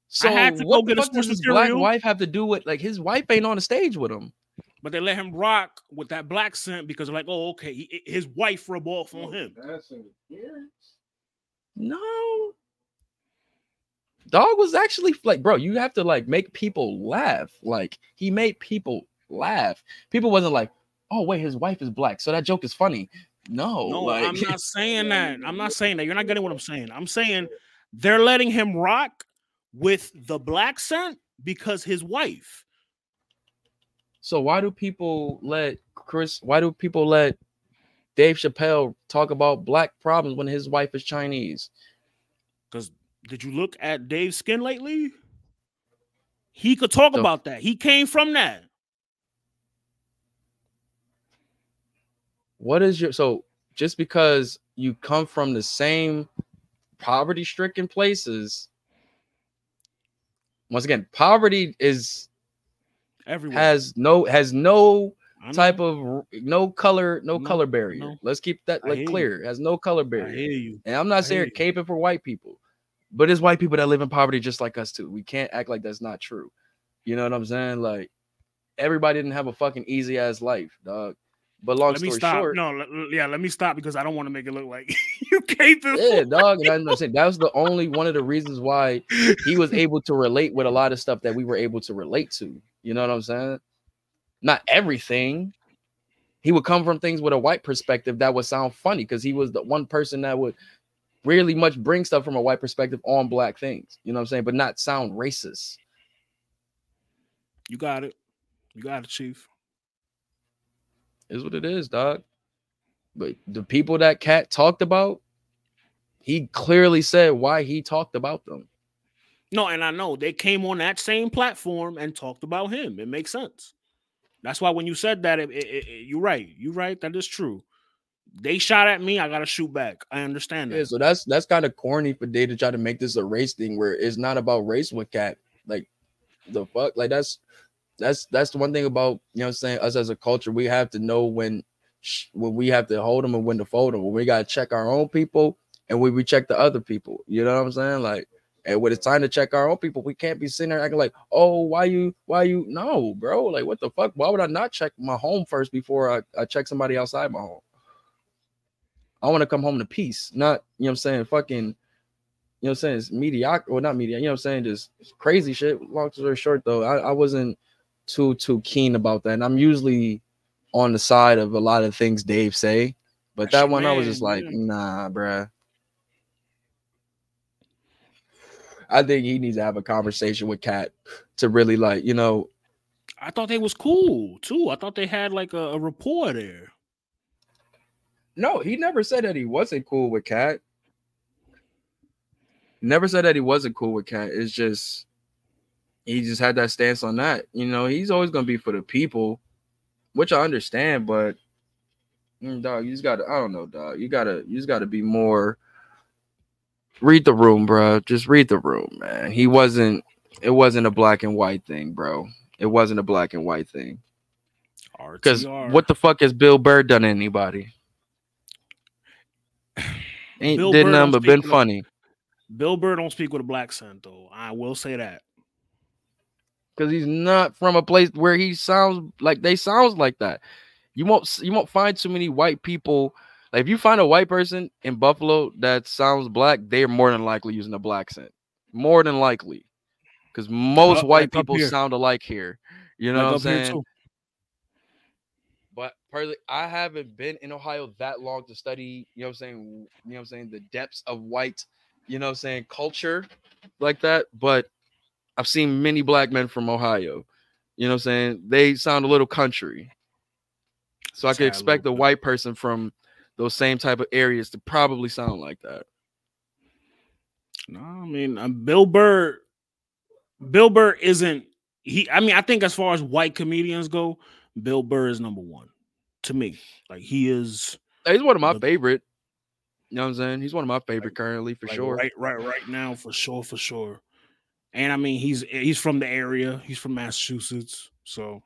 so to go what the fuck does his black wife have to do with like his wife ain't on the stage with him? But they let him rock with that black scent because they're like, oh, okay, he, his wife rub off on oh, him. That's an appearance. No. Dog was actually like, bro, you have to like make people laugh. Like he made people laugh. People wasn't like, oh wait, his wife is black, so that joke is funny. No, No, like, I'm not saying that. I'm not saying that. You're not getting what I'm saying. I'm saying they're letting him rock with the black scent because his wife. So why do people let Chris? Why do people let Dave Chappelle talk about black problems when his wife is Chinese? Because did you look at Dave's skin lately? He could talk about that. He came from that. What is your so just because you come from the same poverty-stricken places? Once again, poverty is Everywhere. has no has no I type of no color no No, color barrier. no. Let's keep that like hear you. clear. Has no color I barrier. hear you. And I'm not hear saying caping for white people, but it's white people that live in poverty just like us too. We can't act like that's not true. You know what I'm saying? Like everybody didn't have a fucking easy ass life, dog. But long Let me story stop. short, No, let- let- yeah, let me stop because I don't want to make it look like you came through. yeah, dog. And I'm saying that was the only one of the reasons why he was able to relate with a lot of stuff that we were able to relate to. You know what I'm saying? Not everything. He would come from things with a white perspective that would sound funny because he was the one person that would really much bring stuff from a white perspective on black things. You know what I'm saying? But not sound racist. You got it. You got it, Chief. Is what it is, dog. But the people that Katt talked about, he clearly said why he talked about them. No, and I know they came on that same platform and talked about him. It makes sense. That's why when you said that, it, it- it- you're right. You're right. That is true. They shot at me. I gotta shoot back. I understand that. Yeah, so that's that's kind of corny for Day to try to make this a race thing where it's not about race with Katt. Like the fuck, like that's that's that's the one thing about you know what I'm saying us as a culture. We have to know when sh- when we have to hold them and when to fold them. When we gotta check our own people and when we check the other people. You know what I'm saying? Like, and when it's time to check our own people, we can't be sitting there acting like, oh, why you, why you? No, bro. Like, what the fuck? Why would I not check my home first before I, I check somebody outside my home? I want to come home to peace, not you know what I'm saying, fucking, you know what I'm saying, it's mediocre or not mediocre, you know what I'm saying, just crazy shit. Long story short, though, I, I wasn't too too keen about that. And I'm usually on the side of a lot of things Dave say, but That's that one I was just like, yeah. nah, bruh. I think he needs to have a conversation with Katt to really like, you know, I thought they was cool too. I thought they had like a, a rapport there. No, he never said that he wasn't cool with Katt. Never said that he wasn't cool with Katt. It's just he just had that stance on that. You know, he's always gonna be for the people, which I understand, but mm, dog, you just gotta, I don't know, dog. You gotta, you just gotta be more. Read the room, bro. Just read the room, man. He wasn't. It wasn't a black and white thing, bro. It wasn't a black and white thing. Because what the fuck has Bill Burr done to anybody? Ain't Bill did Burr nothing but been a- funny. Bill Burr don't speak with a black scent though. I will say that. Because he's not from a place where he sounds like they sounds like that. You won't you won't find too many white people. Like if you find a white person in Buffalo that sounds black, they're more than likely using a black accent. More than likely. Because most white like people sound alike here. You know Like what I'm saying? But personally, I haven't been in Ohio that long to study, you know what I'm saying, you know what I'm saying, the depths of white, you know what I'm saying, culture like that. But I've seen many black men from Ohio. You know what I'm saying? They sound a little country. So I could expect a white person from those same type of areas to probably sound like that. No, I mean um, Bill Burr. Bill Burr isn't he. I mean, I think as far as white comedians go, Bill Burr is number one to me. Like he is He's one of my The- favorite. You know what I'm saying? He's one of my favorite currently for like, sure. Right, right, right now for sure, for sure. And I mean, he's he's from the area. He's from Massachusetts, so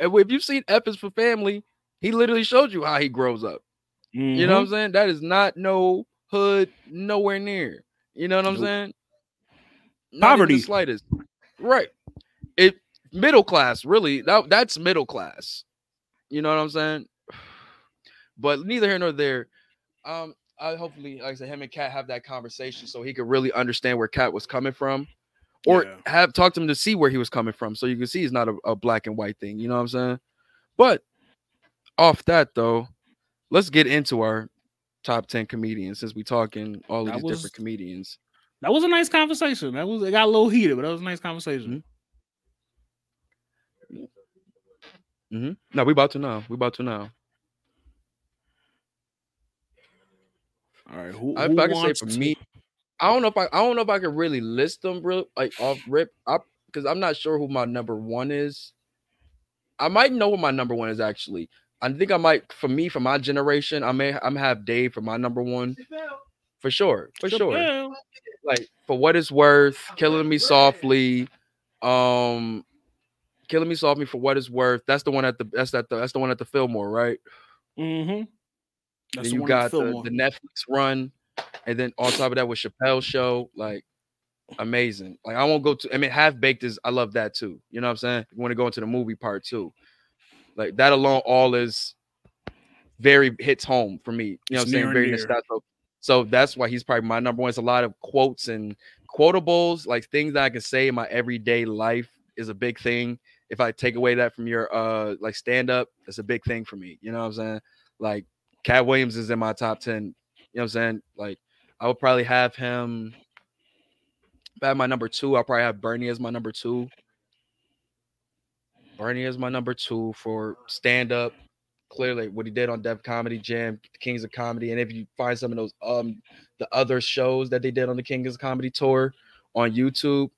And if you've seen is for Family, he literally showed you how he grows up. You know what I'm mhm. saying? That is not no hood nowhere near. You know what I'm Nope. saying? Not Poverty. the slightest. Right. It middle class, really. That that's middle class. You know what I'm saying? But neither here nor there. Um, I hopefully, like I said, him and Katt have that conversation so he could really understand where Katt was coming from, or Yeah. have talked to him to see where he was coming from, so you can see it's not a, a black and white thing. You know what I'm saying? But off that though, let's get into our top ten comedians since we're talking all of That these was- different comedians. That was a nice conversation. That was it got a little heated, but that was a nice conversation. Mm-hmm. No, we about to know. We about to know. All right, who, I, who I can say for to- me, I don't know if I I don't know if I can really list them real like off rip up because I'm not sure who my number one is. I might know what my number one is actually. I think I might for me for my generation. I may I'm have Dave for my number one for sure for sure. Like for what it's worth, killing me softly, um, killing me softly for what it's worth. That's the one at the that's at the that's the one at the Fillmore, right? Mm-hmm. then you got the, the Netflix run, and then on top of that with Chappelle's show, like amazing. Like I won't go to. I mean, Half Baked is. I love that too. You know what I'm saying? You want to go into the movie part too, like that alone, all is very hits home for me. You know what I'm saying? Very nostalgic. So that's why he's probably my number one. It's a lot of quotes and quotables, like things that I can say in my everyday life is a big thing. If I take away that from your uh like stand up, that's a big thing for me. You know what I'm saying? Like Katt Williams is in my top 10. You know what I'm saying? Like I would probably have him if I have my number two. I'll probably have Bernie as my number two. Bernie is my number two for stand up. Clearly, what he did on Def Comedy Jam, Kings of Comedy, and if you find some of those um the other shows that they did on the Kings of Comedy tour on YouTube,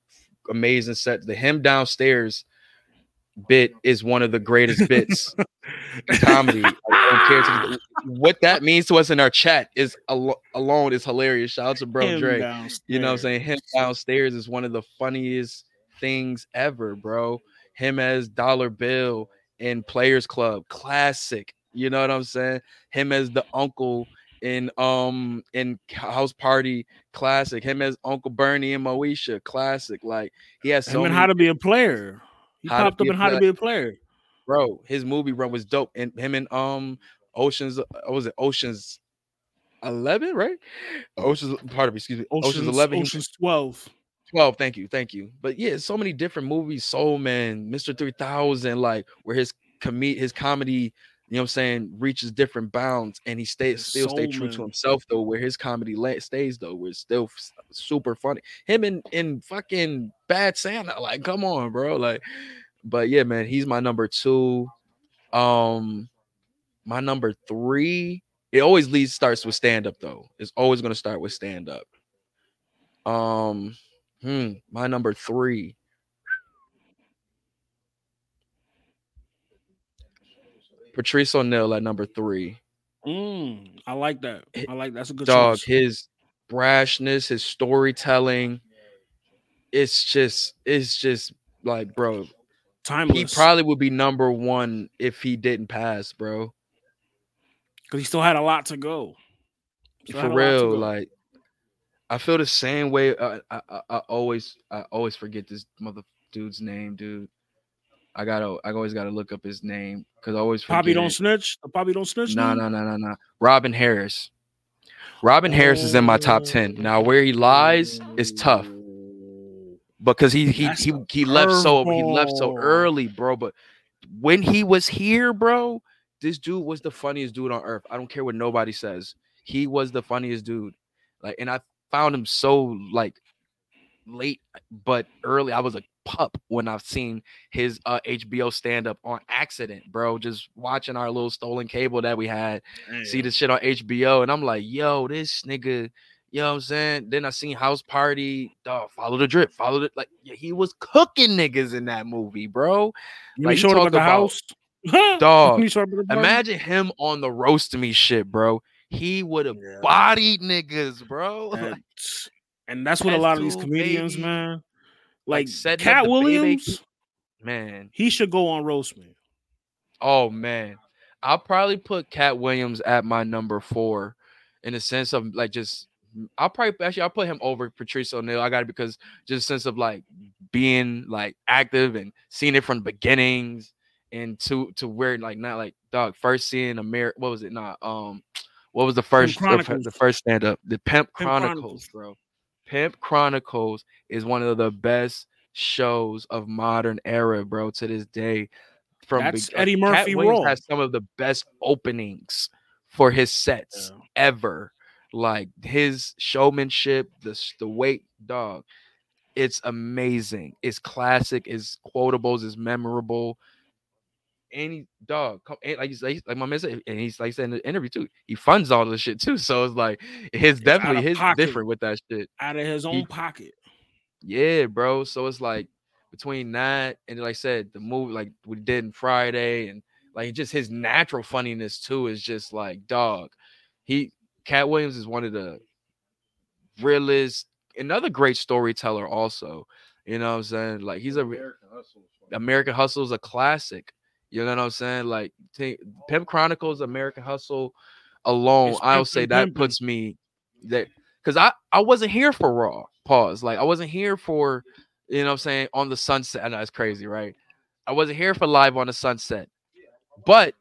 amazing set. The him downstairs bit is one of the greatest bits in comedy. I don't care to the- what that means to us in our chat is alo- alone is hilarious. Shout out to Bro Him Dre. downstairs. You know what I'm saying? Him downstairs is one of the funniest things ever, bro. Him as Dollar Bill in Players Club, classic. You know what I'm saying? Him as the uncle in um in House Party, classic. Him as Uncle Bernie and Moesha, classic. Like he has so many, how to be a player. He popped up in how to be a player. bro. His movie run was dope, and him and um Oceans, uh, what was it Oceans Eleven, right? Oceans, pardon me, excuse me, Oceans, Ocean's, Eleven. Ocean's 12. 12 thank you thank you but yeah so many different movies soul man mr 3000 like where his com his comedy you know what i'm saying reaches different bounds and he stays still stay Soul true to himself though where his comedy stays though where it's still super funny. Him in in fucking bad santa like come on bro like but yeah man he's my number two um my number three it always leads starts with stand up though it's always going to start with stand up um Hmm, my number three. Patrice O'Neal at number three. Mm, I like that. I like that's a good Dog, choice. his brashness, his storytelling. It's just, it's just like, bro. Timeless. He probably would be number one if he didn't pass, bro. because he still had a lot to go. Still For a lot to real, like I feel the same way. uh, I, I I always I always forget this mother dude's name, dude. I gotta I always gotta look up his name because I always forget. Poppy don't it. snitch. Poppy don't snitch. No, no, no, no, no. Robin Harris. Robin Harris is in my top ten. Now, where he lies is tough because he he That's he, he left so he left so early, bro. But when he was here, bro, this dude was the funniest dude on earth. I don't care what nobody says. He was the funniest dude. Like, and I found him so like late, but early. I was a pup when I've seen his uh HBO stand up on accident, bro. Just watching our little stolen cable that we had see Damn. this shit on HBO, and I'm like, yo, this nigga, you know what I'm saying? Then I seen House Party, dog, follow the drip, follow it. Like, he was cooking niggas in that movie, bro. When like, showed up at the about- house. Dog, When he showed up at the party. Imagine him on the roast me shit, bro. He would have Yeah. bodied niggas, bro. And, Like, and that's what a lot of these comedians, baby. man. Like Like, Katt the baby- Williams, man. he should go on roast me. Oh man, I'll probably put Katt Williams at my number four, in the sense of like just. I'll probably actually I'll put him over Patrice O'Neal. I got it because just sense of like being like active and seeing it from the beginnings and to to where like not like dog first seeing America. What was it? Not um, what was the first the, the first stand up? The Pimp, Chronicles, Chronicles. bro. Pimp Chronicles is one of the best shows of modern era, bro. To this day, from That's beg- Eddie Katt Murphy Williams has some of the best openings for his sets Yeah. ever. Like his showmanship, the the weight dog, it's amazing. It's classic. It's quotables. It's memorable. Any dog, come, and like, he's- like like my man said, and he's like I said in the interview too. He funds all this shit too, so it's like his out definitely his pocket. different with that shit. Out of his own He- pocket. Yeah, bro. So it's like between that and like I said, the movie like we did in Friday and like just his natural funniness too is just like dog. He Katt Williams is one of the realest, another great storyteller also. You know what I'm saying? Like he's a American Hustle. American Hustle is a classic. You know what I'm saying? Like think, Pimp Chronicles, American Hustle alone, It's I'll say that puts me there because I I wasn't here for Raw. Pause. Like I wasn't here for you know what I'm saying on the sunset. I know it's crazy, right? I wasn't here for live on the sunset, but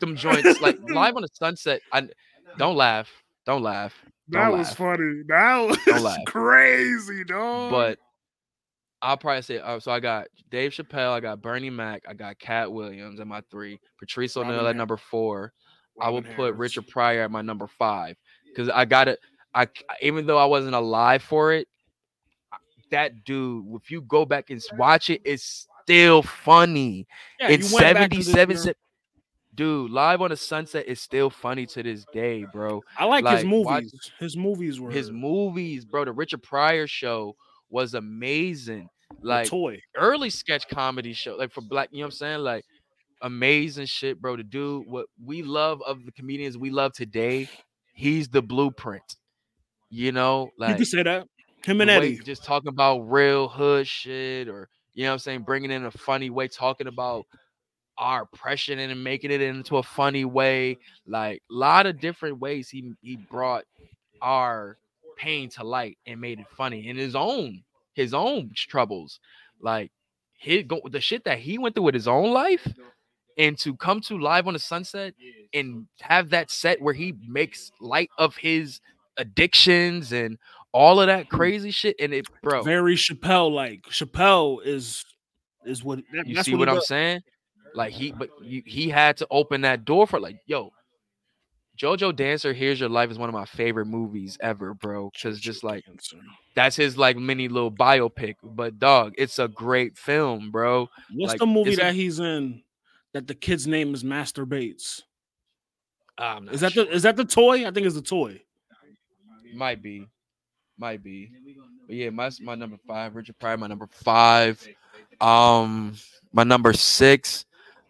them joints like live on the sunset. I don't laugh, don't laugh. That Don't was laugh. funny. That was crazy, dog. but I'll probably say uh, so. I got Dave Chappelle, I got Bernie Mac, I got Katt Williams at my three, Patrice Robin O'Neal at number four. I will Robin put Harris. Richard Pryor at my number five because I got it. I even though I wasn't alive for it, that dude. If you go back and watch it, it's still funny. Yeah, in you went back to the- 77 se- dude live on the sunset is still funny to this day bro I like, his like, watch- movies. His movies were his movies bro the richard pryor show was amazing the like toy. early sketch comedy show like for black you know what i'm saying like amazing shit bro to do what we love of the comedians we love today he's the blueprint you know like you can say that. Him and Eddie. just talking about real hood shit or you know what I'm saying, bringing in a funny way, talking about our oppression and making it into a funny way. Like a lot of different ways he he brought our pain to light and made it funny in his own his own troubles. Like his go the shit that he went through with his own life and to come to live on the sunset and have that set where he makes light of his addictions and all of that crazy shit and it bro Very Chappelle like. Chappelle is is what that- you see what, what i'm does. saying like he but you, he had to open that door for like yo jojo dancer here's your life is one of my favorite movies ever bro because just like that's his like mini little biopic but dog it's a great film bro What's like, the movie a- that he's in that the kid's name is Master Bates? Not Is that sure. the is that the toy? I think it's the toy. might be might be but yeah my, my number five richard pryor my number five um my number six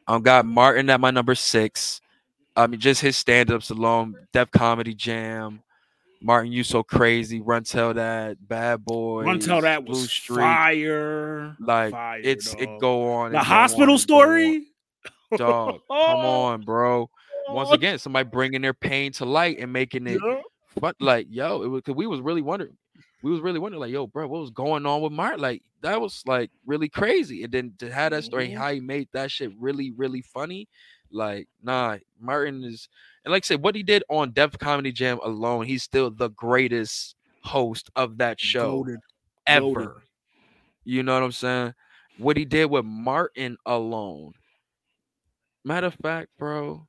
i've got martin at my number six i mean just his stand-ups alone def comedy jam martin you so crazy run tell that bad boy Run tell that Blue was Street. fire. like fire, it's dog. it go on the hospital on story. dog come on bro once again somebody bringing their pain to light and making it Yeah. but like yo it was cause we was really wondering we was really wondering like yo bro what was going on with martin like that was like really crazy and then to have that story Mhm. how he made that shit really really funny like nah martin is and like I said what he did on def comedy jam alone he's still the greatest host of that show ever. You know what i'm saying? What he did with martin alone. Matter of fact bro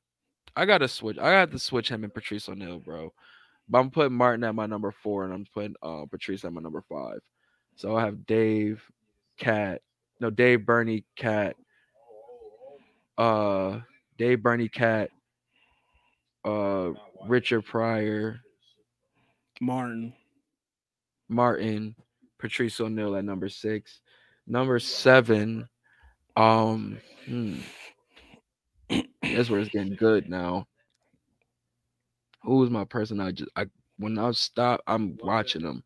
i gotta switch i got to switch him and patrice o'neal bro. But I'm putting Martin at my number four, and I'm putting uh, Patrice at my number five. So I have Dave, Katt, no Dave, Bernie, Katt, uh, Dave, Bernie, Katt, uh, Richard Pryor, Martin. Martin, Patrice O'Neal at number six. Number seven, um, hmm, that's where it's getting good now. Who's my person? I just I when I stop, I'm watching them.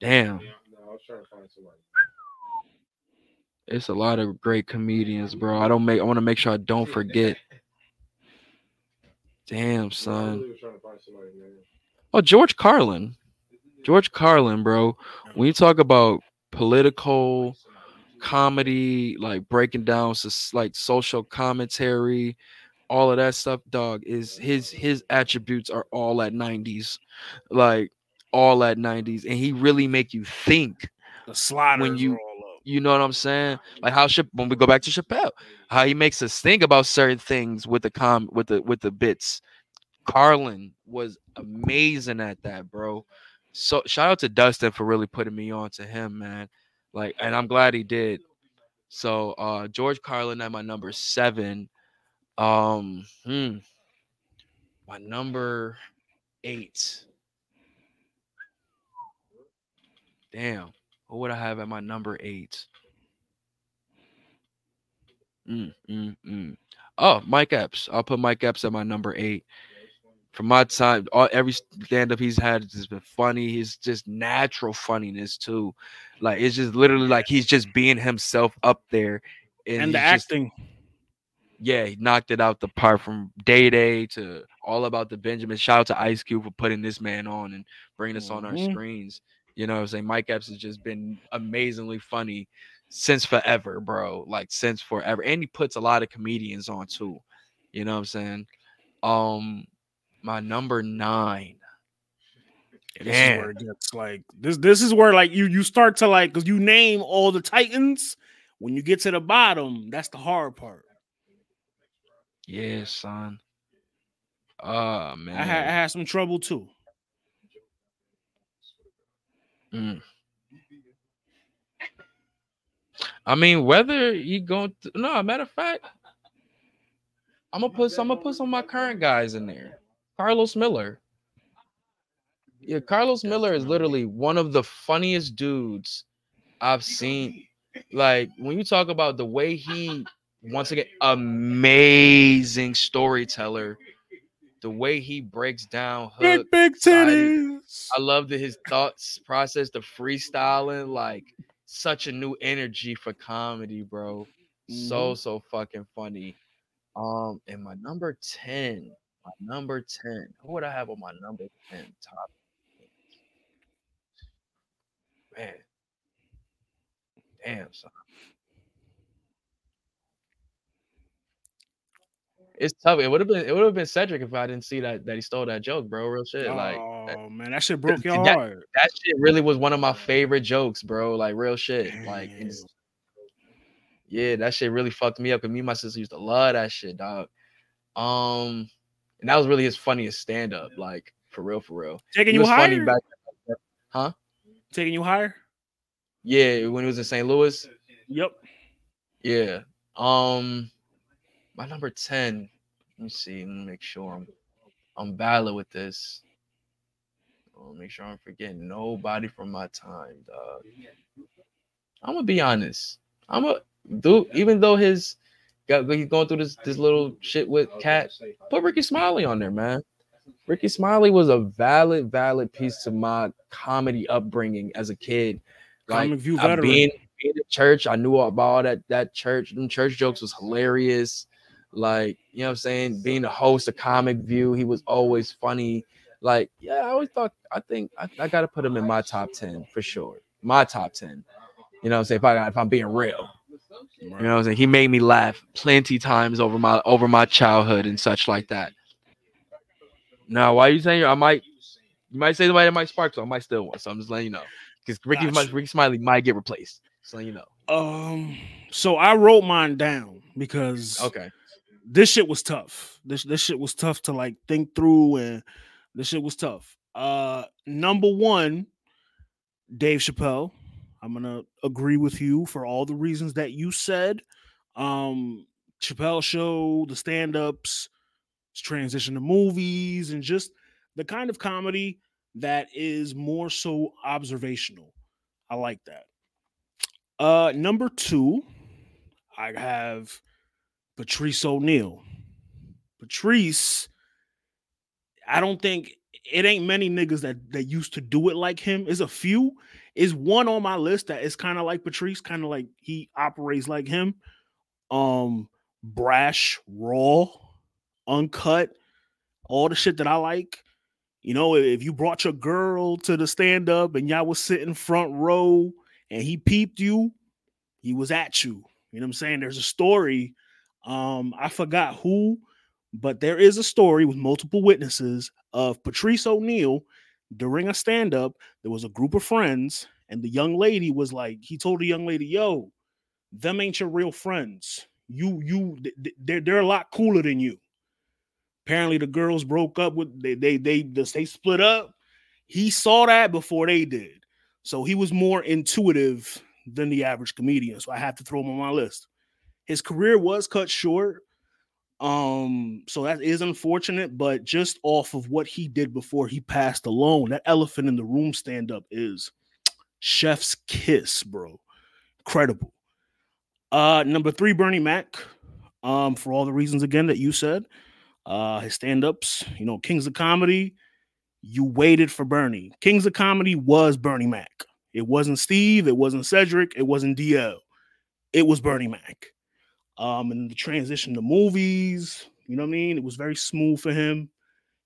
Damn, No, I was trying to find somebody. It's a lot of great comedians, bro. I don't make. I want to make sure I don't forget. Damn, son. really was trying to find somebody, man. Oh, George Carlin. George Carlin, bro. When you talk about political comedy, like breaking down sus- like social commentary, all of that stuff, dog, is his his attributes are all at 90s. Like all at 90s. And he really make you think. The sliders When you- are all up. You know what I'm saying? Like how Chap- when we go back to Chappelle, how he makes us think about certain things with the com with the with the bits. Carlin was amazing at that, bro. So shout out to Dustin for really putting me on to him, man. Like, and I'm glad he did. So uh George Carlin at my number seven. Um hmm, my number eight. Damn. What would I have at my number eight? Mm, mm, mm. Oh, Mike Epps. I'll put Mike Epps at my number eight. From my time, all every stand up he's had has been funny. He's just natural funniness too. Like it's just literally like he's just being himself up there. And the he's just- acting. yeah, he knocked it out the park from Day Day to all about the Benjamin. Shout out to Ice Cube for putting this man on and bringing us on our Mhm. screens. You know what I'm saying? Mike Epps has just been amazingly funny since forever, bro. Like since forever. And he puts a lot of comedians on too. You know what I'm saying? Um my number nine. This is Damn. where it gets like this. This is where like you you start to like because you name all the Titans. When you get to the bottom, that's the hard part. Yeah, son. Oh man. I had, I had some trouble too. Mm. I mean, whether you going to, no, matter of fact, I'm gonna put some, I'm gonna put some of my current guys in there. Carlos Miller. Yeah, Carlos Miller is literally one of the funniest dudes I've seen. Like when you talk about the way he, once again, amazing storyteller. The way he breaks down hook, Big big titties. I love that his thoughts process, the freestyling, like such a new energy for comedy, bro. So so fucking funny. Um, and my number 10, my number 10. Who would I have on my number 10 top? Man. Damn, son. It's tough. It would have been it would have been Cedric if I didn't see that that he stole that joke, bro. Real shit. Like oh man, that shit broke your that- heart. that shit really was one of my favorite jokes, bro. Like real shit. Like yeah, that shit really fucked me up. And me and my sister used to love that shit, dog. Um, and that was really his funniest stand up, like for real, for real. Taking you higher. back. Taking you higher. Yeah, when he was in St. Louis. Yep. Yeah. Um, my number ten. Let me see. Let me make sure I'm I'm valid with this. I'll make sure I'm forgetting nobody from my time, dog. I'm gonna be honest. I'm a dude. Even though his got he's going through this this little shit with Katt, put Rickey Smiley on there, man. Rickey Smiley was a valid, valid piece to my comedy upbringing as a kid. Comic View veteran. being, being at church, I knew about all that that church. Them church jokes was hilarious. Like, you know what I'm saying? Being the host of Comic View, he was always funny. Like, yeah, I always thought I think I, I gotta put him in my top 10 for sure. My top 10. You know what I'm saying? If I if I'm being real. You know what I'm saying? He made me laugh plenty times over my over my childhood and such like that. Now, why are you saying I might you might say somebody that might spark, so I might still want. So I'm just letting you know. Because Rickey, Gotcha. might, Rickey Smiley might get replaced. So you know. Um. So I wrote mine down because Okay. This shit was tough. This this shit was tough to like think through, and this shit was tough. Uh, number one, Dave Chappelle. I'm gonna agree with you for all the reasons that you said. Um, Chappelle show, the stand-ups, transition to movies, and just the kind of comedy that is more so observational. I like that. Uh, number two, I have Patrice O'Neal. Patrice, I don't think it ain't many niggas that that used to do it like him. Is a few. Is one on my list that is kind of like Patrice, kind of like he operates like him. Um, brash, raw, uncut, all the shit that I like. You know, if you brought your girl to the stand up and y'all was sitting front row and he peeped you, he was at you. You know what I'm saying? There's a story. Um, I forgot who, But there is a story with multiple witnesses of Patrice O'Neal during a stand up. There was a group of friends, and the young lady was like, he told the young lady, Yo, them ain't your real friends. You, you, th- th- they're, they're a lot cooler than you. Apparently, the girls broke up with they they they they split up. He saw that before they did, so he was more intuitive than the average comedian. So I have to throw him on my list. His career was cut short, um, so that is unfortunate. But just off of what he did before he passed alone, that elephant in the room stand up is chef's kiss, bro. Incredible. Uh, number three, Bernie Mac. Um, for all the reasons again that you said uh his stand-ups you know kings of comedy you waited for bernie kings of comedy was bernie mac it wasn't steve it wasn't cedric it wasn't dl it was bernie mac um and the transition to movies you know what i mean? It was very smooth for him.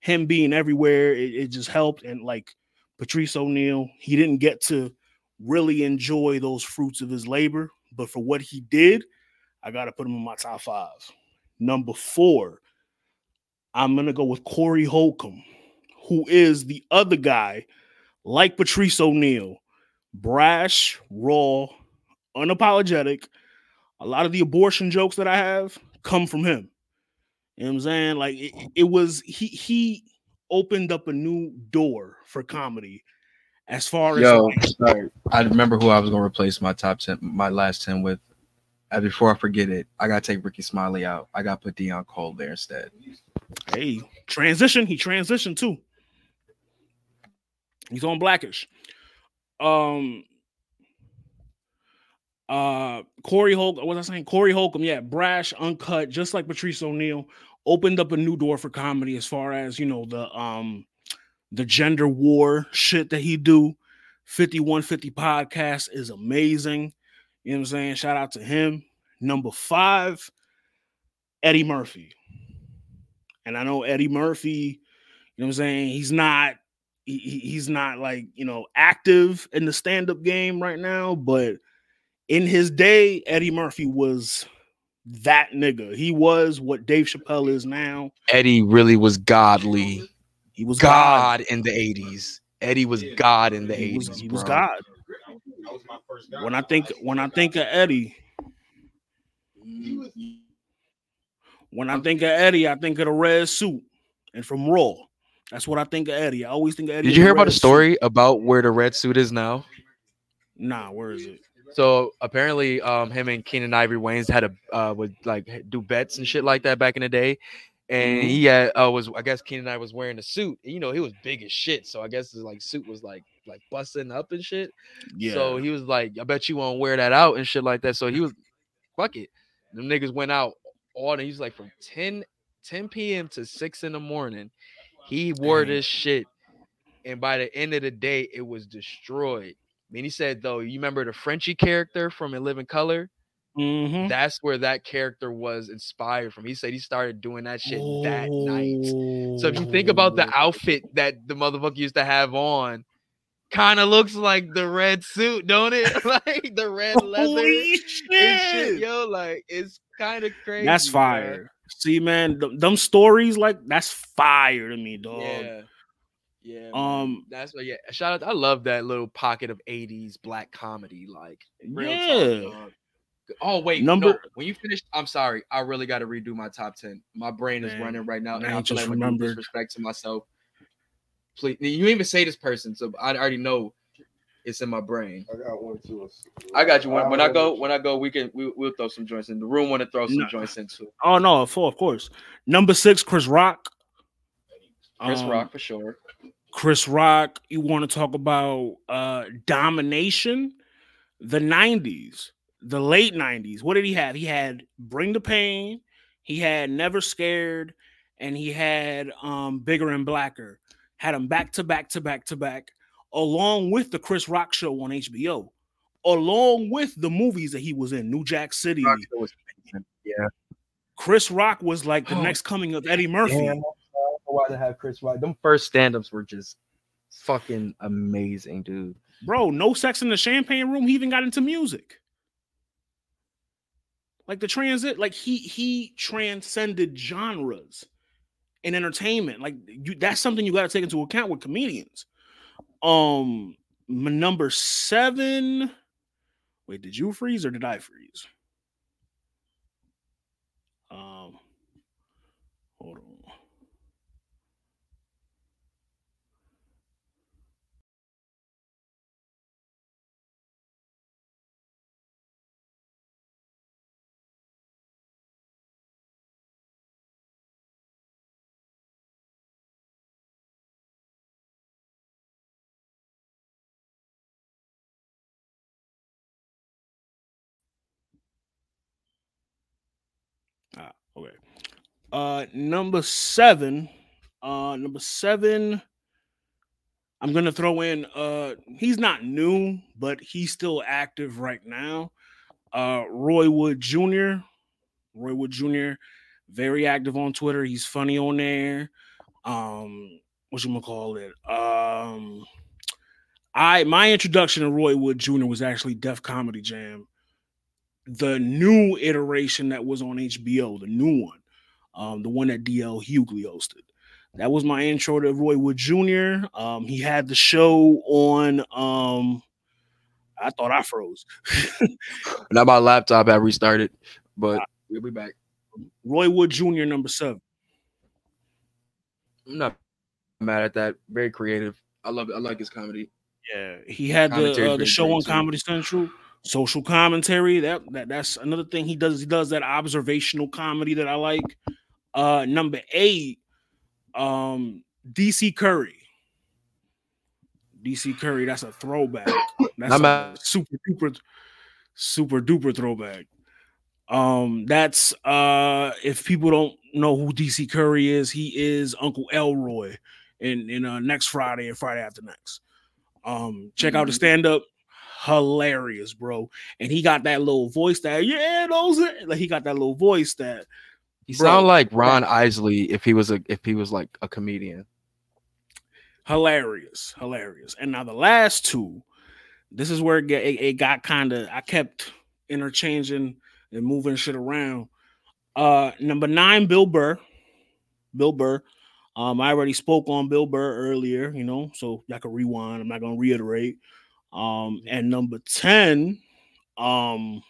Him being everywhere it, it just helped. And like patrice o'neal he didn't get to really enjoy those fruits of his labor but for what he did i gotta put him in my top five. Number four I'm gonna go with Corey Holcomb, who is the other guy, like Patrice O'Neal, brash, raw, unapologetic. A lot of the abortion jokes that I have come from him. You know what I'm saying? Like it, it was he he opened up a new door for comedy as far as Yo, like, sorry. I remember who I was gonna replace my top ten, my last ten with. And before I forget it, I gotta take Rickey Smiley out. I gotta put Deon Cole there instead. hey transition. He transitioned too. He's on Blackish. Um uh Corey Holcomb, what was I saying? Corey Holcomb, yeah, brash, uncut, just like Patrice O'Neal, opened up a new door for comedy as far as you know the um the gender war shit that he do. 5150 podcast is amazing. You know what I'm saying? Shout out to him. Number five, Eddie Murphy. And I know Eddie Murphy, you know what I'm saying? He's not he- he's not like, you know, active in the stand-up game right now, but in his day, Eddie Murphy was that nigga. He was what Dave Chappelle is now. Eddie really was godly. He was God. God in the 80s. Eddie was God in the He 80s. was, he was. God. When I think when I think of Eddie, when I think of Eddie, I think of the red suit and from Raw. That's what I think of Eddie. I always think of Eddie. Did you hear about the suit. story about where the red suit is now? Nah, where is it? So apparently, um, him and Keenen Ivory Wayans had a uh, would like do bets and shit like that back in the day, and Mhm. he had uh, was I guess Keenen I was wearing a suit. You know, he was big as shit, so I guess his like suit was like like busting up and shit. Yeah. So he was like, I bet you won't wear that out and shit like that. So he was, fuck it. Them niggas went out all the, he was like from 10, 10 p.m. to 6 in the morning. He wore Dang. this shit. And by the end of the day, it was destroyed. Mean, he said, though, you remember the Frenchie character from In Living Color? Mhm. That's where that character was inspired from. He said he started doing that shit that night. So if you think about the outfit that the motherfucker used to have on, kind of looks like the red suit, don't it? like the red leather Holy shit. shit, yo. Like it's kind of crazy. That's fire. See, man, th- them stories like that's fire to me, dog. Yeah. Yeah. man. Um, that's what. Yeah. Shout out. I love that little pocket of '80s black comedy. Like, real yeah. dog. Oh wait, Number- number. When you finish, I'm sorry. I really got to redo my top ten. My brain is Man, running right now, and I I feel just like I'm remembered. disrespect to myself. Please, you even say this person, so I already know it's in my brain. I got one too. I got you. When, when I go, when I go, we can we, we'll throw some joints in. The room want to throw some No. joints in too. Oh no, of of course. Number six, Chris Rock. Chris Um, Rock for sure. Chris Rock. You want to talk about uh domination? The '90s, the late '90s. What did he have? He had Bring the Pain. He had Never Scared, and he had um Bigger and Blacker. Had them back to back to back to back, along with the Chris Rock show on HBO, along with the movies that he was in, New Jack City. Rock was. Yeah. Chris Rock was like the Oh, next coming of Eddie Murphy. Damn, I don't why they have Chris Rock. Them first stand-ups were just fucking amazing, dude. Bro, no sex in the champagne room. He even got into music. Like the transit, like he he transcended genres. in entertainment. Like you, that's something you got to take into account with comedians. Um, number seven. Wait, did you freeze or did I freeze? Um, hold on. Ah, okay. Uh, number seven. Uh, number seven. I'm gonna throw in. Uh, he's not new, but he's still active right now. Uh, Roy Wood Jr. Roy Wood Jr. Very active on Twitter. He's funny on there. Um, what you gonna call it? Um, I my introduction to Roy Wood Jr. was actually Def Comedy Jam the new iteration that was on HBO, the new one, um, the one that DL Hughley hosted. That was my intro to Roy Wood Jr. Um, he had the show on. Um, I thought I froze. Now my laptop had restarted, but we'll be back. Roy Wood Jr. number seven. I'm not mad at that. Very creative. I love it. I like his comedy. Yeah, he had the uh, the show on. Comedy Central, social commentary. That that that's another thing he does. He does that observational comedy that I like. Uh, number eight, um, DC Curry. DC Curry, that's a throwback. That's a super duper, super duper throwback. Um, that's uh, if people don't know who DC Curry is, he is Uncle Elroy in in uh, next Friday and Friday after next. Um, check out the Mhm. stand up, hilarious, bro. And he got that little voice that yeah, those are, like he got that little voice that He sound like Ron Isley if he was a if he was like a comedian. hilarious, hilarious. And now the last two, this is where it, get, it, it got kind of. I kept interchanging and moving shit around. Uh, number nine, Bill Burr. Bill Burr. Um, I already spoke on Bill Burr earlier, you know, so y'all can rewind. I'm not gonna reiterate. Um, and number 10, um,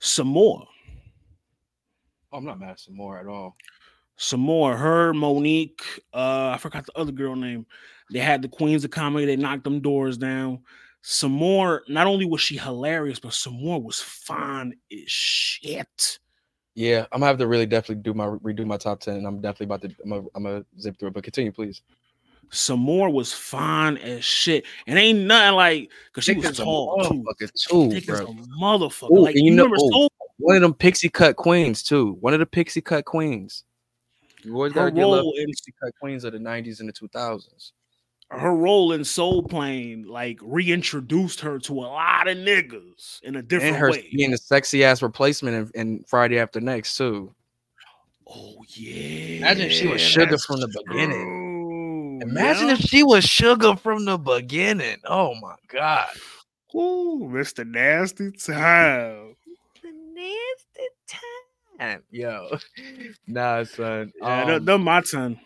Sommore. Oh, I'm not mad at Sommore at all. Sommore. Her, Monique, uh, I forgot the other girl name. They had the Queens of Comedy. They knocked them doors down. Sommore. Not only was she hilarious, but Sommore was fine as shit. Yeah, I'm gonna have to really definitely do my redo my top ten. And I'm definitely about to. I'm gonna, I'm gonna zip through it. But continue, please. Sommore was fine as shit, and ain't nothing like because she was tall too. motherfucker, too, Thick bro. a motherfucker. Ooh, like you, know- remember oh, One of them pixie cut queens too. One of the pixie cut queens. You always her gotta get love role in pixie cut queens of the '90s and the 2000s. her role in Soul Plane like reintroduced her to a lot of niggas in a different and her way. being a sexy ass replacement in, in Friday After Next too. Oh yeah. Imagine if she was sugar that's from the beginning. Imagine Yeah. if she was sugar from the beginning. Oh my god. Ooh, Mr. Nasty Time. The time. Yo. Nah, son. Yeah, Um, that, that my turn.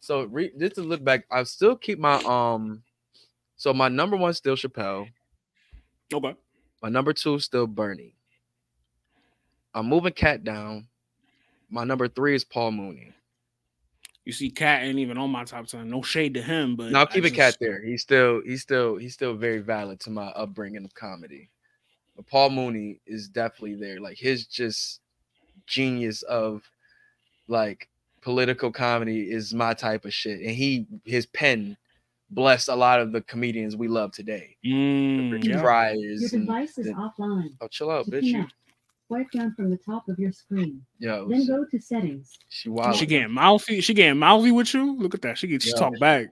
so re- just to look back, I still keep my um so my number one still Chappelle. Okay. My number two still Bernie. I'm moving Katt down. My number three is Paul Mooney. You see, Katt ain't even on my top ten. No shade to him, but Now I keep it just- Katt there. He's still he's still he's still very valid to my upbringing of comedy. But Paul Mooney is definitely there. Like his just genius of like political comedy is my type of shit. And he his pen blessed a lot of the comedians we love today. Mm, Ricky yeah. Fryers. Your and- device is and- offline. oh, chill out, To bitch. You, swipe down from the top of your screen. yo, Then go to settings. she wild. She getting mouthy. She getting mouthy with you. Look at that. She gets she talk back.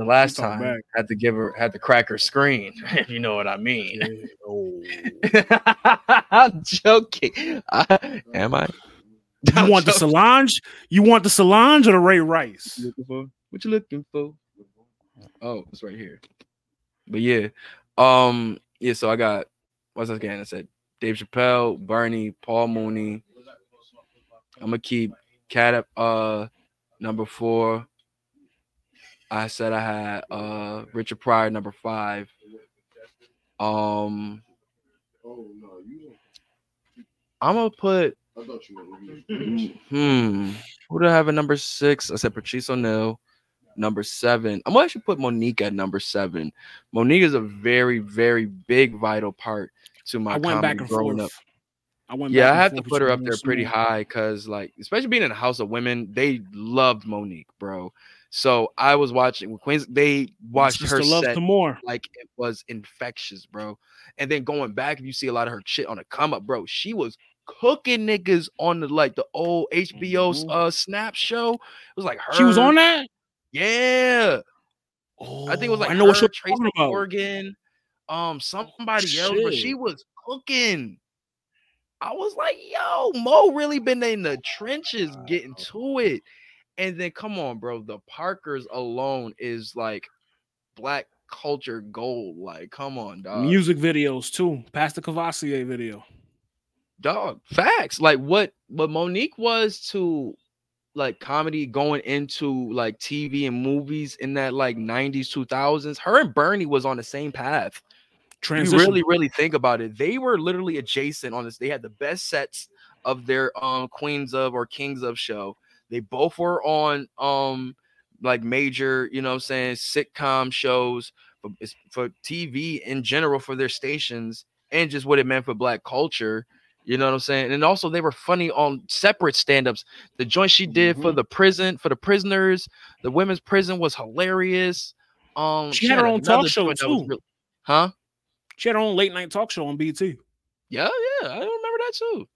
The last time back. had to give her had to crack her screen. if you know what I mean. Oh. I'm joking. I- am I? You I'm want the joking. Solange? You want the Solange or the Ray Rice? looking for? What you looking for? Oh, it's right here. But yeah, um, yeah. So I got what's that again? I said Dave Chappelle, Bernie, Paul Mooney. I'm gonna keep Katt. Uh, Number four, I said I had uh Richard Pryor. Number five. Um, no, you. I'm gonna put I thought you were. hmm. Who do I have at number six? I said Patrice O'Neal. Number seven. I'm gonna actually put Monique at number seven. Monique is a very, very big, vital part to my I went comedy back and growing forth. up. I went. Yeah, I have to put her up there pretty high because, like, especially being in a house of women, they loved Monique, bro. So I was watching Queens. They watched her love set more. like it was infectious, bro. And then going back, if you see a lot of her shit on the come up, bro, she was cooking niggas on the like the old HBO Mhm. uh Snap show. It was like her. She was on that. Yeah, Oh, I think it was like I know what her, you're Tracy talking about. Morgan, um, somebody else, but she was cooking. I was like, yo, Mo really been in the trenches getting to it. And then come on, bro. The Parkers alone is like black culture gold. Like, come on, dog. Music videos too. Pass the Courvoisier video. dog facts like what what monique was to like comedy going into like tv and movies in that like 90s 2000s her and bernie was on the same path Transition. you really really think about it they were literally adjacent on this they had the best sets of their um queens of or kings of show they both were on um like major you know what i'm saying sitcom shows for, for tv in general for their stations and just what it meant for black culture you know what i'm saying and also they were funny on separate stand-ups the joint she did for Mhm. the prison for the prisoners the women's prison was hilarious um She had her own talk show, joint that was too. real- huh She had her own late night talk show on BT. yeah, yeah, I remember that too.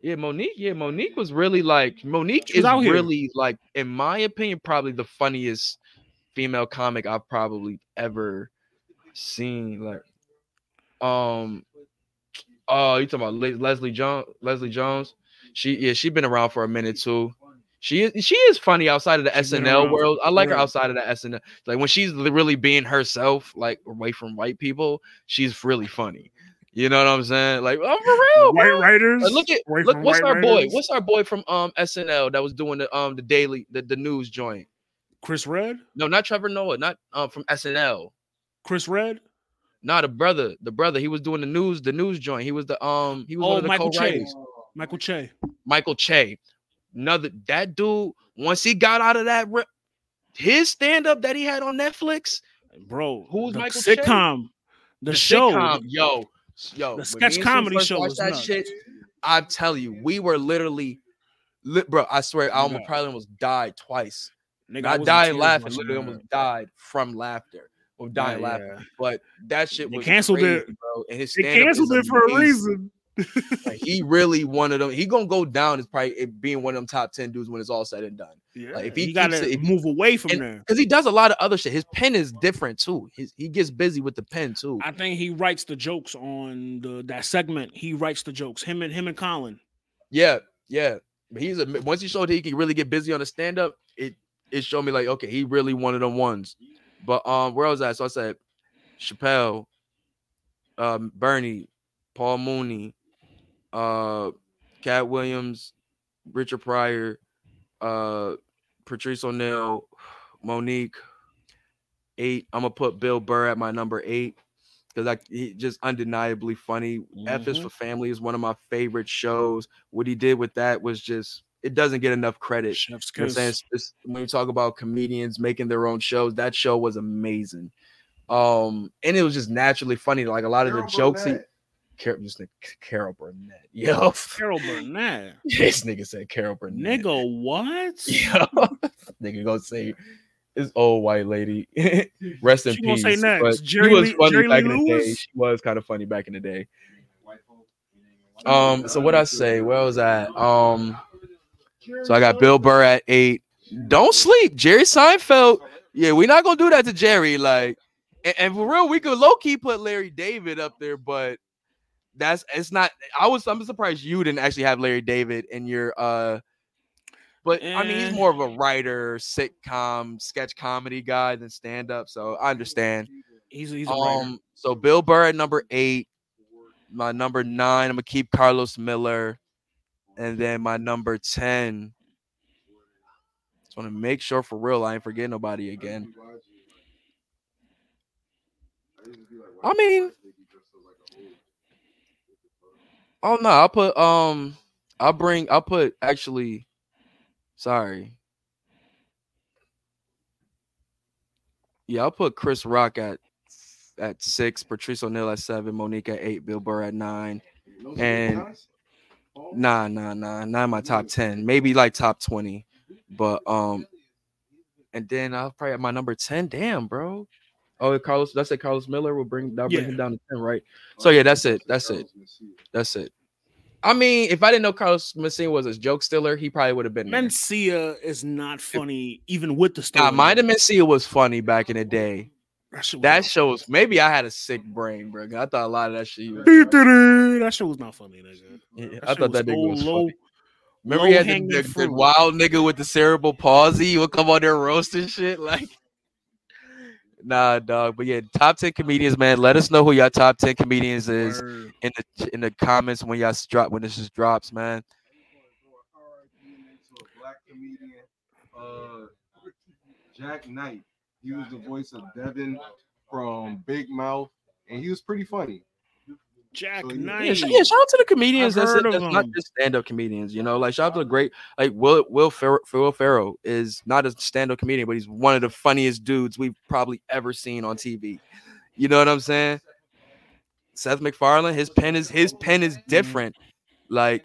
Yeah, Monique. Yeah, Monique was really like Monique is out here. really like, in my opinion, probably the funniest female comic I've probably ever seen. Like, um, oh, you talking about Le- Leslie Jones? Leslie Jones. She yeah, she been around for a minute too. She is she is funny outside of the She been SNL world. I like her outside of the SNL. Like when she's really being herself, like away from white people, she's really funny. You know what I'm saying? Like, I'm for real. White writers. Like, look at look. What's our boy? writers. What's our boy from um SNL that was doing the um the daily the, the news joint? Chris Redd? No, not Trevor Noah, not um from SNL. Chris Redd? Not the brother, the brother. He was doing the news, the news joint. He was the um he was one Oh, of the Michael Che. co-writers. Michael Che. Michael Che. Another that dude, once he got out of that re- his stand-up that he had on Netflix, Bro. Who's the Michael Che? sitcom. The, show. sitcom, yo, yo, the sketch me and Sue comedy show was that nuts. shit. I tell you, we were literally, li- bro. I swear, I almost probably almost died twice. Nigga, I Not was in dying tears laughing, literally almost died from laughter or dying Yeah, laughing. yeah. But that shit They was canceled crazy, it. bro. And his They canceled it for a reason. Like, he really one of them. He gonna go down as probably being one of them top ten dudes when it's all said and done. Yeah, Like, if he he got keeps to it- if move away from and- there. Because he does a lot of other shit. His pen is different too. His, he gets busy with the pen too. I think he writes the jokes on the that segment. He writes the jokes. Him and him and Colin. Yeah, yeah. But he's a once he showed he can really get busy on the stand up, it it showed me like okay, he really one of them ones. But um, where was I? So I said Chappelle, um, Bernie, Paul Mooney, uh, Katt Williams, Richard Pryor, uh, Patrice O'Neal, Monique. Eight. I'm gonna put Bill Burr at my number eight because I he just undeniably funny. F is Mhm. for Family is one of my favorite shows. What he did with that was just it doesn't get enough credit. Chef's You know what I'm saying? It's- it's- when you talk about comedians making their own shows, that show was amazing. Um, and it was just naturally funny. Like a lot of the jokes he Carol, just think Carol Burnett. Yo, Carol Burnett. this nigga said Carol Burnett. Nigga, what? Yo, nigga gonna say this old white lady. Rest in She peace. say next, But Jerry she was Lee- funny Jerry back Lee in the day. She was kind of funny back in the day. Um, so what I say? Where was I? Um, so I got Bill Burr at eight. Don't sleep, Jerry Seinfeld. Yeah, we're not gonna do that to Jerry. Like, and, and for real, we could low key put Larry David up there, but that's it's not. I was I'm surprised you didn't actually have Larry David in your uh. But I mean, he's Eh. more of a writer, sitcom, sketch comedy guy than stand up. So I understand. He's he's a. Um, so Bill Burr at number eight. My number nine, I'm gonna keep Carlos Miller, and then my number ten. Just want to make sure for real I ain't forget nobody again. I mean- Oh no, I'll put um I'll bring I'll put actually sorry. Yeah, I'll put Chris Rock at at six, Patrice O'Neal at seven, Monique at eight, Bill Burr at nine. And- Nah, nah, nah, not in my top ten. Maybe like top twenty. But um and then I'll probably at my number 10. Damn, bro. Oh, Carlos, that's it. Carlos Miller will bring that'll bring Yeah. him down to 10, right? So yeah, that's it. That's it. That's it. I mean, if I didn't know Carlos Mencia was a joke stiller, he probably would have been. Mencia is not funny, even with the story. Nah, Mind of Mencia was funny back in the day. That That shows maybe I had a sick brain, bro. I thought a lot of that shit. was- that shit was not funny, nigga. Yeah, That I thought that nigga was low- funny. Remember, he had the, the, the wild nigga with the cerebral palsy. He would come on there roasting shit. Like, nah, dog. But yeah, top ten comedians, man. Let us know who your top ten comedians is Word. in the in the comments when y'all drop when this just drops, man. Comedian, uh, Jak Knight. He was the voice of Devin from Big Mouth, and he was pretty funny. Jack So, yeah. Yeah, yeah, shout out to the comedians. I've That's, it, that's not just stand-up comedians, you know. Like shout out to the great, like Will Will Fer- Will Ferrell is not a stand-up comedian, but he's one of the funniest dudes we've probably ever seen on TV. You know what I'm saying? Seth MacFarlane, his pen is his pen is different. Like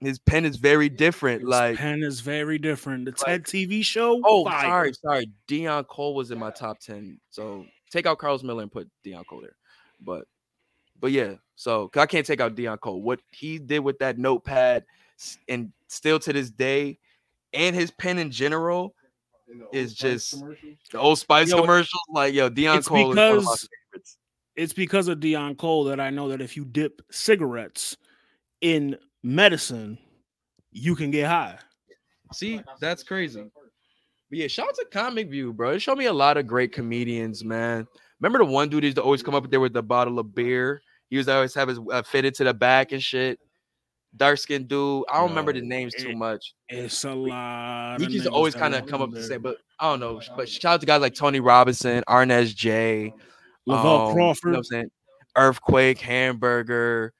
his pen is very different. His Like pen is very different. The TED TV show. oh, fire. sorry, sorry. Deon Cole was in my top ten, so take out Carlos Miller and put Deon Cole there. But but yeah, so 'cause I can't take out Deon Cole. What he did with that notepad, and still to this day, and his pen in general, In the Old It's Spice just- the Old Spice Yo, commercials, like yo, Deon it's Cole is one of my because- favorites. It's because of Deon Cole that I know that if you dip cigarettes in medicine, you can get high. See, that's crazy. But yeah, shout out to Comic View, bro. It showed me a lot of great comedians, man. Remember the one dude who used to always come up there with the bottle of beer? He to always have his uh, fitted to the back and shit. Dark skinned dude. I don't remember the names too much. It's a lot. He used to always kind of come up to there. say, but I don't know. But shout out to guys like Tony Robinson, Arnez J, Lavell um, You Crawford, know what I'm saying? Earthquake, Hamburger,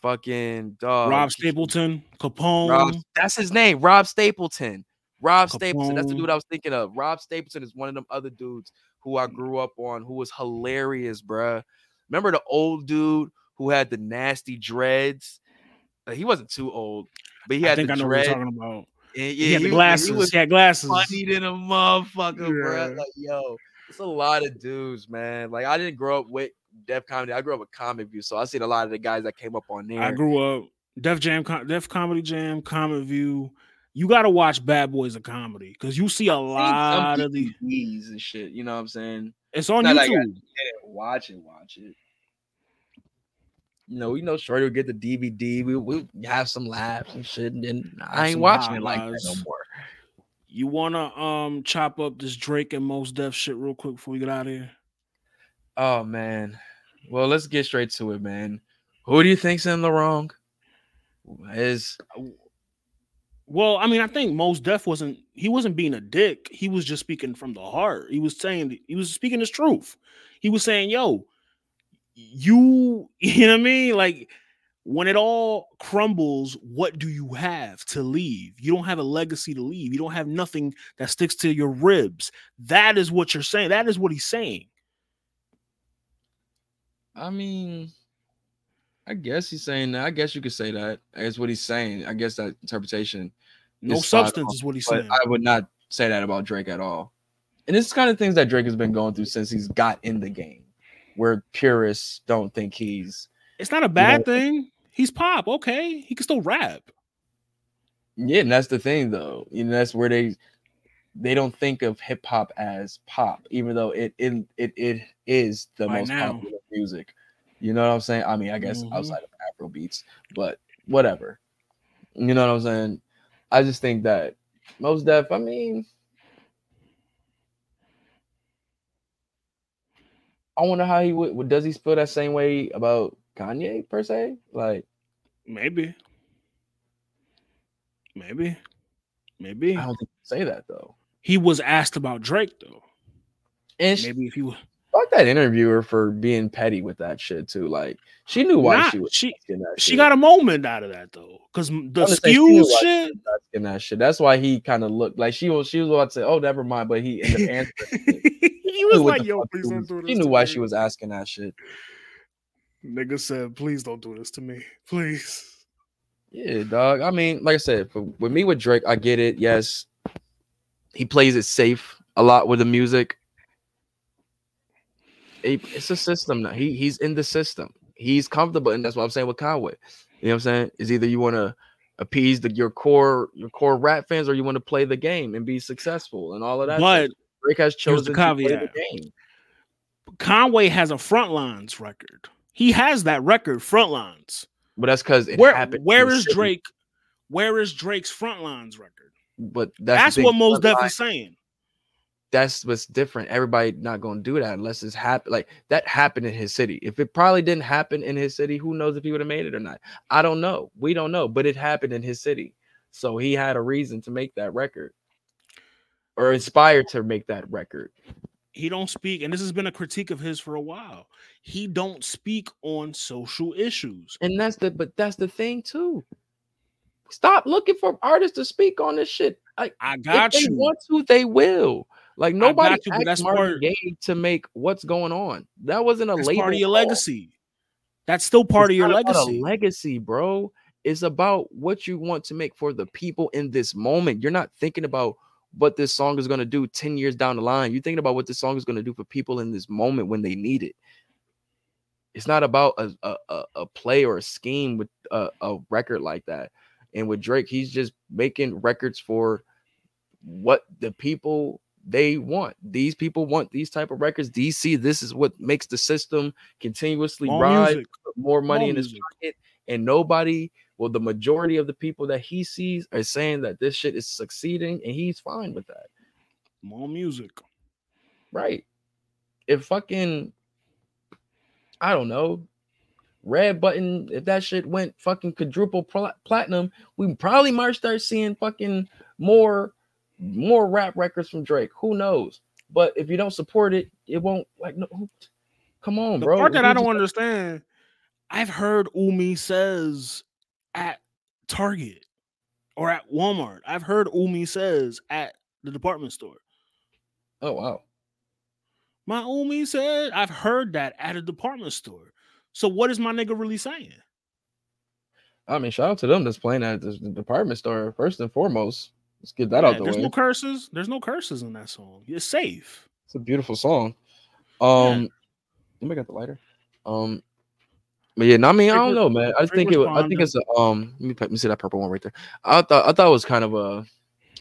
fucking dog. Rob Stapleton, Capone. Rob, that's his name, Rob Stapleton. Rob Stapleton. That's the dude I was thinking of. Rob Stapleton is one of them other dudes who I grew up on, who was hilarious, bruh. Remember the old dude who had the nasty dreads? Uh, He wasn't too old, but he I had think the I know what you're talking about. and he had the glasses. He He, was had glasses. funny than a motherfucker. Yeah. Like, yo, it's a lot of dudes, man. Like, I didn't grow up with Def Comedy. I grew up with Comic View, so I seen a lot of the guys that came up on there. I grew up Def Jam, Com- Def Comedy Jam, Comic View. You got to watch Bad Boys of Comedy because you see a lot of the. DVDs and shit. You know what I'm saying? It's on like YouTube. didn't watch it, watch it. You know, we know Shorty would get the DVD. We we have some laughs and shit, and then I ain't some watching it like that no more. You wanna um chop up this Drake and Mos Def shit real quick before we get out of here? Oh man. Well, let's get straight to it, man. Who do you think's in the wrong? Is Well, I mean, I think Mos Def wasn't he wasn't being a dick. He was just speaking from the heart. He was saying he was speaking his truth. He was saying, "Yo, you, you know what I mean? Like when it all crumbles, what do you have to leave? You don't have a legacy to leave. You don't have nothing that sticks to your ribs. That is what you're saying. That is what he's saying. I mean, I guess he's saying that. I guess you could say that. That's what he's saying. I guess that interpretation. No is substance is what he's saying. I would not say that about Drake at all. And it's kind of things that Drake has been going through since he's got in the game, where purists don't think he's It's not a bad thing. He's pop. Okay, he can still rap. Yeah, and that's the thing though. You know, that's where they they don't think of hip hop as pop, even though it it it, it is the most now. popular music. You know what I'm saying? I mean, I guess Mhm. outside of Afro beats, but whatever. You know what I'm saying? I just think that Mos Def, I mean, I wonder how he would does he feel that same way about Kanye per se? Like Maybe. Maybe. Maybe I don't think say that though. he was asked about Drake though. And Maybe if you fuck that interviewer for being petty with that shit too. Like she knew why Nah, she was she that she ght a moment out of that though, because the understand she knew skews shit. was that shit. That's why he kind of looked like she was. She was about to say, "Oh, never mind," but he ended up answering. he was like, "Yo, please don't do this." She knew why me." she was asking that shit. Nigga said, "Please don't do this to me, please." Yeah, dog. I mean, like I said, for, with me with Drake, I get it. Yes, he plays it safe a lot with the music. It- it's a system now. He he's in the system. He's comfortable, and that's what I'm saying with Conway. You know what I'm saying? Is either you want to appease the, your core your core rap fans, or you want to play the game and be successful and all of that. But Drake has chosen to play the game. Conway has a frontlines record. He has that record, frontlines. But that's because it Where happened. where is. Drake? Where is Drake's frontlines record? But that's, That's, what Mos Def frontline- is saying. That's what's different. Everybody not gonna do that unless it's happen. Like that happened in his city. If it probably didn't happen in his city, who knows if he would have made it or not? I don't know. We don't know, but it happened in his city, so he had a reason to make that record, or inspired to make that record. He don't speak, and this has been a critique of his for a while. He don't speak on social issues. And that's the but that's the thing too. Stop looking for artists to speak on this shit. Like I if got they you. want to, they will. Like nobody you, asked Marvin Gaye to make what's going on. That wasn't a That's label part of your legacy. That's still part It's of your not about a legacy. legacy, bro. It's about what you want to make for the people in this moment. You're not thinking about what this song is going to do 10 years down the line. You're thinking about what this song is going to do for people in this moment when they need it. It's not about a, a, a, a play or a scheme with a, a record like that. And with Drake, he's just making records for what the people they want. These people want these type of records. DC, this is what makes the system continuously More rise music. put more money More in his music. pocket, and nobody, well, the majority of the people that he sees are saying that this shit is succeeding, and he's fine with that, More music. right? If fucking, I don't know, red button, if that shit went fucking quadruple pla- platinum, we probably might start seeing fucking more, more rap records from Drake. Who knows? But if you don't support it, it won't like no. Come on, The bro. part that I don't just- understand, I've heard Umi says at Target or at Walmart. I've heard Umi says at the department store. Oh wow. My Umi said, I've heard that at a department store. So what is my nigga really saying? I mean, shout out to them that's playing at the the department store first and foremost. Let's get that Yeah, out the there's way. no curses. There's no curses in that song. It's safe. it's a beautiful song. Um, let me get the lighter. Um, but yeah, no, I mean, I don't know, man. I just think it. I think it's a um. Let me let me see that purple one right there. I thought I thought it was kind of a.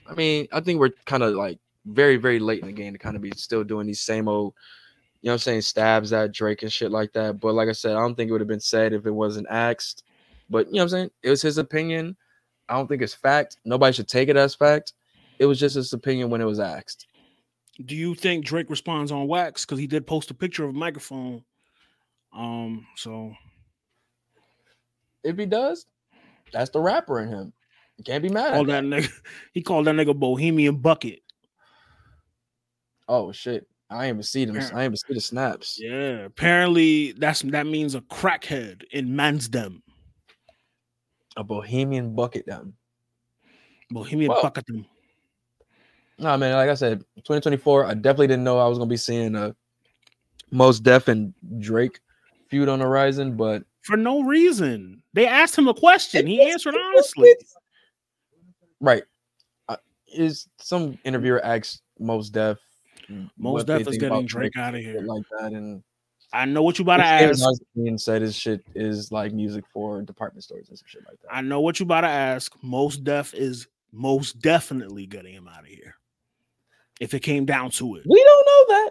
I mean, I think we're kind of like very very late in the game to kind of be still doing these same old. You know what I'm saying? Stabs at Drake and shit like that. But like I said, I don't think it would have been said if it wasn't asked. But you know what I'm saying? It was his opinion. I don't think it's fact. Nobody should take it as fact. It was just his opinion when it was asked. Do you think Drake responds on wax? Because he did post a picture of a microphone. Um, so If he does, that's the rapper in him. You can't be mad at called that. that nigga, he called that nigga Bohemian Bucket. Oh shit. I ain't even see them. I ain't even see the snaps. Yeah, apparently that's that means a crackhead in Mans Mansdem. A bohemian bucket down. Bohemian Well, Bucket. Down. No, nah, man, like I said, 2024, I definitely didn't know I was gonna be seeing a Mos Def and Drake feud on the horizon, but For no reason. They asked him a question. He answered honestly. right. Uh, is some interviewer asked Mos Def Mos Def is getting Drake out of here. like that, and I know what you about to ask. and said his shit is like music for department stores and some shit like that. I know what you about to ask. Mos Def is most definitely getting him out of here. If it came down to it. We don't know that.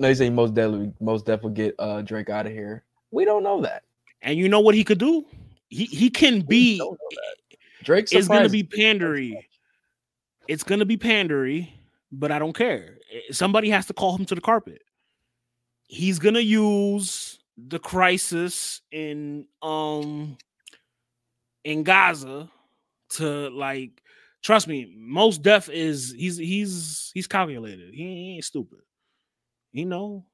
No, he's saying most definitely, most definitely get uh Drake out of here. We don't know that. And you know what he could do? He he can be. Drake it's gonna be me. pandery. It's gonna be pandery, but I don't care. Somebody has to call him to the carpet. He's gonna use the crisis in um in Gaza to like trust me, Mos Def is he's he's he's calculated. He, he ain't stupid. He know.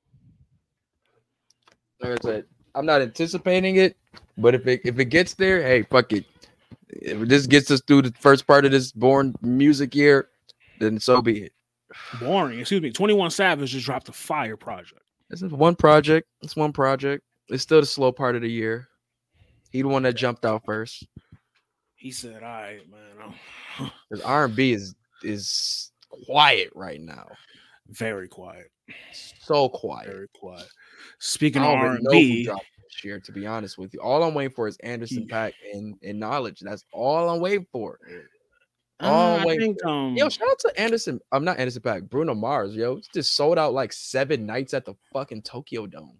Like I said, I'm not anticipating it, but if it if it gets there, hey, fuck it. If this gets us through the first part of this born music year, then so be it. Boring. Excuse me. 21 Savage just dropped a fire project. This is one project. It's one project. It's still the slow part of the year. He the one that jumped out first. He said, All right, man. Because R&B is is quiet right now. very quiet. So quiet. Very quiet. Speaking of R and B, this year, to be honest with you. All I'm waiting for is Anderson .Paak and, and Knxwledge. That's all I'm waiting for. Uh, Oh, I wait. think um Yo, shout out to Anderson. I'm not Anderson .Paak. Bruno Mars. Yo, it's just sold out like seven nights at the fucking Tokyo Dome.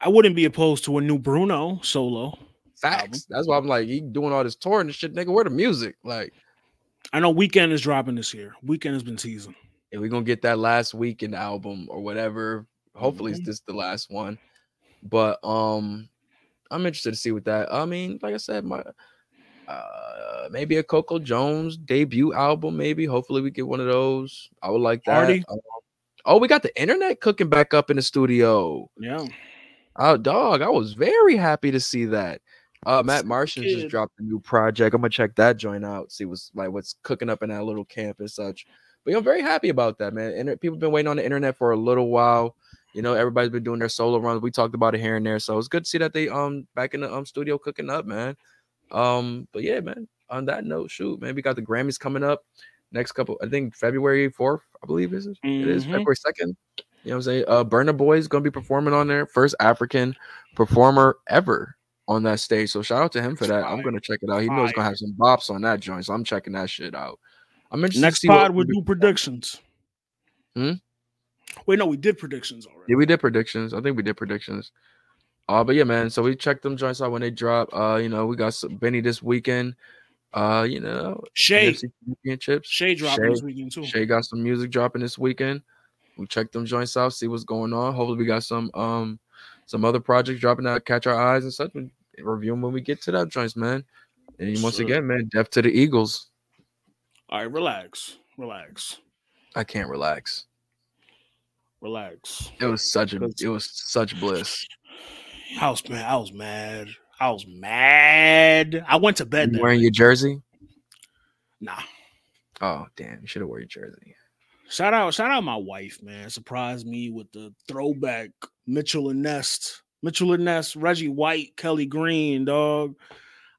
I wouldn't be opposed to a new Bruno solo. Facts. That's why I'm like, he doing all this touring and shit, nigga. Where the music? Like, I know Weeknd is dropping this year. Weeknd has been teasing. And we're gonna get that last weekend album or whatever. Hopefully, Mhm. it's just the last one. But um, I'm interested to see what that. I mean, like I said, my uh maybe a Coco Jones debut album. Maybe. Hopefully, we get one of those. I would like that. Party? Um, oh, we got the internet cooking back up in the studio. Yeah. Oh, dog, I was very happy to see that. Uh, Matt Martian just dropped a new project. I'm gonna check that joint out, see what's like what's cooking up in that little camp and such. But I'm very happy about that, man. And people have been waiting on the internet for a little while. You know, everybody's been doing their solo runs. We talked about it here and there, so it's good to see that they um back in the um studio cooking up, man. Um, but yeah, man. On that note, shoot, man, we got the Grammys coming up next couple. I think February fourth, I believe is it? It is Mhm. February second. You know what I'm saying? Uh Burna Boy is gonna be performing on there. First African performer ever on that stage. So shout out to him for that. I'm gonna check it out. He knows he's gonna have some bops on that joint. So I'm checking that shit out. I'm interested Next pod we'll do predictions. Hmm? Wait, no, we did predictions already. Yeah, we did predictions. I think we did predictions. Uh, but yeah, man. So we checked them joints out when they drop. Uh, you know, we got some Benny this weekend. Uh, you know, Shay. Championships. Shay dropping Shay- this weekend too. Shay got some music dropping this weekend. We checked them joints out, see what's going on. Hopefully, we got some um some other projects dropping out, catch our eyes and such. We review them when we get to that joints, man. And once again, man, death to the Eagles. All right, relax. Relax. I can't relax. Relax. It was such a it was such bliss. I was mad. I was mad. I was mad. I went to bed. You That wearing your jersey? Nah. Oh damn, you should have worn your jersey. Shout out, shout out my wife, man. Surprised me with the throwback Mitchell and Ness. Mitchell and Ness, Reggie White, Kelly Green, dog.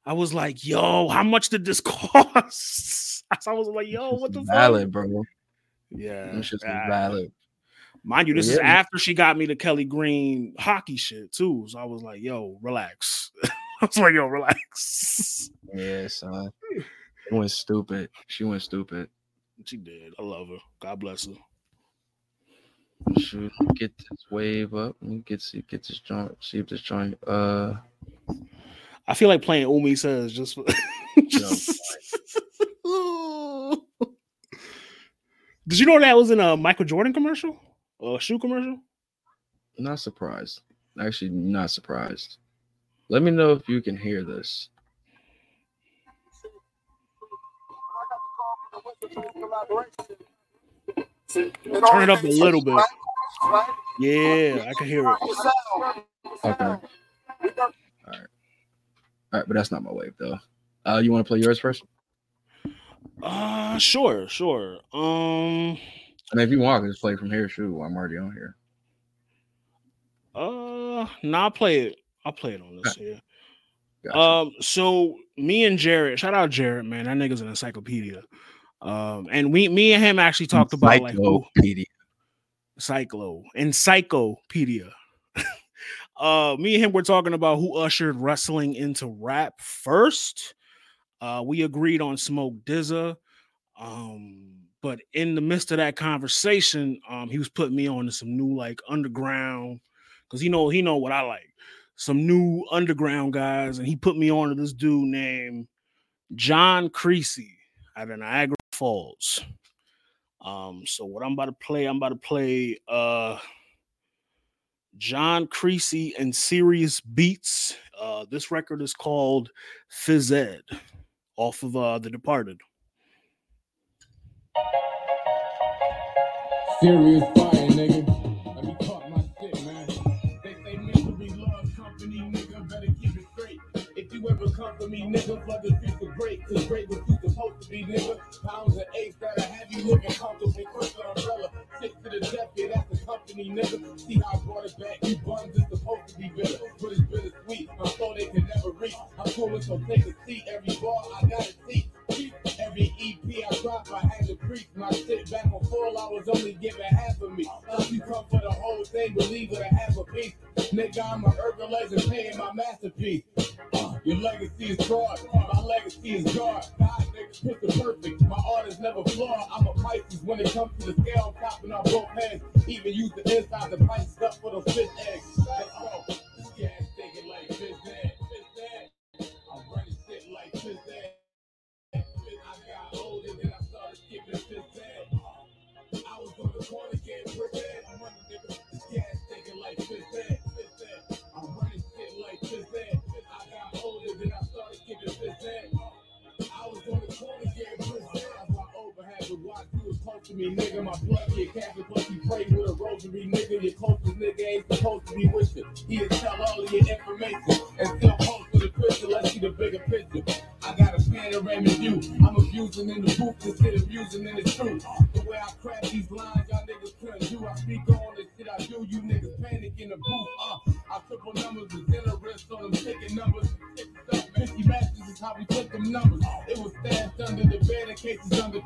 I was like, yo, how much did this cost? I was like, yo, what the valid, fuck? bro. Yeah. Them shits valid. Mind you, this is after she got me the Kelly Green hockey shit too. So I was like, yo, relax. I was like, yo, relax. Yeah, son. She went stupid. She went stupid. She did. I love her. God bless her. Shoot, get this wave up. Let me get see get this joint. See if this joint. Uh, I feel like playing Umi says just for. just- Did you know that was in a Michael Jordan commercial? A shoe commercial? not surprised. Actually, not surprised. Let me know if you can hear this. Turn it up a little bit. Yeah, I can hear it. Okay. All right. All right, but that's not my wave though. Uh, you want to play yours first? Uh sure, sure. Um I mean, if you want, I can just play from here. Shoot, I'm already on here. uh no, I'll play it. I'll play it on this here. Gotcha. Um, so me and Jared, shout out Jared, man. That nigga's an encyclopedia. Um, and we me and him actually talked about like Encyclopedia. Cyclo, encyclopedia. uh, me and him were talking about who ushered wrestling into rap first. Uh, we agreed on Smoke DZA. Um, but in the midst of that conversation, um, he was putting me on to some new like underground because he know he know what I like. Some new underground guys, and he put me on to this dude named John Creasy out of Niagara Falls. Um, so what I'm about to play, I'm about to play uh John Creasy and Serious Beats. Uh, this record is called Phys Ed. off of uh The Departed. Serious fire, nigga. Let me talk my shit, man. They say misery loves company, nigga. Better keep it straight. If you ever come for me, nigga, flood the of great. Cause great was you supposed to be, nigga. Pounds and eights that I have you living comfortably. First an umbrella. Six to the death, yeah, that's the company, nigga. See how I brought it back. You buns is supposed to be bitter. But it's bittersweet. My soul they can never reach. I'm cool, so take a seat. Every bar I got a seat. Every EP I drop, I had to preach. My shit back on full, I was only giving half of me. If you come for the whole thing, believe it, a half a piece. Nigga, I'm a urban legend, paying my masterpiece. Uh, your legacy is fraud, my legacy is God. God, nigga, picture perfect. My art is never flawed. I'm a Pisces when it comes to the scale, I'm topping on both heads. Even use the inside the Pisces up for the fish eggs. This to me, nigga. My blood get Catholic, plus you pray with a rosary, nigga. Your closest nigga ain't supposed to be with you. He'll tell all of your information and still post for the picture. Let's see the bigger picture. I got a panoramic view. I'm abusing in the booth instead of using in the truth. The way I craft these lines,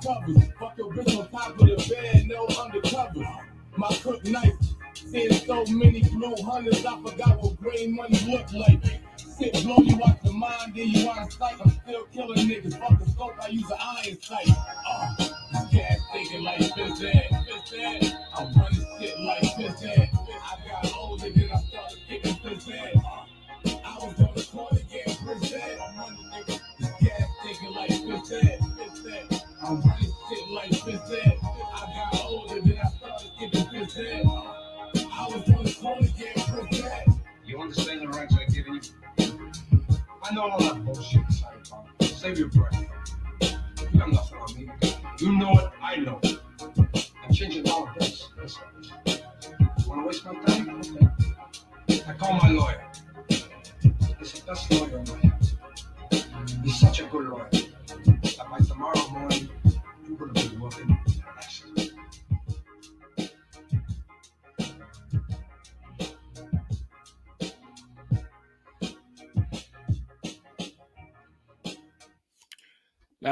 undercover. Fuck your bitch on top of the bed, no undercovers. My cook knife, seeing so many blue hunters, I forgot what green money looked like. Sit blow you out the mind, then you out of sight. I'm still killing niggas. Fuck the scope, I use an iron sight. Uh, gas thinking like this ass, this ass. I'm running shit like this ass. I all that bullshit, Cyberpunk. Save your breath. You nothing on me. You know it, I know it. I'm changing all of this. Listen. You wanna waste my time? Okay. I call my lawyer. He's the best lawyer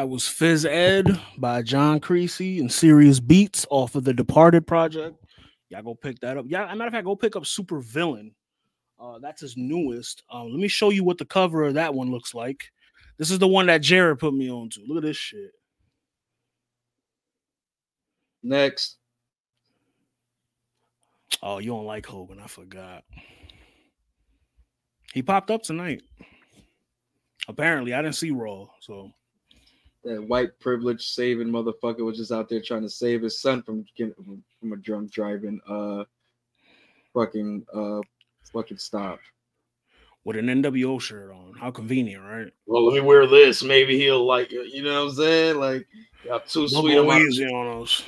That was Phys Ed by John Creasy and Serious Beats off of the Departed project. Y'all go pick that up. Yeah, as a matter of fact, go pick up Super Villain. Uh, that's his newest. Um, let me show you what the cover of that one looks like. This is the one that Jared put me on to. Look at this shit. Next. Oh, you don't like Hogan? I forgot. He popped up tonight. Apparently, I didn't see Raw, so That white privilege saving motherfucker was just out there trying to save his son from getting from a drunk driving uh fucking uh fucking stop. with an NWO shirt on. How convenient, right? Well, let me wear this. Maybe he'll like it. You know what I'm saying? Like, y'all too Don't sweet go on my easy on us.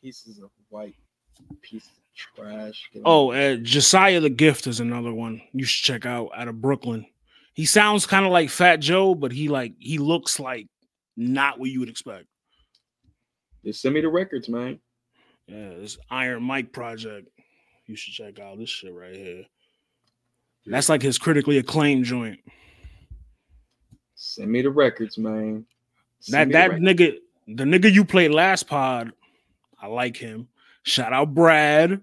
pieces of white pieces of trash. Get Oh, uh, Josiah the Gift is another one you should check out out of Brooklyn. He sounds kind of like Fat Joe, but he like he looks like not what you would expect. Just send me the records, man. Yeah, this Iron Mike project. You should check out this shit right here. That's like his critically acclaimed joint. Send me the records, man. That Send the that records. nigga, the nigga you played last pod, I like him. Shout out Brad.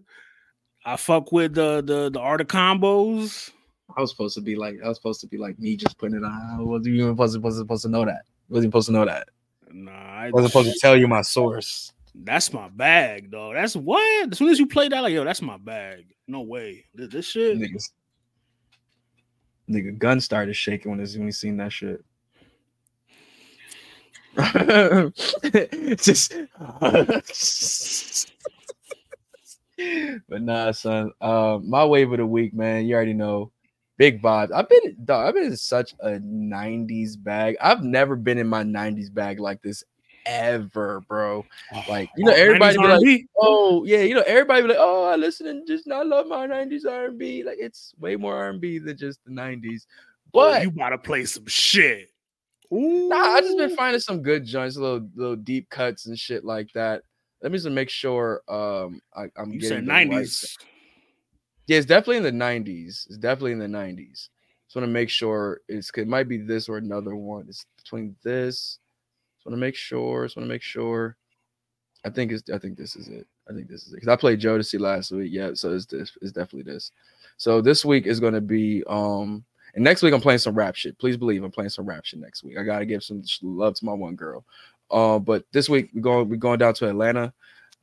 I fuck with the the the art of combos. I was supposed to be like, I was supposed to be like me just putting it on. I wasn't even supposed to, supposed to, supposed to know that. wasn't supposed to know that. Nah, I, I wasn't supposed to tell you my source. that's my bag, dog. That's what. As soon as you play that, like yo, that's my bag. No way. This, this shit. Niggas. Nigga, gun started shaking when he seen that shit. Just, but nah, son. Uh, my wave of the week, man. You already know. Big vibes. I've been dog, I've been in such a 90s bag. I've never been in my 90s bag like this ever, bro. Like, you know, Oh, everybody be like, oh yeah, you know, everybody be like, oh, I listen and just I love my 90s R&B. Like it's way more R&B than just the 90s. Oh, But you gotta play some shit. Ooh. Nah, I just been finding some good joints, little little deep cuts and shit like that. Let me just make sure um I, I'm You getting said the right- nineties. Yeah, it's definitely in the 90s. It's definitely in the 90s. Just want to make sure it's it might be this or another one. It's between this. Just want to make sure. Just want to make sure. I think it's I think this is it. I think this is it. Because I played Jodeci last week. Yeah, so it's this. It's definitely this. So this week is gonna be um and next week I'm playing some rap shit. Please believe I'm playing some rap shit next week. I gotta give some love to my one girl. Uh, but this week we're going we're going down to Atlanta.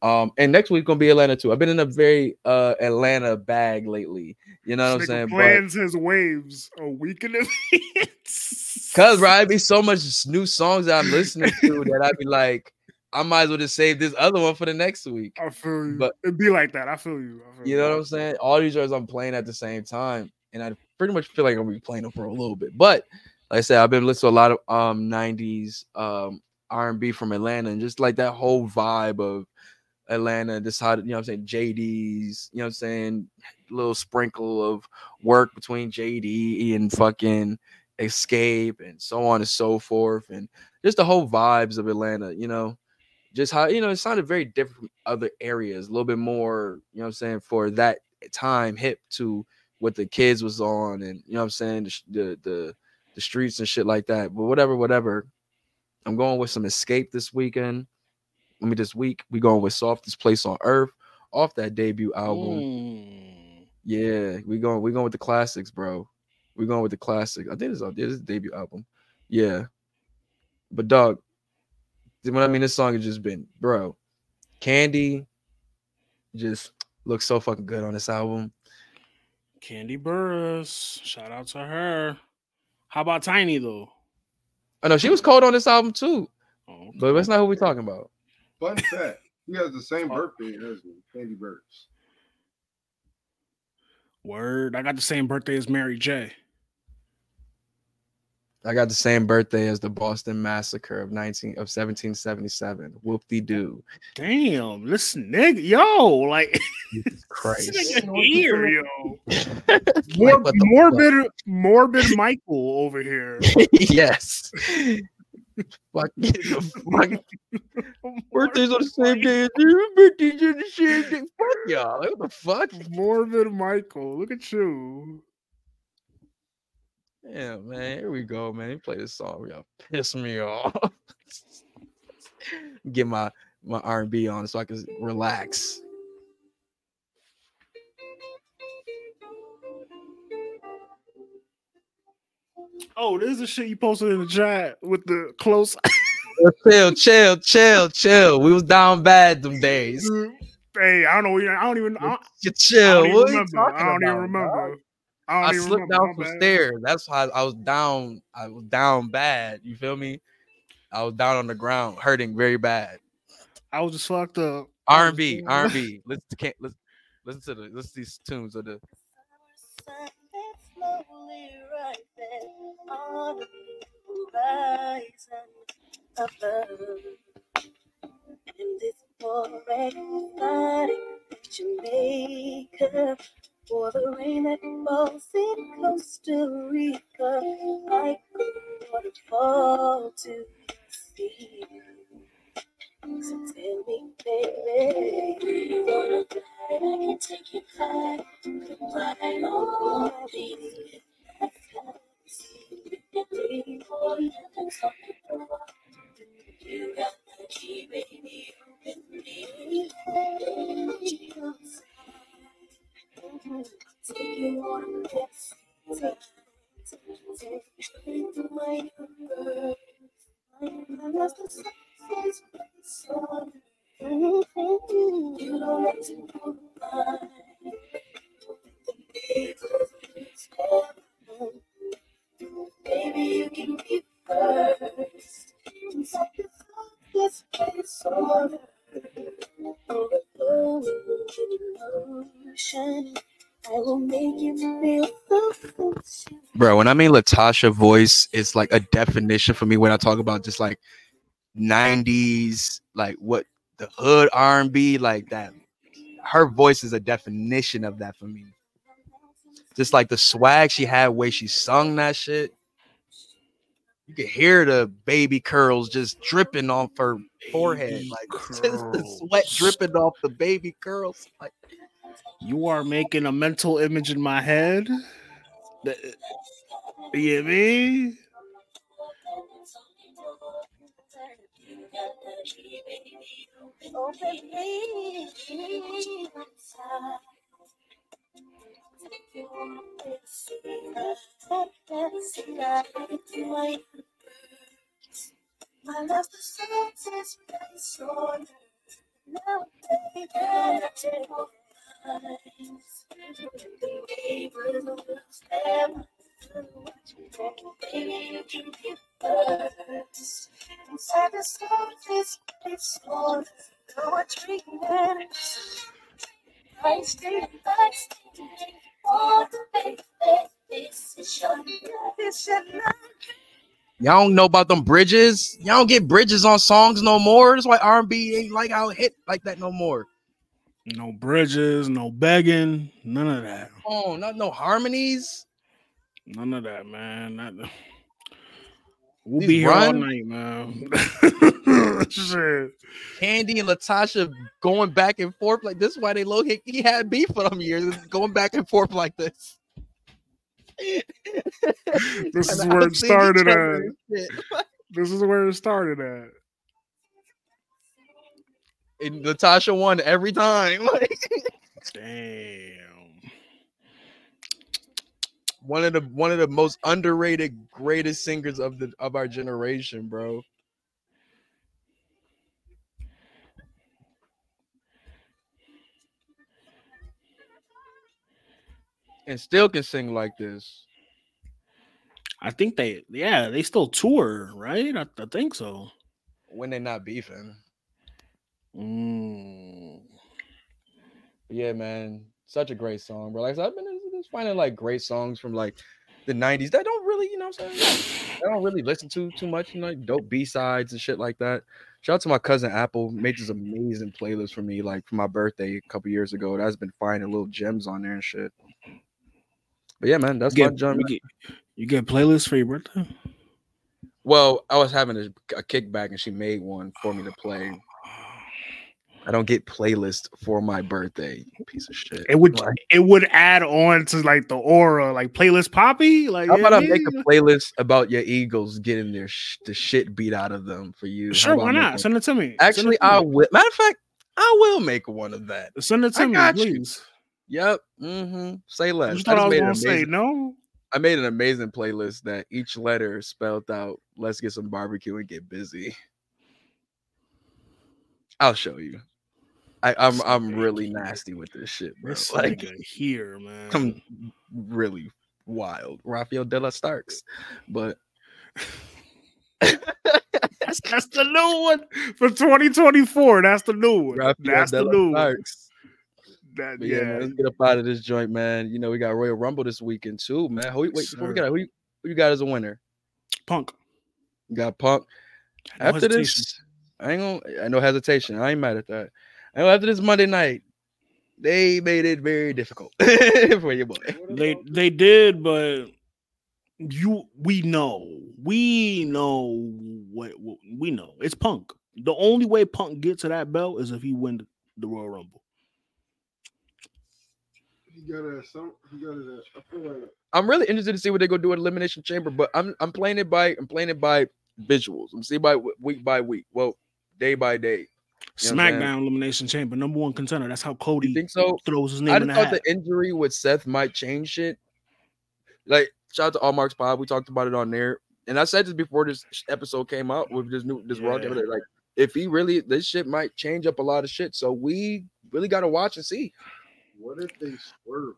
Um, and next week gonna be Atlanta too. I've been in a very uh Atlanta bag lately. You know what I'm saying? But- Plans his waves a week in advance. Cause I'd be so much new songs that I'm listening to that I'd be like, I might as well just save this other one for the next week. I feel you. But- It'd be like that. I feel you. I feel You know what I'm saying? All these songs I'm playing at the same time, and I pretty much feel like I'm gonna be playing them for a little bit. But like I said, I've been listening to a lot of um 90s um R&B from Atlanta, and just like that whole vibe of Atlanta, how you know what I'm saying, JD's, you know what I'm saying, little sprinkle of work between JD and fucking Xscape and so on and so forth, and just the whole vibes of Atlanta, you know, just how you know it sounded very different from other areas, a little bit more, you know what I'm saying, for that time hip to what the kids was on, and you know what I'm saying, the the the, the streets and shit like that. But whatever, whatever. I'm going with some Xscape this weekend. I mean, this week we going with Softest Place on Earth off that debut album. Mm. Yeah, we going we going with the classics, bro. We going with the classics. I think it's this is the debut album. Yeah. But dog, when I mean this song has just been, bro, Kandi just looks so fucking good on this album. Kandi Burruss. Shout out to her. How about Tiny though? I know she was cold on this album too, Oh, but that's not who we're talking about. Fun fact: He has the same birthday as me, Kandi Burruss. word. I got the same birthday as Mary J. I got the same birthday as the Boston Massacre of 19 of 1777. Whoop de doo. Damn, listen, nigga, yo, like Christ. this nigga here, yo. Like, Mor- morbid, morbid Michael over here. yes. Fuck. Birthdays on the same day as you. Birthdays on the same day. Fuck y'all. What the fuck? Morbid Michael, look at you. Yeah, man. Here we go, man. You play this song. Y'all piss me off. Get my my R&B on so I can relax. Oh, this is the shit you posted in the chat with the close. chill, chill, chill, chill. We was down bad them days. hey, I don't know. I don't even. I don't, You I chill. don't even What are you remember. talking I don't even remember. I, I slipped remember. down some bad. stairs. That's why I was down. I was down bad. You feel me? I was down on the ground, hurting very bad. I was just fucked up. R and B, R and B. Listen to can't listen. Listen to the listen to these tunes of the. And this already starting Jamaica for the rain that falls in Costa Rica like waterfall to the sea. So tell me, baby, you wanna fly? I can take you right on me. That's how it's secretly for you and something wrong. You got the key, baby, with me. Take you on a test. Take you to my universe. I'm lost Bro, when I mean LaTocha voice, it's like a definition for me when I talk about just like 90s, like what the hood R&B, like that. Her voice is a definition of that for me. Just like the swag she had, way she sung that shit. You could hear the baby curls just dripping off her forehead, Baby like just the sweat dripping off the baby curls. Like, You are making a mental image in my head. You get me? Oh, baby, inside. My love for songs is very sore. Now, baby, I take your eyes. The neighbors. Baby, you can be first. Inside the songs is very sore. No one treating it. I stay, I stay. Baby, this is your night. This is your night. Y'all don't know about them bridges. Y'all don't get bridges on songs no more. That's why R&B ain't like how it hit like that no more. No bridges, no begging, none of that. Oh, not no harmonies. None of that, man. Not, we'll These be here all run- night, man. Shit. Kandi and LaTocha going back and forth like this. is Why they low he, he had beef for them years, going back and forth like this. This is where it started at. This is where it started at. And LaTocha won every time. Like Damn. One of the one of the most underrated, greatest singers of the of our generation, bro. And still can sing like this. I think they, yeah, they still tour, right? I, I think so. when they're not beefing. Mm. Yeah, man, such a great song, bro. Like I've been just finding like great songs from like the '90s that don't really, you know, what I'm saying I don't really listen to too much, you know, like dope B sides and shit like that. Shout out to my cousin Apple, made this amazing playlist for me, like for my birthday a couple years ago. That's been finding little gems on there and shit. But yeah, man, that's my Get, jump. you, get, you get playlists for your birthday? Well, I was having a, a kickback and she made one for me to play. I don't get playlist for my birthday, piece of shit. It would Like, it would add on to like the aura, like playlist poppy. Like How about know I make mean? a playlist about your Eagles getting their sh- the shit beat out of them for you? Sure, why not? Send it to me. Actually, to me. I will. Matter of fact, I will make one of that. send it I to me, got you. Yep. Mm-hmm. Say less. You I thought I, just was gonna say amazing. no? I made an amazing playlist that each letter spelled out. Let's get some barbecue and get busy. I'll show you. I, I'm I'm really nasty with this shit, bro. This Like here, man. I'm really wild. Rafael de la Starks, but That's, that's the new one for 2024. That's the new one. Raphael that's the new one. Starks. That, But yeah, man, let's get up out of this joint, man. You know, we got Royal Rumble this weekend too, man. Who, wait, before we got who, you- who you got as a winner? Punk. You got Punk. No After this, I ain't gonna. I know hesitation. I ain't mad at that. I know after this Monday night, they made it very difficult for your boy. They they did, but you we know we know what, what we know. It's Punk. The only way Punk gets to that belt is if he win the Royal Rumble. He got it some. He got it. I feel like I'm really interested to see what they gonna do at Elimination Chamber, but I'm I'm playing it by I'm playing it by visuals. I'm seeing by week by week. Well, day by day. You know what I'm saying? SmackDown Elimination Chamber, number one contender. That's how You Cody think so? throws his name I in the thought hat. the injury with Seth might change shit. Like, shout out to All Marks Pod. We talked about it on there. And I said this before this episode came out with this new this Raw. Yeah. together, Like, if he really this shit might change up a lot of shit. So we really gotta watch and see. what if they swerve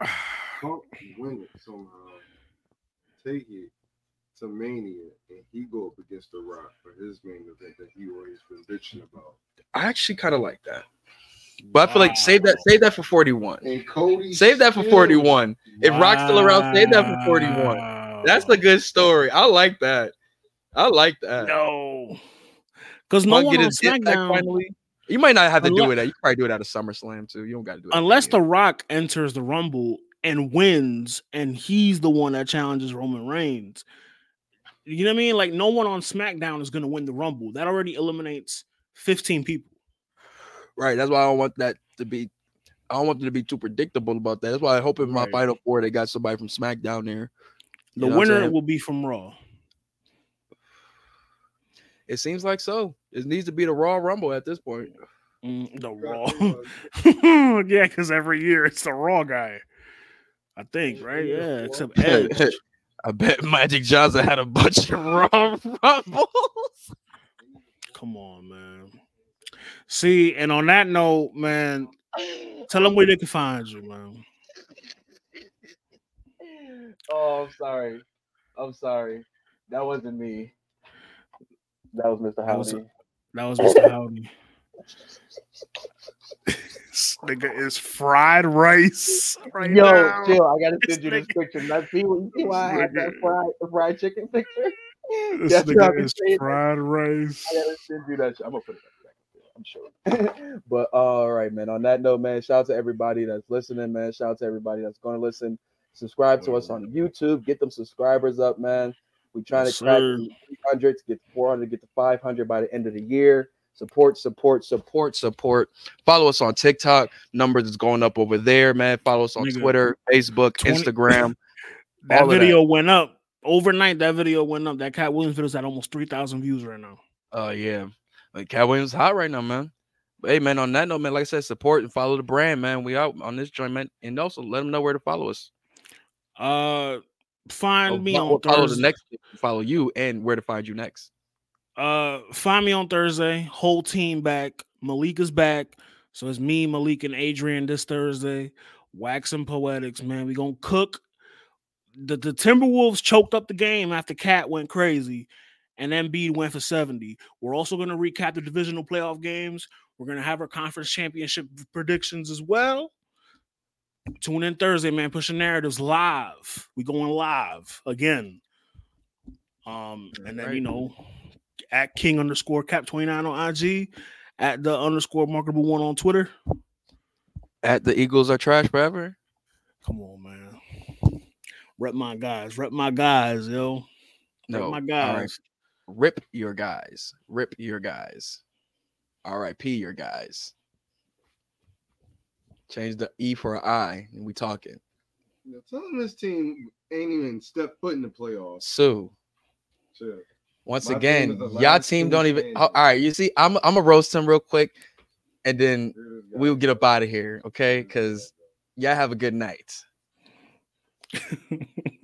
us? Punk win it somehow. Take it to Mania, and he go up against The Rock for his main event that he always been bitching about. I actually kind of like that. But I feel like save that, save that for 41. And Cody Save that for still- 41. If Rock's still around, save that for 41. That's a good story. I like that. I like that. no. Because no one get on his get back SmackDown, finally. You might not have to do it. At, you probably do it at a SummerSlam too. You don't got to do it. unless The Rock enters the Rumble and wins, and he's the one that challenges Roman Reigns. You know what I mean? Like no one on SmackDown is going to win the Rumble. That already eliminates 15 people. right. That's why I don't want that to be. I don't want them to be too predictable about that. That's why I hope in my Right. final four they got somebody from SmackDown there. You The know winner will be from Raw. It seems like so. It needs to be the Raw Rumble at this point. Mm, the Raw. yeah, because every year it's the Raw guy. I think, right? Yeah, Yeah, except Edge. I bet Magic Johnson had a bunch of Raw Rumbles. Come on, man. See, and on that note, man, tell them where they can find you, man. Oh, I'm sorry. I'm sorry. That wasn't me. That was Mr. That was- Howdy. That was Mr. Howdy. This nigga is fried rice right Yo, now. chill. I gotta send you this picture. Now, see, what- you see why I had that fried, fried chicken picture? This That's nigga is fried rice. I gotta send you that. shit. I'm gonna put it back. I'm sure. but all right, man. On that note, man, shout out to everybody that's listening, man. Shout out to everybody that's going to listen. Subscribe to us on YouTube. Get them subscribers up, man. We're trying to crack sir. 300 to get to 400, get to 500 by the end of the year. Support, support, support, support. Follow us on TikTok. Numbers is going up over there, man. Follow us on Nigga, Twitter, Facebook, 20 Instagram. That of that. video went up overnight. That video went up. That Katt Williams video's at almost three thousand views right now. Oh yeah, like Katt Williams hot right now, man. But hey, man, on that note, man, like I said, support and follow the brand, man. We out on this joint, man, and also let them know where to follow us. Uh, find Or me fo- on follow Thursday. the next, follow you, and where to find you next. Uh, find me on Thursday. Whole team back. Malik is back. So it's me, Malik, and Adrian this Thursday. Wax and Poetics, man. We gonna cook. The, the Timberwolves choked up the game after Cat went crazy, and Embiid went for 70. We're also gonna recap the divisional playoff games. We're gonna have our conference championship predictions as well. Tune in Thursday, man. Pushing narratives live. We going live again. Um, and then you know, at King underscore Cap twenty nine on IG, at the underscore marketable one on Twitter. At the Eagles are trash forever. Come on, man. Rep my guys. Rep my guys, yo. Rep No, my all right. guys. Rip your guys. Rip your guys. R.I.P. your guys. Change the E for an I, and we talking. You know, tell them this team ain't even stepped foot in the playoffs. Sue. Shit. Once My again, is y'all team team don't even. all right, you see, I'm I'm gonna roast him real quick, and then Here this guy. we'll get up out of here, okay? Because y'all have a good night.